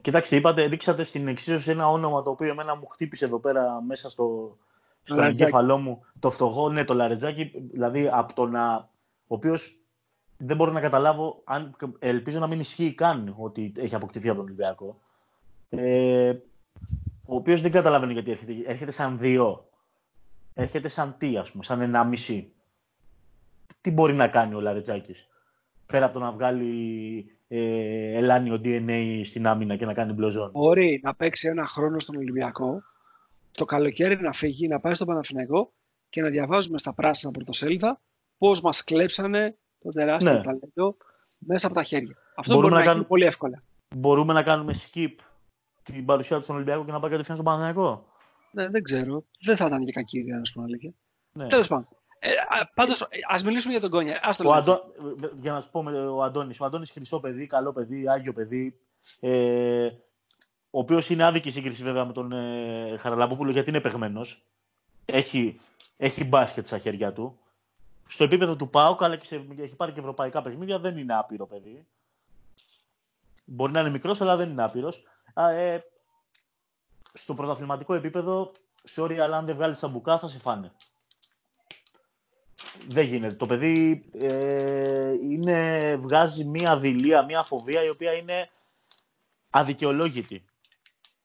Κοιτάξτε, είπατε, ρίξατε στην εξίσωση ένα όνομα το οποίο εμένα μου χτύπησε εδώ πέρα μέσα στο, στο εγκέφαλό μου το φτωχό, ναι, το Λαρετζάκι, δηλαδή από το να. ο οποίος δεν μπορώ να καταλάβω, αν, ελπίζω να μην ισχύει καν ότι έχει αποκτηθεί από τον Ολυμπιακό. Ε, ο οποίος δεν καταλαβαίνει γιατί έρχεται. Έρχεται σαν δύο. Έρχεται σαν τι, ας πούμε, σαν ένα μισή. Τι μπορεί να κάνει ο Λαρετζάκης; Πέρα από το να βγάλει ε, ελάνιο DNA στην άμυνα και να κάνει μπλοζόν. Μπορεί να παίξει ένα χρόνο στον Ολυμπιακό, το καλοκαίρι να φύγει, να πάει στο Παναθηναϊκό και να διαβάζουμε στα πράσινα πρωτοσέλιδα πώς μας κλέψανε το τεράστιο ναι. ταλέντο μέσα από τα χέρια. Αυτό μπορούμε, να, κάνουμε πολύ εύκολα. Μπορούμε να κάνουμε skip την παρουσία του στον Ολυμπιακό και να πάει κατευθείαν στον Παναθηναϊκό; Ναι, δεν ξέρω. Δεν θα ήταν και κακή ιδέα, να σου πω αλήθεια. Ναι. Τέλος πάντων. Ε, Πάντως, ας μιλήσουμε για τον Κόνια. Ας το Αντώ... Για να σου πω, ο Αντώνης. Ο Αντώνης χρυσό παιδί, καλό παιδί, άγιο παιδί. Ε, ο οποίος είναι άδικη σύγκριση βέβαια με τον ε, Χαραλαμπόπουλο γιατί είναι παιγμένο. Έχει, έχει μπάσκετ στα χέρια του στο επίπεδο του ΠΑΟΚ, αλλά και σε, έχει πάρει και ευρωπαϊκά παιχνίδια, δεν είναι άπειρο παιδί. Μπορεί να είναι μικρός, αλλά δεν είναι άπειρος. Ε, στο πρωταθληματικό επίπεδο, sorry, αλλά αν δεν βγάλεις τα μπουκά, θα σε φάνε. Δεν γίνεται. Το παιδί ε, είναι, βγάζει μία δηλία, μία φοβία η οποία είναι αδικαιολόγητη.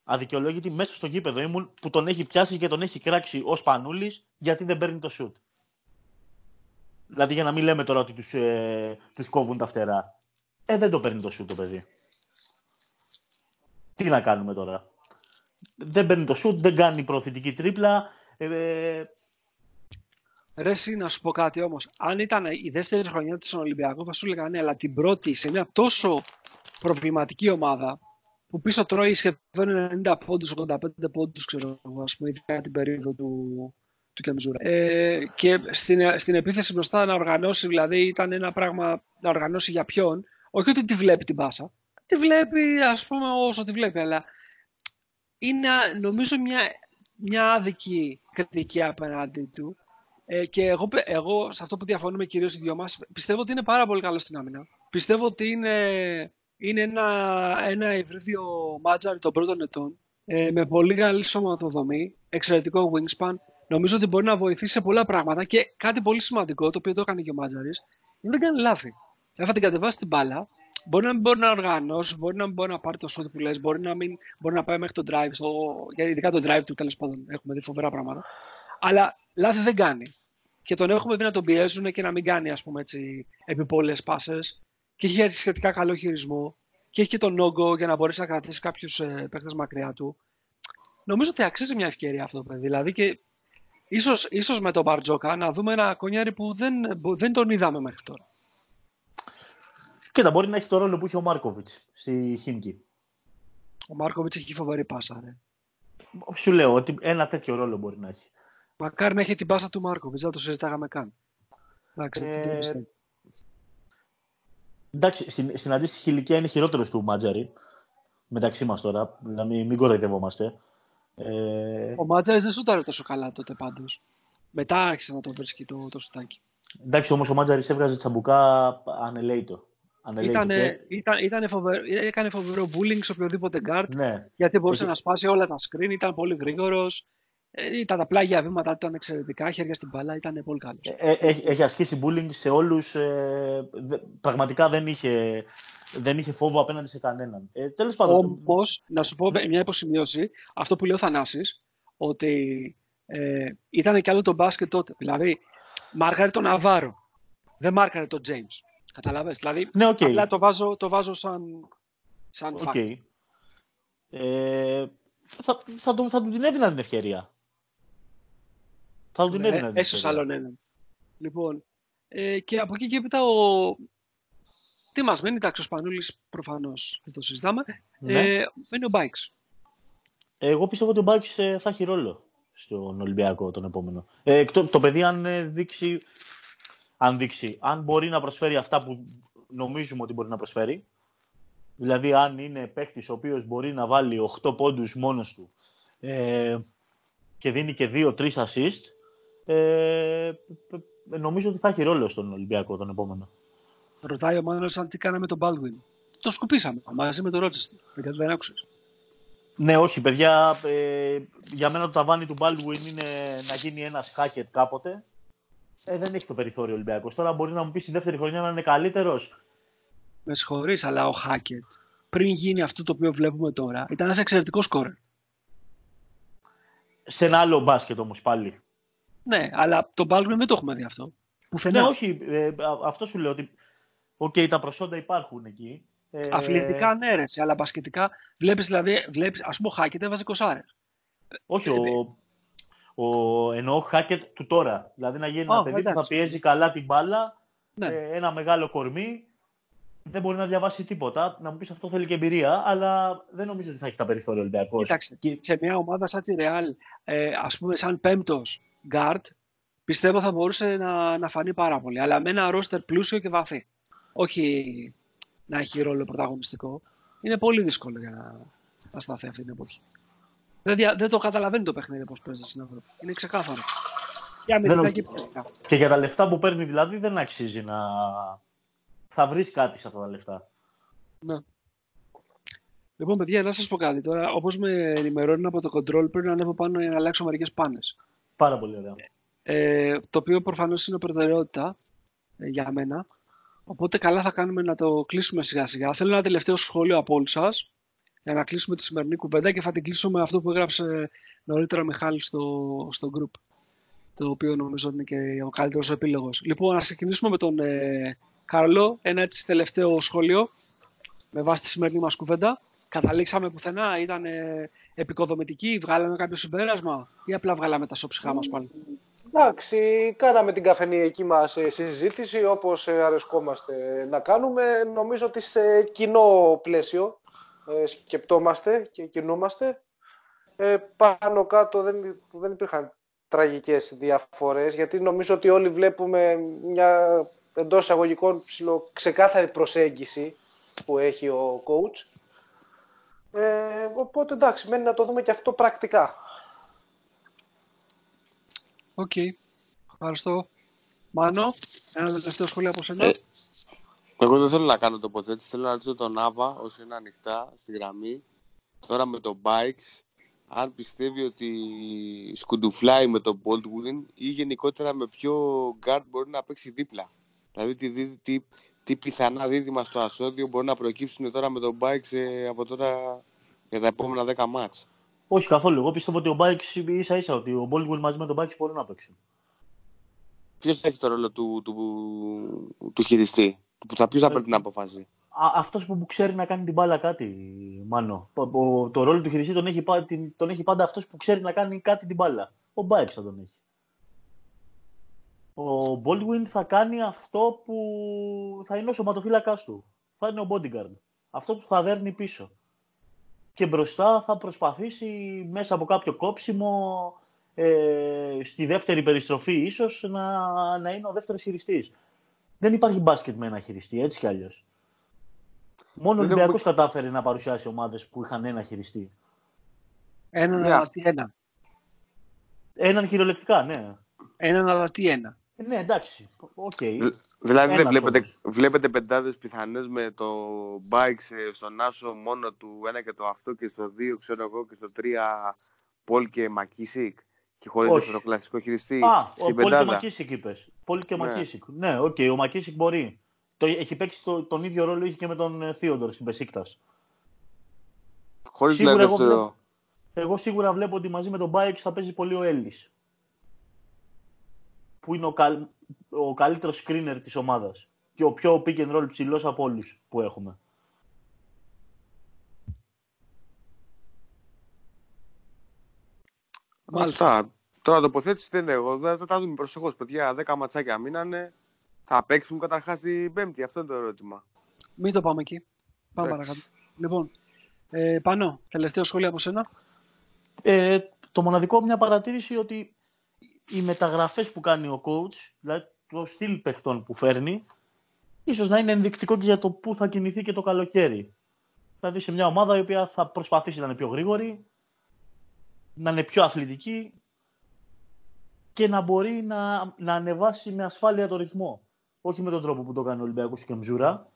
Αδικαιολόγητη μέσα στο γήπεδο ήμουν που τον έχει πιάσει και τον έχει κράξει ως πανούλης γιατί δεν παίρνει το σουτ. Δηλαδή για να μην λέμε τώρα ότι τους, ε, τους κόβουν τα φτερά. Ε, δεν το παίρνει το σουτ το παιδί. Τι να κάνουμε τώρα; Δεν παίρνει το σουτ, δεν κάνει προωθητική τρίπλα. Ε, Ρε εσύ, να σου πω κάτι όμως. Αν ήταν η δεύτερη χρονιά του στον Ολυμπιακό θα σου έλεγα ναι, αλλά την πρώτη σε μια τόσο προβληματική ομάδα που πίσω τρώει σχεδόν 90 πόντους, 85 πόντους, ξέρω εγώ, ας πούμε, ειδικά την περίοδο του, του Κεμζούρα. Ε, και στην, στην επίθεση μπροστά να οργανώσει, δηλαδή ήταν ένα πράγμα να οργανώσει για ποιον, όχι ότι τη βλέπει την πάσα, τη βλέπει ας πούμε όσο τη βλέπει, αλλά είναι νομίζω μια, μια άδικη κριτική απέναντί του ε, και εγώ, εγώ σε αυτό που διαφωνούμε κυρίως οι δυο μας, πιστεύω ότι είναι πάρα πολύ καλό στην άμυνα. Πιστεύω ότι είναι, είναι ένα, ένα υβρίδιο μάτζαρ των πρώτων ετών ε, με πολύ καλή σωματοδομή, εξαιρετικό wingspan. Νομίζω ότι μπορεί να βοηθήσει σε πολλά πράγματα και κάτι πολύ σημαντικό, το οποίο το έκανε και ο Μάτζαρης, είναι δεν κάνει λάθη. Θα την κατεβάσει την μπάλα, μπορεί να μην μπορεί να οργανώσει, μπορεί να μην μπορεί να πάρει το σούτ που λες, μπορεί να, μην, μπορεί να πάει μέχρι το drive, στο, ειδικά το drive του τέλος πάντων έχουμε δει φοβερά πράγματα. Αλλά λάθη δεν κάνει. Και τον έχουμε δει να τον πιέζουν και να μην κάνει ας πούμε έτσι επιπόλαιες πάσε. Και έχει σχετικά καλό χειρισμό. Και έχει και τον όγκο για να μπορέσει να κρατήσει κάποιους ε, παίχτε μακριά του. Νομίζω ότι αξίζει μια ευκαιρία αυτό το παιδί. Δηλαδή και ίσως, ίσως με τον Μπαρτζόκα να δούμε ένα κονιάρι που δεν, δεν τον είδαμε μέχρι τώρα. Κοίτα, μπορεί να έχει το ρόλο που είχε ο Μάρκοβιτς στη Χίμκι. Ο Μάρκοβιτς έχει φοβερή πάσα, ρε. Σου λέω ότι ένα τέτοιο ρόλο μπορεί να έχει. Μακάρι να έχει την πάσα του Μάρκοβιτ, δεν το συζητάγαμε καν. Εντάξει, ε... Εντάξει, στην, στην αντίστοιχη ηλικία είναι χειρότερος του Μάτζαρη. Μεταξύ μας τώρα, να μην, μην κοροϊδευόμαστε. Ε... Ο Μάτζαρης δεν σούταρε τόσο καλά τότε πάντως. Μετά άρχισε να το βρίσκει το, το σουτάκι. Εντάξει, όμως ο Μάτζαρης έβγαζε τσαμπουκά ανελέητο. Ήτανε, ήταν, ήτανε φοβερό, έκανε φοβερό bullying σε οποιοδήποτε guard. Ναι. Γιατί μπορούσε να σπάσει όλα τα screen, ήταν πολύ γρήγορος. Ε, ήταν τα πλάγια βήματα ήταν εξαιρετικά, χέρια στην μπάλα, ήταν πολύ καλός. Ε, ε, έχει, έχει ασκήσει bullying σε όλους. Ε, πραγματικά δεν είχε, δεν είχε φόβο απέναντι σε κανέναν. Ε, Τέλος πάντων. Όμως, να σου πω μια υποσημείωση, αυτό που λέει ο Θανάσης, ότι ε, ήταν κι άλλο το μπάσκετ τότε. Δηλαδή, μάρκαρε τον Ναβάρο. Δεν μάρκαρε τον James. Καταλαβες. Δηλαδή, ναι, okay. απλά το βάζω, το βάζω σαν, σαν okay. Ε, θα, θα, του, θα του την έδινα την ευκαιρία. Θα του την ναι, έδινα την ευκαιρία. άλλον έναν. Λοιπόν, ε, και από εκεί και έπειτα ο... Τι μας μένει, εντάξει, ο Σπανούλης προφανώς δεν το συζητάμε. Ναι. Ε, μένει ο Μπάιξ. Εγώ πιστεύω ότι ο Μπάιξ ε, θα έχει ρόλο στον Ολυμπιακό τον επόμενο. Ε, το, το παιδί αν ε, δείξει αν δείξει, αν μπορεί να προσφέρει αυτά που νομίζουμε ότι μπορεί να προσφέρει, δηλαδή αν είναι παίχτη ο οποίος μπορεί να βάλει 8 πόντους μόνος του ε, και δίνει και 2-3 assist, ε, νομίζω ότι θα έχει ρόλο στον Ολυμπιακό τον επόμενο. Ρωτάει ο Μάνος αν τι κάναμε τον Baldwin. Το σκουπίσαμε μαζί με τον Ρότσεστερ. Δεν άκουσες. Ναι, όχι, παιδιά. Ε, για μένα το ταβάνι του Baldwin είναι να γίνει ένας hacker κάποτε ε, δεν έχει το περιθώριο Ολυμπιακός. Τώρα μπορεί να μου πεις η δεύτερη χρονιά να είναι καλύτερος. Με συγχωρείς, αλλά ο Χάκετ πριν γίνει αυτό το οποίο βλέπουμε τώρα ήταν ένας εξαιρετικός σκόρερ. Σε ένα άλλο μπάσκετ όμως πάλι. Ναι, αλλά τον Baldwin δεν το έχουμε δει αυτό. Πουθενά. Ναι, όχι. Ε, αυτό σου λέω ότι. Ok, okay, τα προσόντα υπάρχουν εκεί. Ε... Αθλητικά ναι, ρε, αλλά μπασκετικά βλέπεις δηλαδή. Βλέπεις, ας πούμε, ο Χάκετ έβαζε 'κοσάρες. Όχι, ο, ο, εννοώ hacker του τώρα. Δηλαδή να γίνει ένα παιδί που θα πιέζει καλά την μπάλα, ναι. ε, ένα μεγάλο κορμί, δεν μπορεί να διαβάσει τίποτα. Να μου πεις αυτό θέλει και εμπειρία, αλλά δεν νομίζω ότι θα έχει τα περιθώρια Ολυμπιακός. Κοιτάξτε, και σε μια ομάδα σαν τη Real, ε, ας πούμε, σαν πέμπτος guard, πιστεύω θα μπορούσε να, να φανεί πάρα πολύ. Αλλά με ένα ρόστερ πλούσιο και βαθύ. Όχι να έχει ρόλο πρωταγωνιστικό. Είναι πολύ δύσκολο για να, να σταθεί αυτή την εποχή. Δεν, δεν το καταλαβαίνει το παιχνίδι πώς παίζει στην Ευρώπη. Είναι ξεκάθαρο. Και δεν... και Και για τα λεφτά που παίρνει δηλαδή δεν αξίζει να. Θα βρεις κάτι σε αυτά τα λεφτά. Ναι. Λοιπόν, παιδιά, να σας πω κάτι τώρα. Όπως με ενημερώνει από το control, πρέπει να ανέβω πάνω για να αλλάξω μερικές πάνες. Πάρα πολύ ωραία. Ε, το οποίο προφανώς είναι προτεραιότητα ε, για μένα. Οπότε καλά θα κάνουμε να το κλείσουμε σιγά σιγά. Θέλω ένα τελευταίο σχόλιο από όλους σας για να κλείσουμε τη σημερινή κουβέντα και θα την κλείσω με αυτό που έγραψε νωρίτερα Μιχάλης στο, στο group το οποίο νομίζω ότι είναι και ο καλύτερος επίλογος. Λοιπόν, να ξεκινήσουμε με τον ε, Καρλό. Ένα έτσι τελευταίο σχόλιο με βάση τη σημερινή μας κουβέντα. Καταλήξαμε πουθενά, ήταν ε, επικοδομητική, βγάλαμε κάποιο συμπέρασμα ή απλά βγάλαμε τα σώψυχά μας πάλι; Εντάξει, κάναμε την καφενειακή μας ε, συζήτηση όπως ε, αρεσκόμαστε να κάνουμε. Νομίζω ότι σε κοινό πλαίσιο ε, σκεπτόμαστε και κινούμαστε. Ε, πάνω κάτω δεν, δεν υπήρχαν τραγικές διαφορές, γιατί νομίζω ότι όλοι βλέπουμε μια εντός εισαγωγικών ξεκάθαρη προσέγγιση που έχει ο coach. Ε, οπότε εντάξει, μένει να το δούμε και αυτό πρακτικά. Ok. Okay. Ευχαριστώ. Μάνο, ένα τελευταίο σχόλιο από σένα. Ε, εγώ δεν θέλω να κάνω τοποθέτηση. Θέλω να ρωτήσω τον Άβα, όσο είναι ανοιχτά στη γραμμή. Τώρα με το Buycks, αν πιστεύει ότι σκουντουφλάει με τον Baldwin ή γενικότερα με ποιο guard μπορεί να παίξει δίπλα. Δηλαδή τι, τι, τι πιθανά δίδυμα στο άσο-δύο μπορεί να προκύψουν τώρα με τον Buycks ε, από τώρα για τα επόμενα 10 ματς. Όχι καθόλου. Εγώ πιστεύω ότι ο Bikes ίσα ίσα ότι ο Baldwin μαζί με τον Bikes μπορεί να παίξουν. Ποιος έχει το ρόλο του, του, του, του χειριστή, θα ποιος θα ε, πρέπει την αποφάση. Αυτός που ξέρει να κάνει την μπάλα κάτι, μάλλον. Το, το ρόλο του χειριστή τον έχει, τον έχει πάντα αυτός που ξέρει να κάνει κάτι την μπάλα. Ο Μπάιξ θα τον έχει. Ο Baldwin θα κάνει αυτό που θα είναι ο σωματοφύλακα του. Θα είναι ο bodyguard. Αυτό που θα δέρνει πίσω. Και μπροστά θα προσπαθήσει μέσα από κάποιο κόψιμο ε, στη δεύτερη περιστροφή ίσως να, να είναι ο δεύτερος χειριστής. Δεν υπάρχει μπάσκετ με ένα χειριστή, έτσι κι αλλιώς. Μόνο ο Ολυμπιακός κατάφερε να παρουσιάσει ομάδες που είχαν ένα χειριστή. Έναν yeah. αλλά τι ένα. Έναν κυριολεκτικά, ναι. Έναν αλλά τι ένα. Ε, ναι, εντάξει. Okay. Δηλαδή δεν βλέπετε, βλέπετε πεντάδες πιθανές με το Buycks στον άσο μόνο του ένα και το αυτό και στο δύο ξέρω εγώ και στο τρία Πολ και Μακίσικ. Και χωρίς το κλασικό χειριστή. Α, ο Πολ και Μακίσικ είπες. Πολ και ναι. Μακίσικ. Ναι, ok, okay, ο Μακίσικ μπορεί. Το, έχει παίξει το, τον ίδιο ρόλο είχε και με τον Θίοντορ στην Μπεσίκτας. Χωρίς δηλαδή εγώ, βλέπω, εγώ σίγουρα βλέπω ότι μαζί με τον Μπάιξ θα παίζει πολύ ο Έλις. Που είναι ο, καλ, ο καλύτερος screener της ομάδας. Και ο πιο pick and roll ψηλός από όλους που έχουμε. Μάλιστα. Τώρα τοποθέτηση δεν είναι εγώ. Θα τα δούμε προσεχώς. Παιδιά, 10 ματσάκια μείνανε. Θα παίξουν καταρχάς την Πέμπτη. Αυτό είναι το ερώτημα. Μην το πάμε εκεί. Πάμε παρακάτω. Λοιπόν, ε, πάνω, τελευταίο σχόλιο από σένα. Ε, το μοναδικό μια παρατήρηση ότι οι μεταγραφές που κάνει ο coach, δηλαδή το στυλ παιχτών που φέρνει, ίσως να είναι ενδεικτικό και για το πού θα κινηθεί και το καλοκαίρι. Δηλαδή σε μια ομάδα η οποία θα προσπαθήσει να είναι πιο γρήγορη, να είναι πιο αθλητική και να μπορεί να, να ανεβάσει με ασφάλεια το ρυθμό. Όχι με τον τρόπο που το κάνει ο Ολυμπιακός και Μζούρα,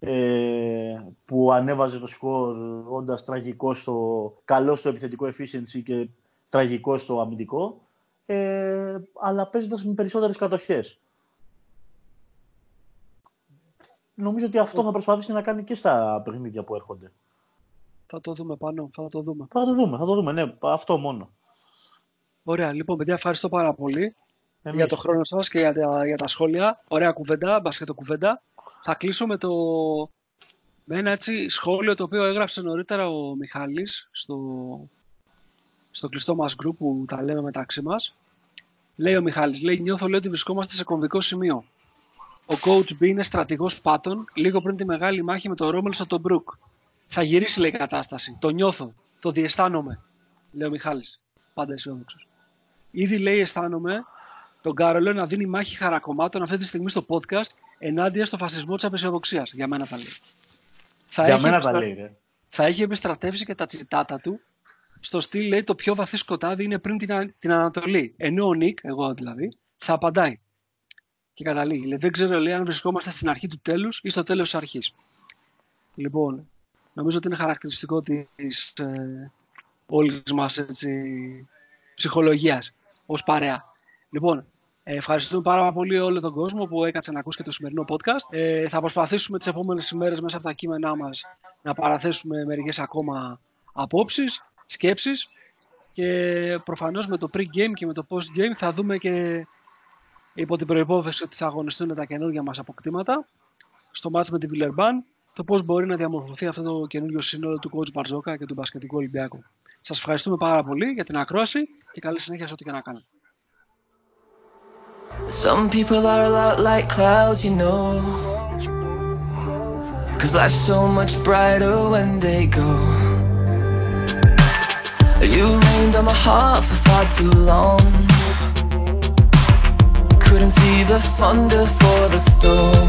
ε, που ανέβαζε το σκορ όντας τραγικό στο καλό στο επιθετικό efficiency και τραγικό στο αμυντικό, ε, αλλά παίζοντας με περισσότερες κατοχές. Νομίζω ότι αυτό θα προσπαθήσει να κάνει και στα παιχνίδια που έρχονται. Θα το δούμε πάνω, θα το δούμε. Θα το δούμε, θα το δούμε, ναι, αυτό μόνο. Ωραία, λοιπόν, παιδιά, ευχαριστώ πάρα πολύ για το χρόνο σας και για τα, για τα σχόλια. Ωραία κουβέντα, μπασκετο κουβέντα. Θα κλείσω με, το, με ένα έτσι σχόλιο το οποίο έγραψε νωρίτερα ο Μιχάλης στο, στο κλειστό μας group που τα λέμε μεταξύ μας. Λέει ο Μιχάλης, λέει, νιώθω λέει, ότι βρισκόμαστε σε κομβικό σημείο. Ο coach B είναι στρατηγός πάτων λίγο πριν τη μεγάλη μάχη με τον Ρόμελ στο τον Μπρουκ. Θα γυρίσει λέει η κατάσταση. Το νιώθω. Το διαισθάνομαι. Λέει ο Μιχάλης. Πάντα αισιόδοξος. Ήδη λέει αισθάνομαι τον Κάρολο να δίνει μάχη χαρακομμάτων αυτή τη στιγμή στο podcast ενάντια στο φασισμό της απεσιοδοξίας. Για μένα τα λέει. Θα Για μένα τα λέει, Θα έχει επιστρατεύσει και τα τσιτάτα του στο στυλ λέει το πιο βαθύ σκοτάδι είναι πριν την, την Ανατολή. Ενώ ο Νίκ, εγώ δηλαδή, θα απαντάει. Και καταλήγει. Λέει, δεν ξέρω λέει, αν βρισκόμαστε στην αρχή του τέλους ή στο τέλος της αρχής. Λοιπόν, Νομίζω ότι είναι χαρακτηριστικό της ε, όλης μας έτσι, ψυχολογίας ως παρέα. Λοιπόν, ε, ευχαριστούμε πάρα πολύ όλο τον κόσμο που έκατσε να ακούσει και το σημερινό podcast. Ε, θα προσπαθήσουμε τις επόμενες ημέρες μέσα από τα κείμενά μας να παραθέσουμε μερικές ακόμα απόψεις, σκέψεις και προφανώς με το pre-game και με το post-game θα δούμε και υπό την προϋπόθεση ότι θα αγωνιστούν τα καινούργια μας αποκτήματα στο μάτς με τη Βιλερμπάν το πώς μπορεί να διαμορφωθεί αυτό το καινούριο σύνολο του coach Μπαρτζόκα και του Μπασκετικού Ολυμπιακού. Σας ευχαριστούμε πάρα πολύ για την ακρόαση και καλή συνέχεια σε ό,τι και να κάνετε. Some people are a lot like clouds, you know. Cause life's so much brighter when they go. You rained on my heart for far too long. Couldn't see the thunder for the storm.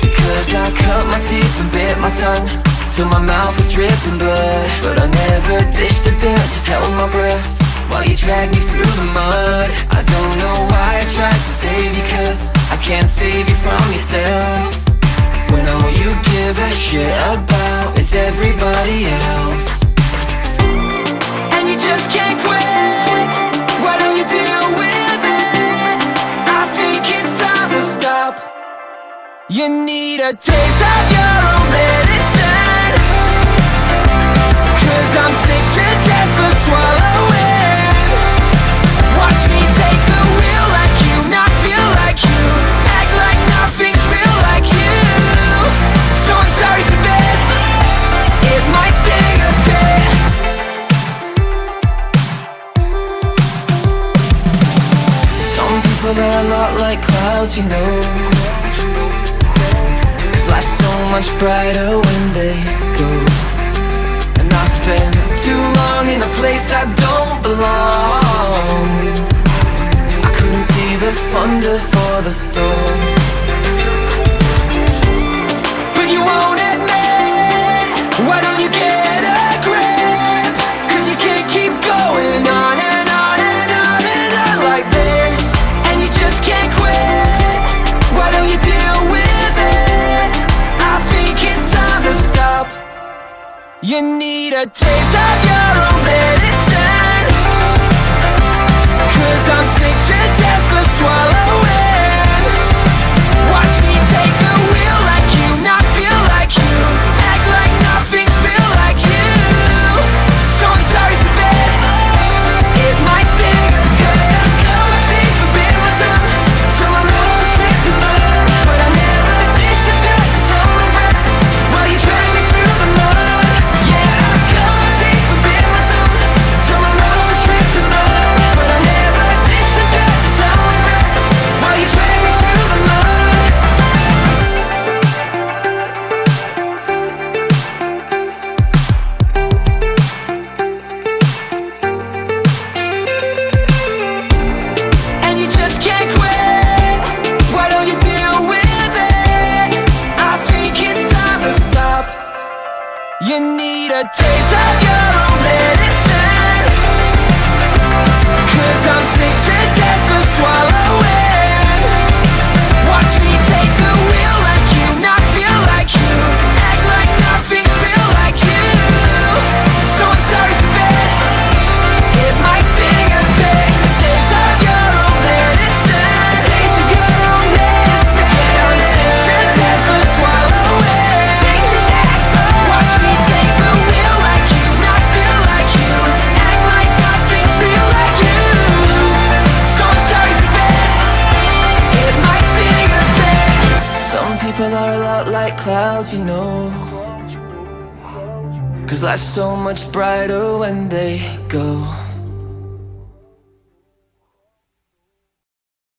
Because I cut my teeth and bit my tongue till my mouth was dripping blood. But I never dished a dirt, just held my breath while you dragged me through the mud. I don't know why I tried to save you, cause I can't save you from yourself. When all you give a shit about is everybody else. You deal with it? I think it's time to stop You need a taste of your own medicine. Cause I'm sick to death of swallowing. People are a lot like clouds, you know. Cause life's so much brighter when they go. And I spend too long in a place I don't belong. I couldn't see the thunder for the storm. But you won't admit, why You need a taste of your own medicine. Cause I'm sick to death of swallowing. So much brighter when they go.